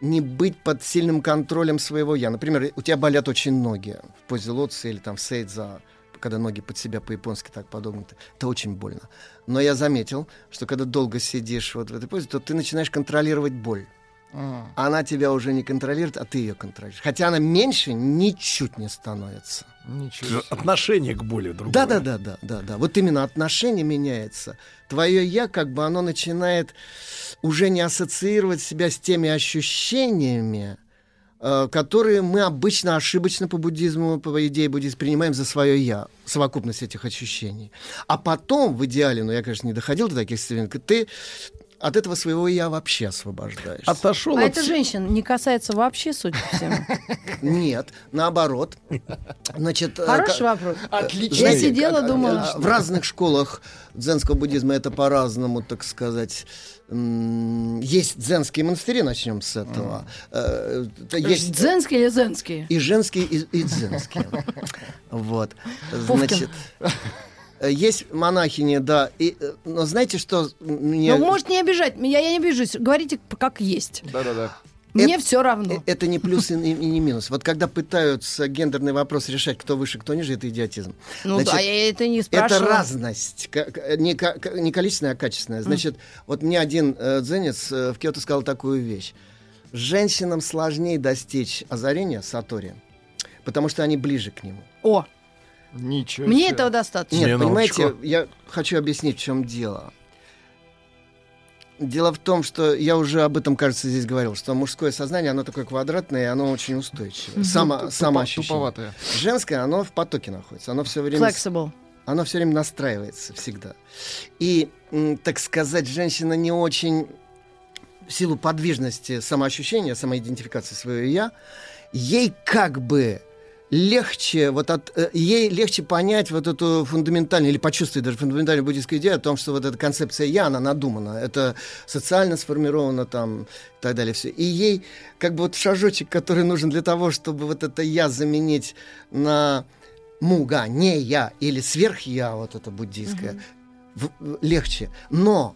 не быть под сильным контролем своего я. Например, у тебя болят очень ноги в позе лотоса или там в сейдза, когда ноги под себя по-японски так подогнуты. Это очень больно. Но я заметил, что когда долго сидишь вот в этой позе, то ты начинаешь контролировать боль. А. Она тебя уже не контролирует, а ты ее контролируешь. Хотя она меньше ничуть не становится. Ничего. Отношение к боли другое. Да, да, да, да, да, да. Вот именно отношение меняется. Твое я, как бы, оно начинает уже не ассоциировать себя с теми ощущениями, которые мы обычно ошибочно по буддизму, по идее буддизма, принимаем за свое «я», совокупность этих ощущений. А потом, в идеале, но я, конечно, не доходил до таких состояний, ты от этого своего я вообще освобождаешь. Отошел а от... это женщин не касается вообще, судя по всему? Нет, наоборот. Значит, э, Хороший вопрос. Отлично. Я сидела, думала. В разных школах дзенского буддизма это по-разному, так сказать, есть дзенские монастыри, начнем с этого. Mm. Есть дзенские или зенские? И женские, и, и дзенские. Вот. Значит, есть монахини, да. И, но знаете, что мне... Ну, может, не обижать. Я, я не обижусь. Говорите, как есть. Да-да-да. Мне это, все равно. Это не плюс и, и не минус. Вот когда пытаются гендерный вопрос решать, кто выше, кто ниже, это идиотизм. Ну Значит, да, я это не спрашиваю. Это разность. Не, не количественная, а качественная. Значит, mm. вот мне один э, дзенец э, в Киото сказал такую вещь. Женщинам сложнее достичь озарения Сатори, потому что они ближе к нему. О! Ничего Мне себе. этого достаточно. Нет, Минуточку. понимаете, я хочу объяснить, в чем дело. Дело в том, что я уже об этом, кажется, здесь говорил, что мужское сознание, оно такое квадратное, и оно очень устойчивое. Само, самоощущение. Туповатое. Женское, оно в потоке находится. Оно все время... Flexible. Оно все время настраивается всегда. И, так сказать, женщина не очень в силу подвижности самоощущения, самоидентификации своего «я», ей как бы легче, вот от, э, ей легче понять вот эту фундаментальную, или почувствовать даже фундаментальную буддийскую идею о том, что вот эта концепция «я», она надумана, это социально сформировано там и так далее все. И ей как бы вот шажочек, который нужен для того, чтобы вот это «я» заменить на муга, не я или сверх-я, вот это буддийское, mm-hmm. легче. Но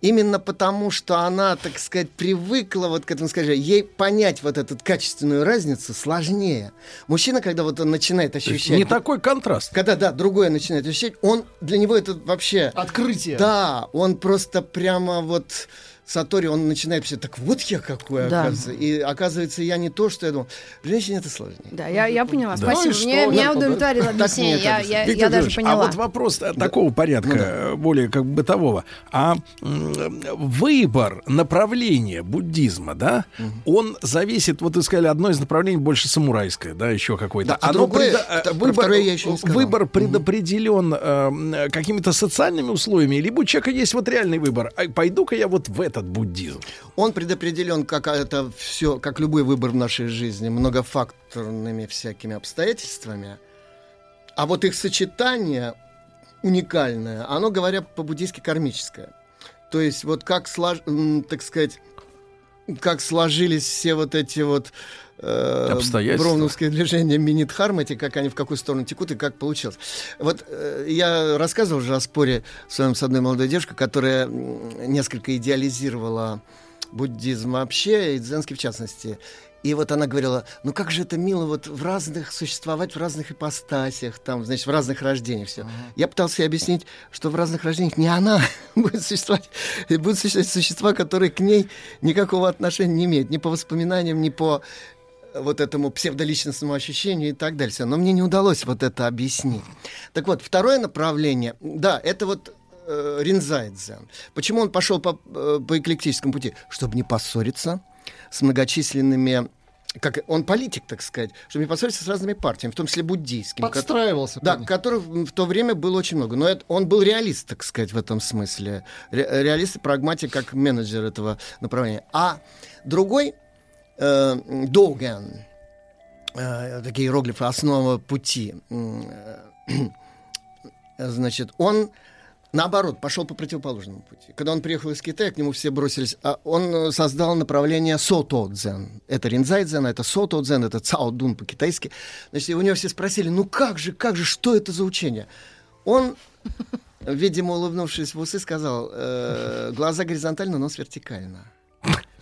именно потому, что она, так сказать, привыкла вот к этому, скажем, ей понять вот эту качественную разницу сложнее. Мужчина, когда вот он начинает ощущать... Не такой контраст. Когда, да, другое начинает ощущать, он, для него это вообще... Открытие. Да, он просто прямо вот Сатори, он начинает все так вот я какой, да. оказывается. И оказывается, я не то, что я думал. Женщине это сложнее. Да, я, я поняла. Да. Спасибо. Ну, мне, меня удовлетворило объяснение. Я, я, я даже поняла. А вот вопрос да. такого порядка, ну, да. более как бы бытового. А выбор направления буддизма, да, угу. он зависит, вот вы сказали, одно из направлений больше самурайское, да, еще какое-то. Да, а Оно другое, предо... выбор, я еще не сказал. выбор предопределен э, какими-то социальными условиями, либо у человека есть вот реальный выбор. А пойду-ка я вот в это этот буддизм? Он предопределен, как это все, как любой выбор в нашей жизни, многофакторными всякими обстоятельствами. А вот их сочетание уникальное, оно, говоря по-буддийски, кармическое. То есть вот как, так сказать, как сложились все вот эти вот э, броуновские движения Минит-Хармати, как они в какую сторону текут и как получилось. Вот э, я рассказывал уже о споре своем с одной молодой девушкой, которая несколько идеализировала буддизм вообще и дзенский в частности. И вот она говорила, ну как же это мило вот в разных существовать в разных ипостасях, там, значит, в разных рождениях все. Я пытался ей объяснить, что в разных рождениях не она будет существовать, и будут существовать существа, которые к ней никакого отношения не имеют, ни по воспоминаниям, ни по вот этому псевдоличностному ощущению и так далее. Но мне не удалось вот это объяснить. Так вот, второе направление, да, это вот э, Ринзай дзен. Почему он пошел по, э, по эклектическому пути? Чтобы не поссориться с многочисленными как он политик, так сказать, чтобы не поссориться с разными партиями, в том числе буддийскими. Подстраивался. Да, которых в то время было очень много. Но это, он был реалист, так сказать, в этом смысле. Ре- реалист и прагматик как менеджер этого направления. А другой, э, Доуган, э, такие иероглифы, основа пути, э, значит, он наоборот пошел по противоположному пути. Когда он приехал из Китая, к нему все бросились, а он э, создал направление сото-дзен. Это ринзай-дзен, это сото-дзен, это цао-дун по-китайски. Значит, у него все спросили, ну как же, как же, что это за учение? Он, видимо, улыбнувшись в усы, сказал, э, глаза горизонтально, нос вертикально.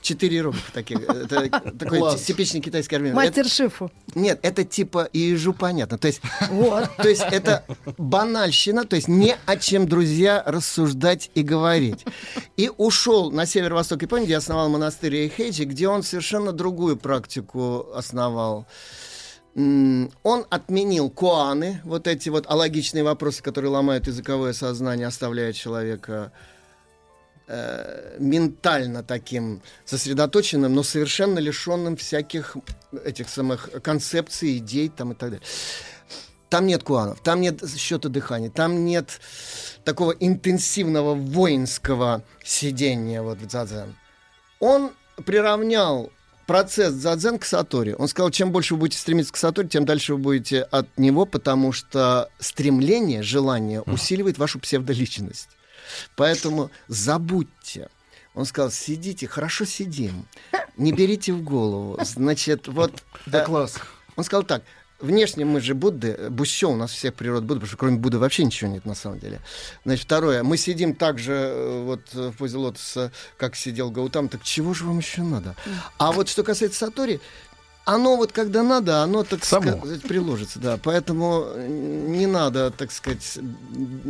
Четыре иероглифа таких. Это такой типичный китайский армянин. Мастер Шифу. Нет, это типа и ежу понятно. То есть, Вот. то есть это банальщина, то есть не о чем, друзья, рассуждать и говорить. И ушел на северо-восток Японии, где основал монастырь Эйхейджи, где он совершенно другую практику основал. Он отменил куаны, вот эти вот алогичные вопросы, которые ломают языковое сознание, оставляя человека э, ментально таким сосредоточенным, но совершенно лишенным всяких этих самых концепций, идей там и так далее. Там нет куанов, там нет счета дыхания, там нет такого интенсивного воинского сидения вот в дзадзен. Он приравнял процесс дзадзен к сатори. Он сказал, чем больше вы будете стремиться к сатори, тем дальше вы будете от него, потому что стремление, желание усиливает вашу псевдоличность. Поэтому забудьте. Он сказал, сидите, хорошо сидим, не берите в голову. Значит, вот... Да класс. Он сказал так, внешне мы же Будды, Буссё у нас всех природ Будды, потому что кроме Будды вообще ничего нет на самом деле. Значит, второе, мы сидим так же э, вот э, в позе лотоса, как сидел Гаутам, так чего же вам еще надо? А вот что касается Сатори, оно вот когда надо, оно, так Само. сказать, приложится, да. Поэтому э, не надо, так сказать,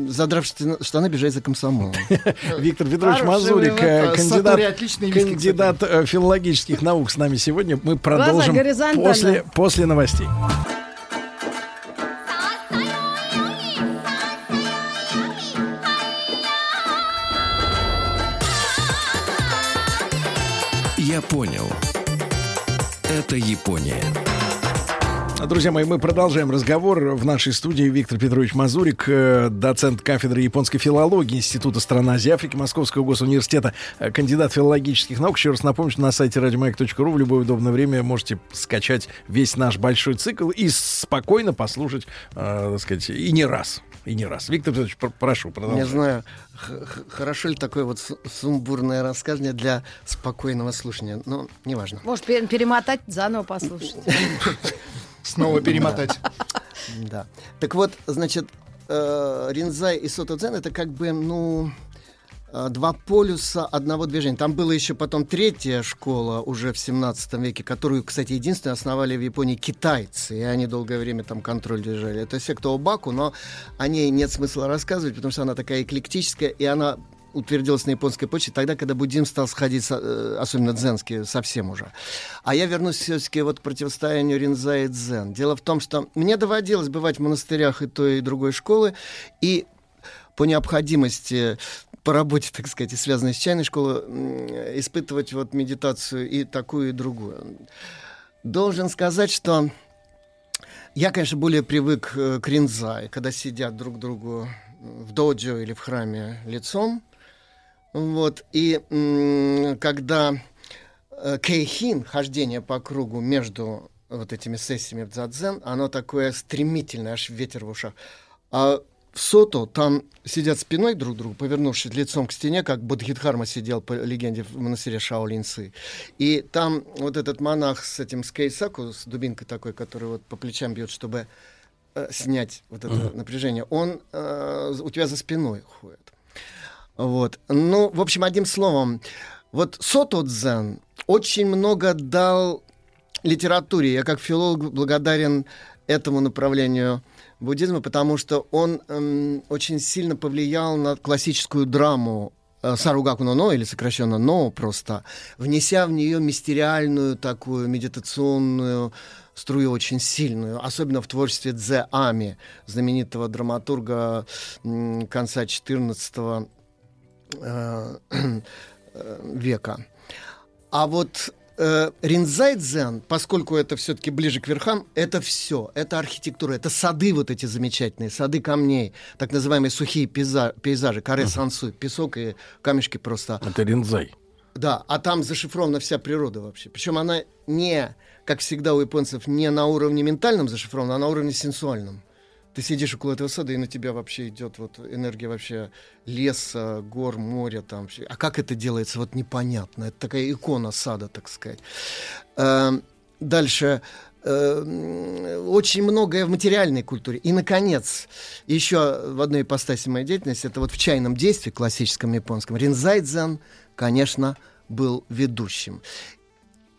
задрав штаны- бежать за комсомолом. Виктор Петрович Мазурик, э, кандидат, кандидат э, филологических наук с нами сегодня. Мы продолжим после, после новостей. Я понял. Это Япония. Друзья мои, мы продолжаем разговор. В нашей студии Виктор Петрович Мазурик, э, доцент кафедры японской филологии Института стран Азии Африки Московского госуниверситета, э, кандидат филологических наук. Еще раз напомню, что на сайте радиомаяк.ру в любое удобное время можете скачать весь наш большой цикл и спокойно послушать, э, так сказать, и не раз. И не раз. Виктор Петрович, пр- прошу, Не продолжайте. знаю, хорошо ли такое вот су- сумбурное рассказывание для спокойного слушания, но неважно. Может, пер- перемотать, заново послушать. Снова перемотать. Да. Так вот, значит, э, Ринзай и Сотодзен это как бы, ну, два полюса одного движения. Там была еще потом третья школа уже в 17 веке, которую, кстати, единственную основали в Японии китайцы, и они долгое время там контроль держали. Это секта Обаку, но о ней нет смысла рассказывать, потому что она такая эклектическая, и она утвердилась на японской почте тогда, когда буддизм стал сходить, э, особенно дзенский, совсем уже. А я вернусь все-таки вот к противостоянию Ринза и Дзен. Дело в том, что мне доводилось бывать в монастырях и той, и другой школы, и по необходимости по работе, так сказать, и связанной с чайной школой, испытывать вот медитацию и такую, и другую. Должен сказать, что я, конечно, более привык э, к ринзай, когда сидят друг другу в доджо или в храме лицом. Вот. И когда э, кейхин, хождение по кругу между вот этими сессиями в дзадзен, оно такое стремительное, аж ветер в ушах. А в Сото там сидят спиной друг к другу, повернувшись лицом к стене, как Бодхидхарма сидел по легенде в монастыре Шаолинцы. И там вот этот монах с этим скейсаку, с дубинкой такой, который вот по плечам бьет, чтобы э, снять вот это Мгм. напряжение, он э, у тебя за спиной ходит. Вот. Ну, в общем, одним словом, вот Сото Дзен очень много дал литературе. Я как филолог благодарен этому направлению буддизма, потому что он эм, очень сильно повлиял на классическую драму э, Саругаку но но, или сокращенно но просто, внеся в нее мистериальную такую медитационную струю очень сильную, особенно в творчестве Дзе Ами, знаменитого драматурга м, конца 14 э, э, века. А вот э, Ринзай Дзен, поскольку это все-таки ближе к верхам, это все, это архитектура, это сады вот эти замечательные, сады камней, так называемые сухие пейза- пейзажи, каре сансу, песок и камешки просто. Это ринзай. Да, а там зашифрована вся природа вообще. Причем она не, как всегда у японцев, не на уровне ментальном зашифрована, а на уровне сенсуальном. Ты сидишь около этого сада, и на тебя вообще идет вот энергия вообще леса, гор, моря там. А как это делается, вот непонятно. Это такая икона сада, так сказать. Эм, Дальше э, м, очень многое в материальной культуре. И, наконец, еще в одной ипостаси моей деятельности, это вот в чайном действии классическом японском, Ринзайдзен, конечно, был ведущим.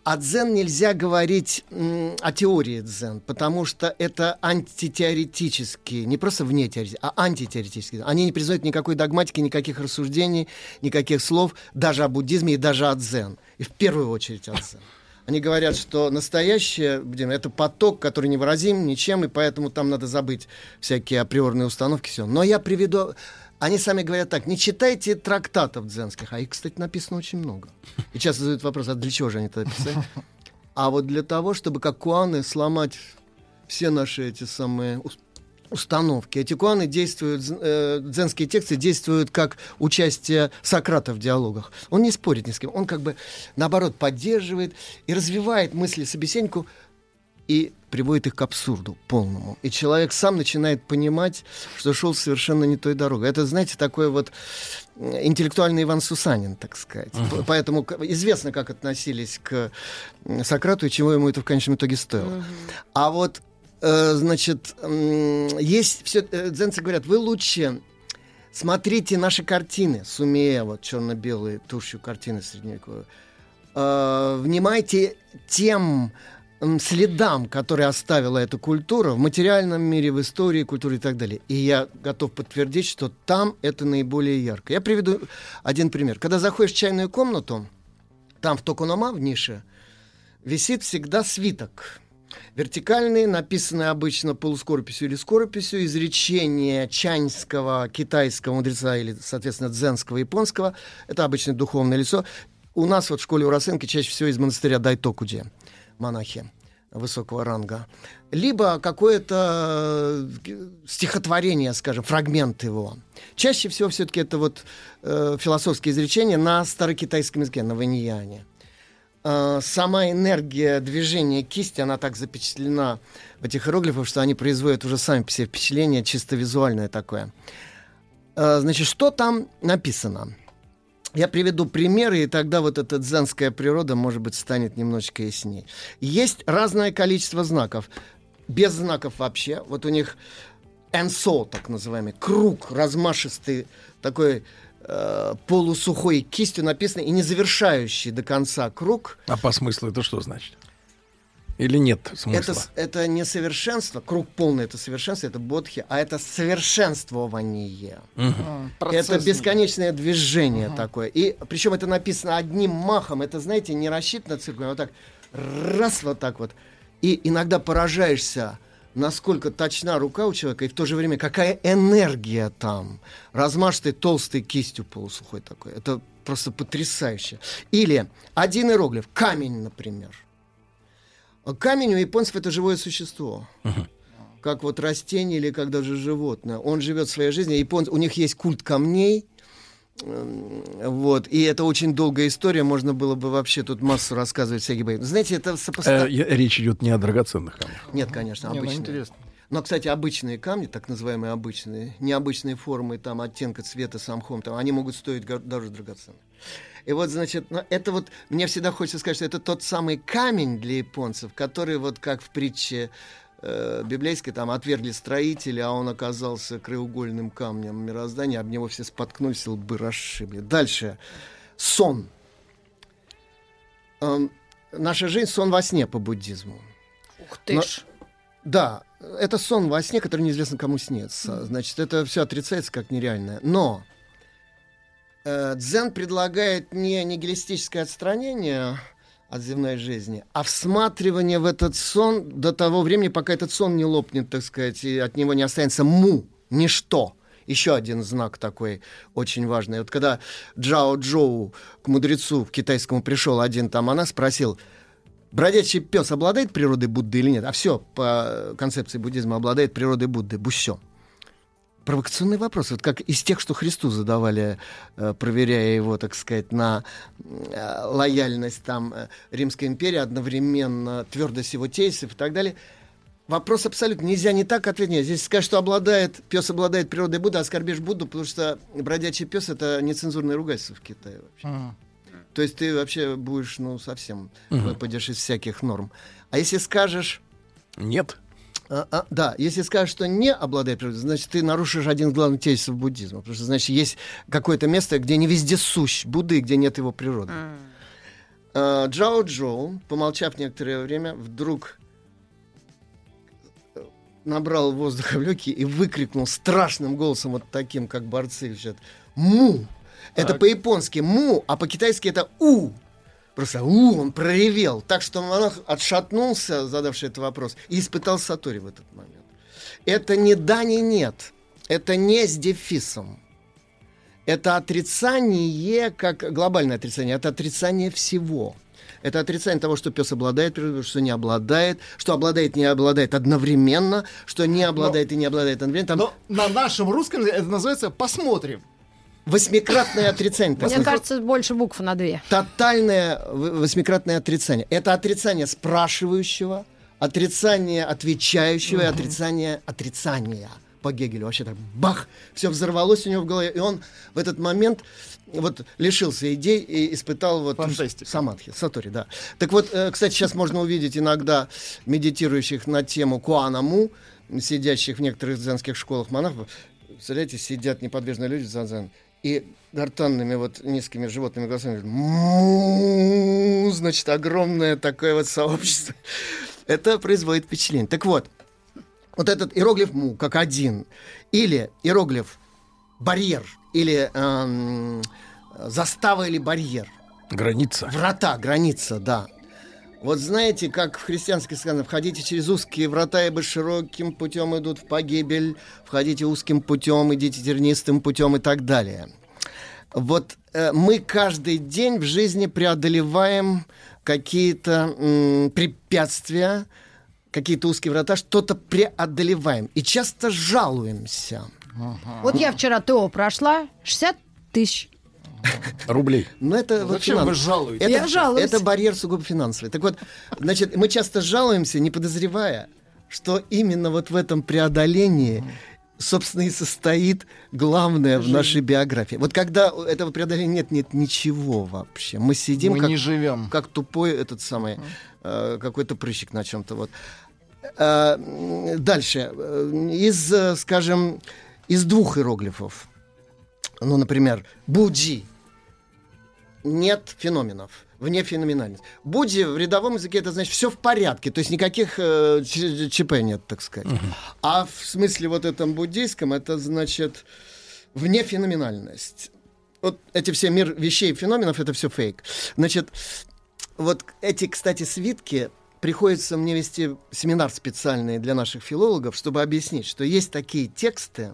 О дзен нельзя говорить о теории дзен, потому что это антитеоретические, не просто вне теоретики, а антитеоретические. Они не признают никакой догматики, никаких рассуждений, никаких слов, даже о буддизме и даже о дзен. И в первую очередь о дзен. Они говорят, что настоящее буддизм — это поток, который невыразим ничем, и поэтому там надо забыть всякие априорные установки. Все. Но я приведу... Они сами говорят так, не читайте трактатов дзенских, а их, кстати, написано очень много. И часто задают вопрос, а для чего же они это писали? А вот для того, чтобы как куаны сломать все наши эти самые ус- установки. Эти куаны действуют, э, дзенские тексты действуют как участие Сократа в диалогах. Он не спорит ни с кем, он как бы наоборот поддерживает и развивает мысли собеседнику и приводит их к абсурду полному. И человек сам начинает понимать, что шел совершенно не той дорогой. Это, знаете, такой вот интеллектуальный Иван Сусанин, так сказать. П- Поэтому известно, как относились к Сократу и чего ему это в конечном итоге стоило. А вот, э, значит, есть все, э, дзенцы говорят, вы лучше смотрите наши картины, Сумея, вот черно-белые тушью картины средневековые, Э, внимайте тем следам, которые оставила эта культура в материальном мире, в истории, культуре и так далее. И я готов подтвердить, что там это наиболее ярко. Я приведу один пример. Когда заходишь в чайную комнату, там в Токунома, в нише, висит всегда свиток. Вертикальный, написанный обычно полускорописью или скорописью, изречение чаньского, китайского мудреца или, соответственно, дзенского, японского. Это обычное духовное лицо. У нас вот в школе Урасенки чаще всего из монастыря Дайтокуди монахи высокого ранга. Либо какое-то э, стихотворение, скажем, фрагмент его. Чаще всего все-таки это вот э, философские изречения на старокитайском языке, на ваньяне. Э, сама энергия движения кисти, она так запечатлена в этих иероглифах, что они производят уже сами себе впечатление чисто визуальное такое. Э, значит, что там написано? Я приведу примеры, и тогда вот эта дзенская природа, может быть, станет немножечко яснее. Есть разное количество знаков. Без знаков вообще. Вот у них энсо, так называемый, круг размашистый, такой э, полусухой кистью написано, и не завершающий до конца круг. А по смыслу это что значит? Или нет смысла? Это, это не совершенство, круг полный это совершенство, это бодхи, а это совершенствование. Мгм. Это бесконечное движение такое. И причем это написано одним махом. Это, знаете, не рассчитано циркулем, а вот так раз вот так вот. И иногда поражаешься, насколько точна рука у человека, и в то же время какая энергия там. Размашистой толстой кистью полусухой такой. Это просто потрясающе. Или один иероглиф, камень, например. Камень у японцев это живое существо. Как вот растение или как даже животное. Он живет своей жизнью. Японцы, у них есть культ камней. Эм, Вот. И это очень долгая история. Можно было бы вообще тут массу рассказывать всякие бои. Знаете, это Э, сопоставимо. я- речь идет не о драгоценных камнях. Нет, конечно, Не, ну, обычно. интересно. Но, кстати, обычные камни, так называемые обычные, необычные формы, там, оттенка цвета, самхом, там, они могут стоить даже драгоценно. И вот, значит, ну, это вот, мне всегда хочется сказать, что это тот самый камень для японцев, который вот как в притче э, библейской, там, отвергли строители, а он оказался краеугольным камнем мироздания, об него все споткнулись, лбы расшибли. Дальше. Сон. Эм, наша жизнь — сон во сне по буддизму. Ух ты Но- ж. Да, это сон во сне, который неизвестно кому снится. Значит, это все отрицается как нереальное. Но дзен предлагает не нигилистическое отстранение от земной жизни, а всматривание в этот сон до того времени, пока этот сон не лопнет, так сказать, и от него не останется му, ничто. Еще один знак такой очень важный. Вот когда Джао Джоу к мудрецу к китайскому пришел один там, она спросил, бродячий пес обладает природой Будды или нет? А все по концепции буддизма обладает природой Будды. Буссё. Провокационный вопрос, вот как из тех, что Христу задавали, э, проверяя его, так сказать, на э, лояльность там э, Римской империи, одновременно твердость его тезисов и так далее. Вопрос абсолютно нельзя не так ответить. Здесь сказать, что обладает, пес обладает природой Будды, оскорбишь Будду, потому что бродячий пес это нецензурное ругательство в Китае вообще. То есть ты вообще будешь, ну, совсем выпадешь из всяких норм. А если скажешь... Нет. А, а, да, если скажешь, что не обладает природой, значит, ты нарушишь один из главных тезисов буддизма. Потому что, значит, есть какое-то место, где не везде сущ Будды, где нет его природы. А, Джао Джоу, помолчав некоторое время, вдруг набрал воздуха в легкие и выкрикнул страшным голосом, вот таким, как борцы кричат, «Му!» Это Так. по-японски «му», а по-китайски это «у». Просто «у» он проревел. Так что монах отшатнулся, задавший этот вопрос, и испытал сатори в этот момент. Это не да, не нет. Это не с дефисом. Это отрицание, как глобальное отрицание, это отрицание всего. Это отрицание того, что пес обладает что не обладает, что обладает, не обладает одновременно, что не обладает и не обладает одновременно. Там Но на нашем русском это называется «посмотрим». Восьмикратное отрицание. Мне кажется, больше букв на две. Тотальное восьмикратное отрицание. Это отрицание спрашивающего, отрицание отвечающего и отрицание отрицания. По Гегелю вообще так бах, все взорвалось у него в голове, и он в этот момент вот лишился идей и испытал вот самадхи, сатори, да. Так вот, э, кстати, сейчас можно увидеть иногда медитирующих на тему куанаму, сидящих в некоторых дзенских школах монахов. Представляете, сидят неподвижные люди за дзен и гортанными вот низкими животными голосами говорят, «Му», значит, огромное такое вот сообщество. Это производит впечатление. Так вот, вот этот иероглиф му как один, или иероглиф барьер, или эм, застава или барьер. Граница. Врата, граница, да. Вот знаете, как в христианской сказано, входите через узкие врата, ибо широким путем идут в погибель, входите узким путем, идите тернистым путем и так далее. Вот э, мы каждый день в жизни преодолеваем какие-то м, препятствия, какие-то узкие врата, что-то преодолеваем. И часто жалуемся. Вот я вчера ТО прошла, 60 тысяч. Рублей. Но это вот Зачем финанс- вы жалуетесь? Это, Я жалуюсь. это барьер сугубо финансовый. Так вот, значит, мы часто жалуемся, не подозревая, что именно вот в этом преодолении собственно, и состоит главное в нашей биографии. Вот когда этого преодоления нет, нет ничего вообще. Мы сидим Мы как, не живем. как тупой этот самый, э, какой-то прыщик на чем-то. Вот. Э, дальше. Э, Из, э, скажем, из двух иероглифов. Ну, например, буджи. Нет феноменов. Вне феноменальность. Буджи в рядовом языке это значит все в порядке, то есть никаких э, ЧП нет, так сказать. А в смысле вот этом буддийском это значит вне феноменальность. Вот эти все мир вещей, феноменов, это все фейк. Значит, вот эти, кстати, свитки приходится мне вести семинар специальный для наших филологов, чтобы объяснить, что есть такие тексты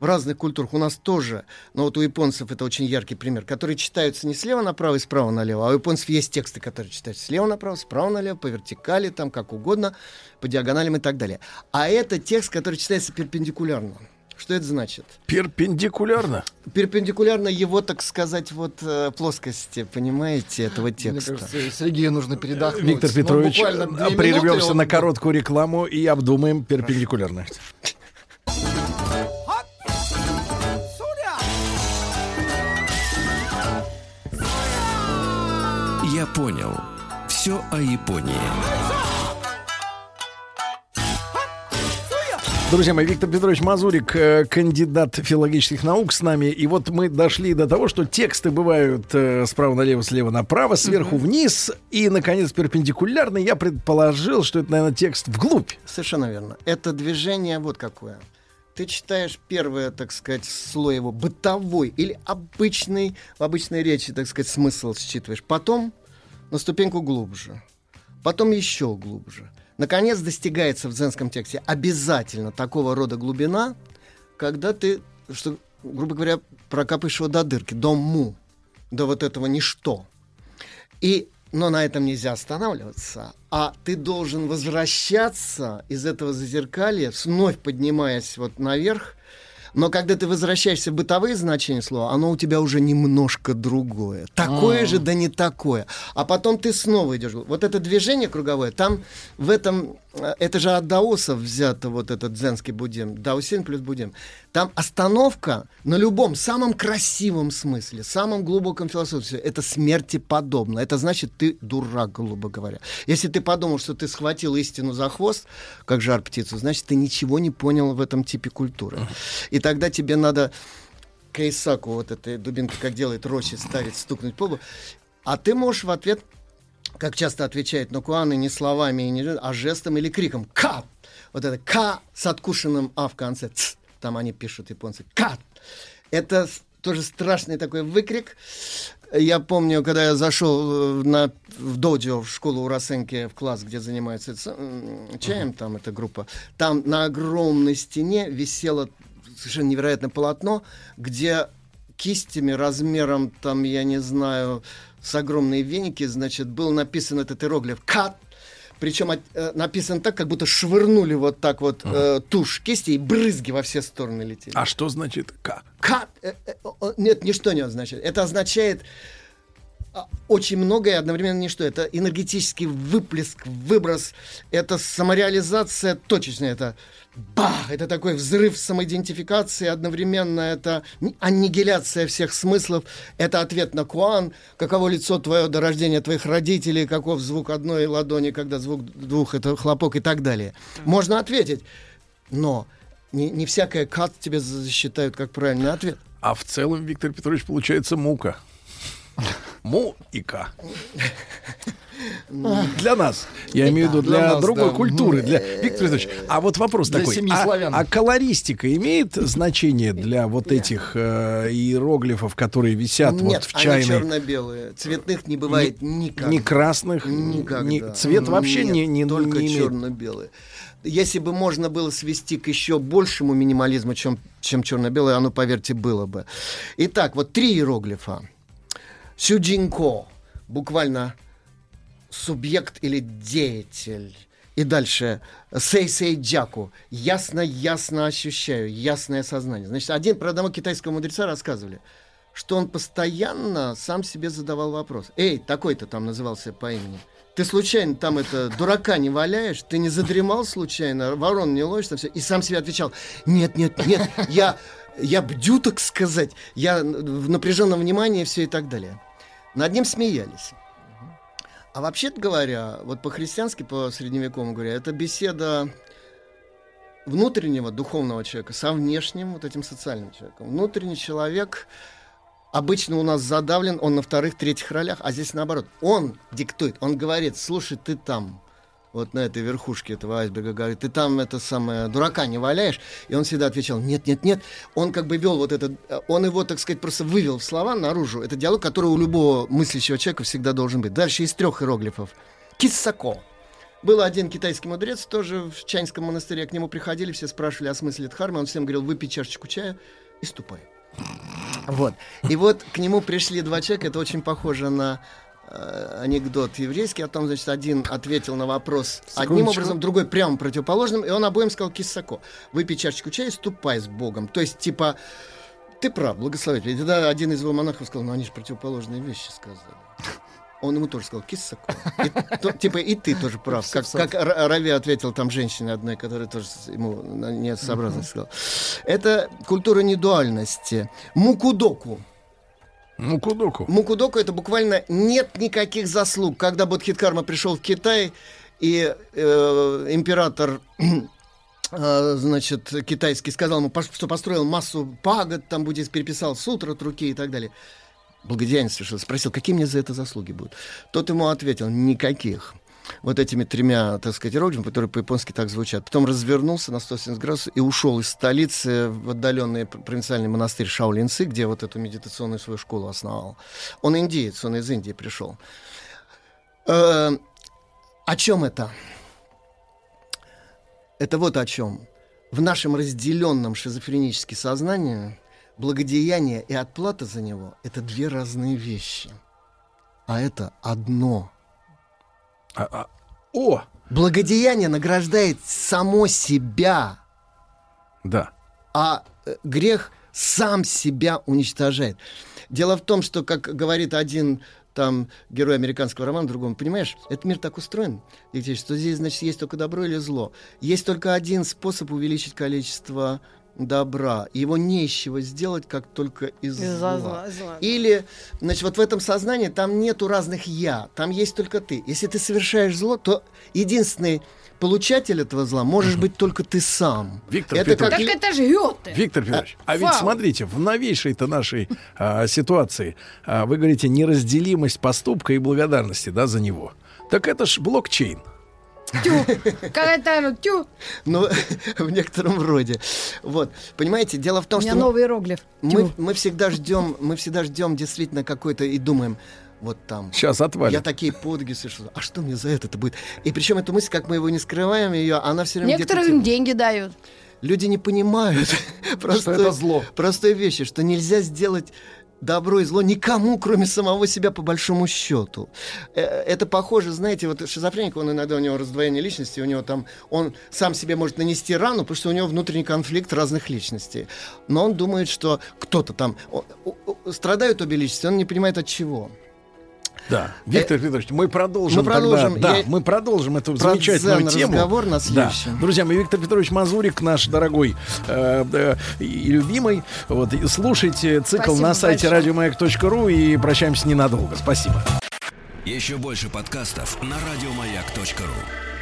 в разных культурах. У нас тоже, но вот у японцев это очень яркий пример, которые читаются не слева направо и справа налево, а у японцев есть тексты, которые читаются слева направо, справа налево, по вертикали, там как угодно, по диагоналям и так далее. А это текст, который читается перпендикулярно. Что это значит? Перпендикулярно? Перпендикулярно его, так сказать, вот э, плоскости, понимаете, этого текста. Мне кажется, Сергею нужно передохнуть. Виктор Ну, Петрович, минуты, прервемся он- на короткую рекламу и обдумаем перпендикулярность. Понял. Все о Японии. Друзья мои, Виктор Петрович Мазурик, э, кандидат филологических наук с нами. И вот мы дошли до того, что тексты бывают э, справа налево, слева направо, сверху вниз. И, наконец, перпендикулярно. Я предположил, что это, наверное, текст вглубь. Совершенно верно. Это движение вот какое. Ты читаешь первое, так сказать, слой его бытовой или обычный, в обычной речи, так сказать, смысл считываешь. Потом на ступеньку глубже. Потом еще глубже. Наконец достигается в дзенском тексте обязательно такого рода глубина, когда ты, что, грубо говоря, прокапаешь его до дырки, до му, до вот этого ничто. И, но на этом нельзя останавливаться, а ты должен возвращаться из этого зазеркалья, вновь поднимаясь вот наверх, но когда ты возвращаешься в бытовые значения слова, оно у тебя уже немножко другое. Такое А. же, да не такое. А потом ты снова идешь. Вот это движение круговое, там в этом, это же от даосов взято вот этот дзенский буддизм, даосин плюс буддизм. Там остановка на любом, самом красивом смысле, самом глубоком философии, это смерти подобно. Это значит, ты дурак, грубо говоря. Если ты подумал, что ты схватил истину за хвост, как жар птицу, значит, ты ничего не понял в этом типе культуры. И тогда тебе надо Кейсаку, вот этой дубинкой, как делает Рощи, старец, стукнуть по лбу. А ты можешь в ответ, как часто отвечает Нокуаны, не словами, не, а жестом или криком «Ка!». Вот это «Ка» с откушенным «а» в конце. «Ц». Там они пишут, японцы. «Ка!». Это тоже страшный такой выкрик. Я помню, когда я зашел э, на, в доджо, в школу у Росенки, в класс, где занимаются чаем, там эта группа, там на огромной стене висело совершенно невероятное полотно, где кистями размером, там, я не знаю, с огромные веники, значит, был написан этот иероглиф «Кат», причем от- э, написан так, как будто швырнули вот так вот э, тушь кисти, и брызги во все стороны летели. А что значит «к»? Ка- э, э, нет, ничто не означает. Это означает а, очень многое одновременно ничто. Это энергетический выплеск, выброс, это самореализация точечная, это бах, это такой взрыв самоидентификации, одновременно. Это ни- аннигиляция всех смыслов, это ответ на Куан, каково лицо твое до рождения твоих родителей, каков звук одной ладони, когда звук двух, это хлопок и так далее. Можно ответить, но не, не всякое кат тебе засчитают как правильный ответ. А в целом, Виктор Петрович, получается мука. Му и К. Для нас. Я имею в виду Для нас, другой да. культуры. Для... Виктор Петрович, а вот вопрос Для такой. а, а колористика имеет значение для вот этих э, иероглифов, которые висят Нет, вот в чайной? черно-белые. Цветных не бывает никогда. Ни красных, Никогда. ни- цвет вообще Нет, не, не, только не черно-белые. Если бы можно было свести к еще большему минимализму, чем, чем черно-белое, оно, поверьте, было бы. Итак, вот три иероглифа. Сюджинко, буквально субъект или деятель. И дальше сей-сей джаку. Ясно-ясно ощущаю, ясное сознание. Значит, один про одного китайского мудреца рассказывали, что он постоянно сам себе задавал вопрос. Эй, такой-то там назывался по имени. Ты случайно там это дурака не валяешь? Ты не задремал случайно? Ворон не ловишь? Там все? И сам себе отвечал, нет, нет, нет, я, я бдю, так сказать. Я в напряженном внимании все и так далее. Над ним смеялись. А вообще-то говоря, вот по-христиански, по средневековому говоря, это беседа внутреннего духовного человека со внешним вот этим социальным человеком. Внутренний человек обычно у нас задавлен, он на вторых, третьих ролях, а здесь наоборот. Он диктует, он говорит, слушай, ты там, вот на этой верхушке этого айсберга, говорит, ты там это самое, дурака не валяешь? И он всегда отвечал, нет, нет, нет. Он как бы вел вот этот, э, он его, так сказать, просто вывел в слова наружу. Это диалог, который у любого мыслящего человека всегда должен быть. Дальше из трех иероглифов. Киссако. Был один китайский мудрец, тоже в Чаньском монастыре, к нему приходили, все спрашивали о смысле дхармы, он всем говорил, выпей чашечку чая и ступай. Вот. И вот к нему пришли два человека, это очень похоже на анекдот еврейский о том, значит, один ответил на вопрос одним Секундочку. образом, другой прямо противоположным, и он обоим сказал кисако. Выпей чашечку чая и ступай с Богом. То есть, типа, ты прав, благословитель. И тогда один из его монахов сказал, ну они же противоположные вещи сказали. Он ему тоже сказал, кисако. И то- типа, и ты тоже прав. Как, как Ра- Рави ответил там женщине одной, которая тоже ему несообразность сказала. Это культура недуальности. Мукудоку. Мукудоку. Мукудоку это буквально нет никаких заслуг. Когда Бодхиткарма пришел в Китай, и э, император э, значит, китайский сказал ему, что построил массу пагод, там будет переписал сутры от руки и так далее. Благодеяние совершил. Спросил, какие мне за это заслуги будут? Тот ему ответил, никаких. Вот этими тремя, так сказать, иероглифами, которые по-японски так звучат. Потом развернулся на 170 градусов и ушел из столицы в отдаленный пр- провинциальный монастырь Шаолинцы, где вот эту медитационную свою школу основал. Он индиец, он из Индии пришел. Э, о чем это? Это вот о чем. В нашем разделенном шизофренически сознании благодеяние и отплата за него — это две разные вещи. А это одно. О! Благодеяние награждает само себя, Да. а э, грех сам себя уничтожает. Дело в том, что, как говорит один там герой американского романа, другому, понимаешь, этот мир так устроен, что здесь, значит, есть только добро или зло. Есть только один способ увеличить количество добра. Его не из чего сделать, как только из Из-за зла. зла, зла. Или, значит, вот в этом сознании там нету разных «я», там есть только ты. Если ты совершаешь зло, то единственный получатель этого зла можешь быть только ты сам. Виктор это Петрович. как Так это же Гёте. Виктор Петрович, а, ведь Фау. смотрите, в новейшей-то нашей а, ситуации а, вы говорите неразделимость поступка и благодарности, да, за него. Так это ж блокчейн. Какая-то, ну, тю. Ну, в некотором роде. Вот. Понимаете, дело в У том, меня что новый иероглиф. мы, Тю. мы всегда ждем, мы всегда ждем действительно какой-то и думаем, вот там. Сейчас отвалит. Я такие подвиги совершил. А что мне за это-то будет? И причем эту мысль, как мы его не скрываем, ее, она все время Некоторым деньги дают. Люди не понимают простой, это зло. простой вещи, что нельзя сделать добро и зло никому, кроме самого себя, по большому счету. Э, Это похоже, знаете, вот шизофреник, он иногда у него раздвоение личности, у него там, он сам себе может нанести рану, потому что у него внутренний конфликт разных личностей. Но он думает, что кто-то там, страдают обе личности, он не понимает от чего. Да. Виктор Петрович, мы продолжим, мы продолжим. тогда. Да, мы продолжим эту Про замечательную тему. разговор на Да. Друзья мои, Виктор Петрович Мазурик, наш дорогой э, э, и любимый. Вот, и слушайте цикл Спасибо на сайте радиомаяк.ру и прощаемся ненадолго. Спасибо. Еще больше подкастов на радиомаяк.ру.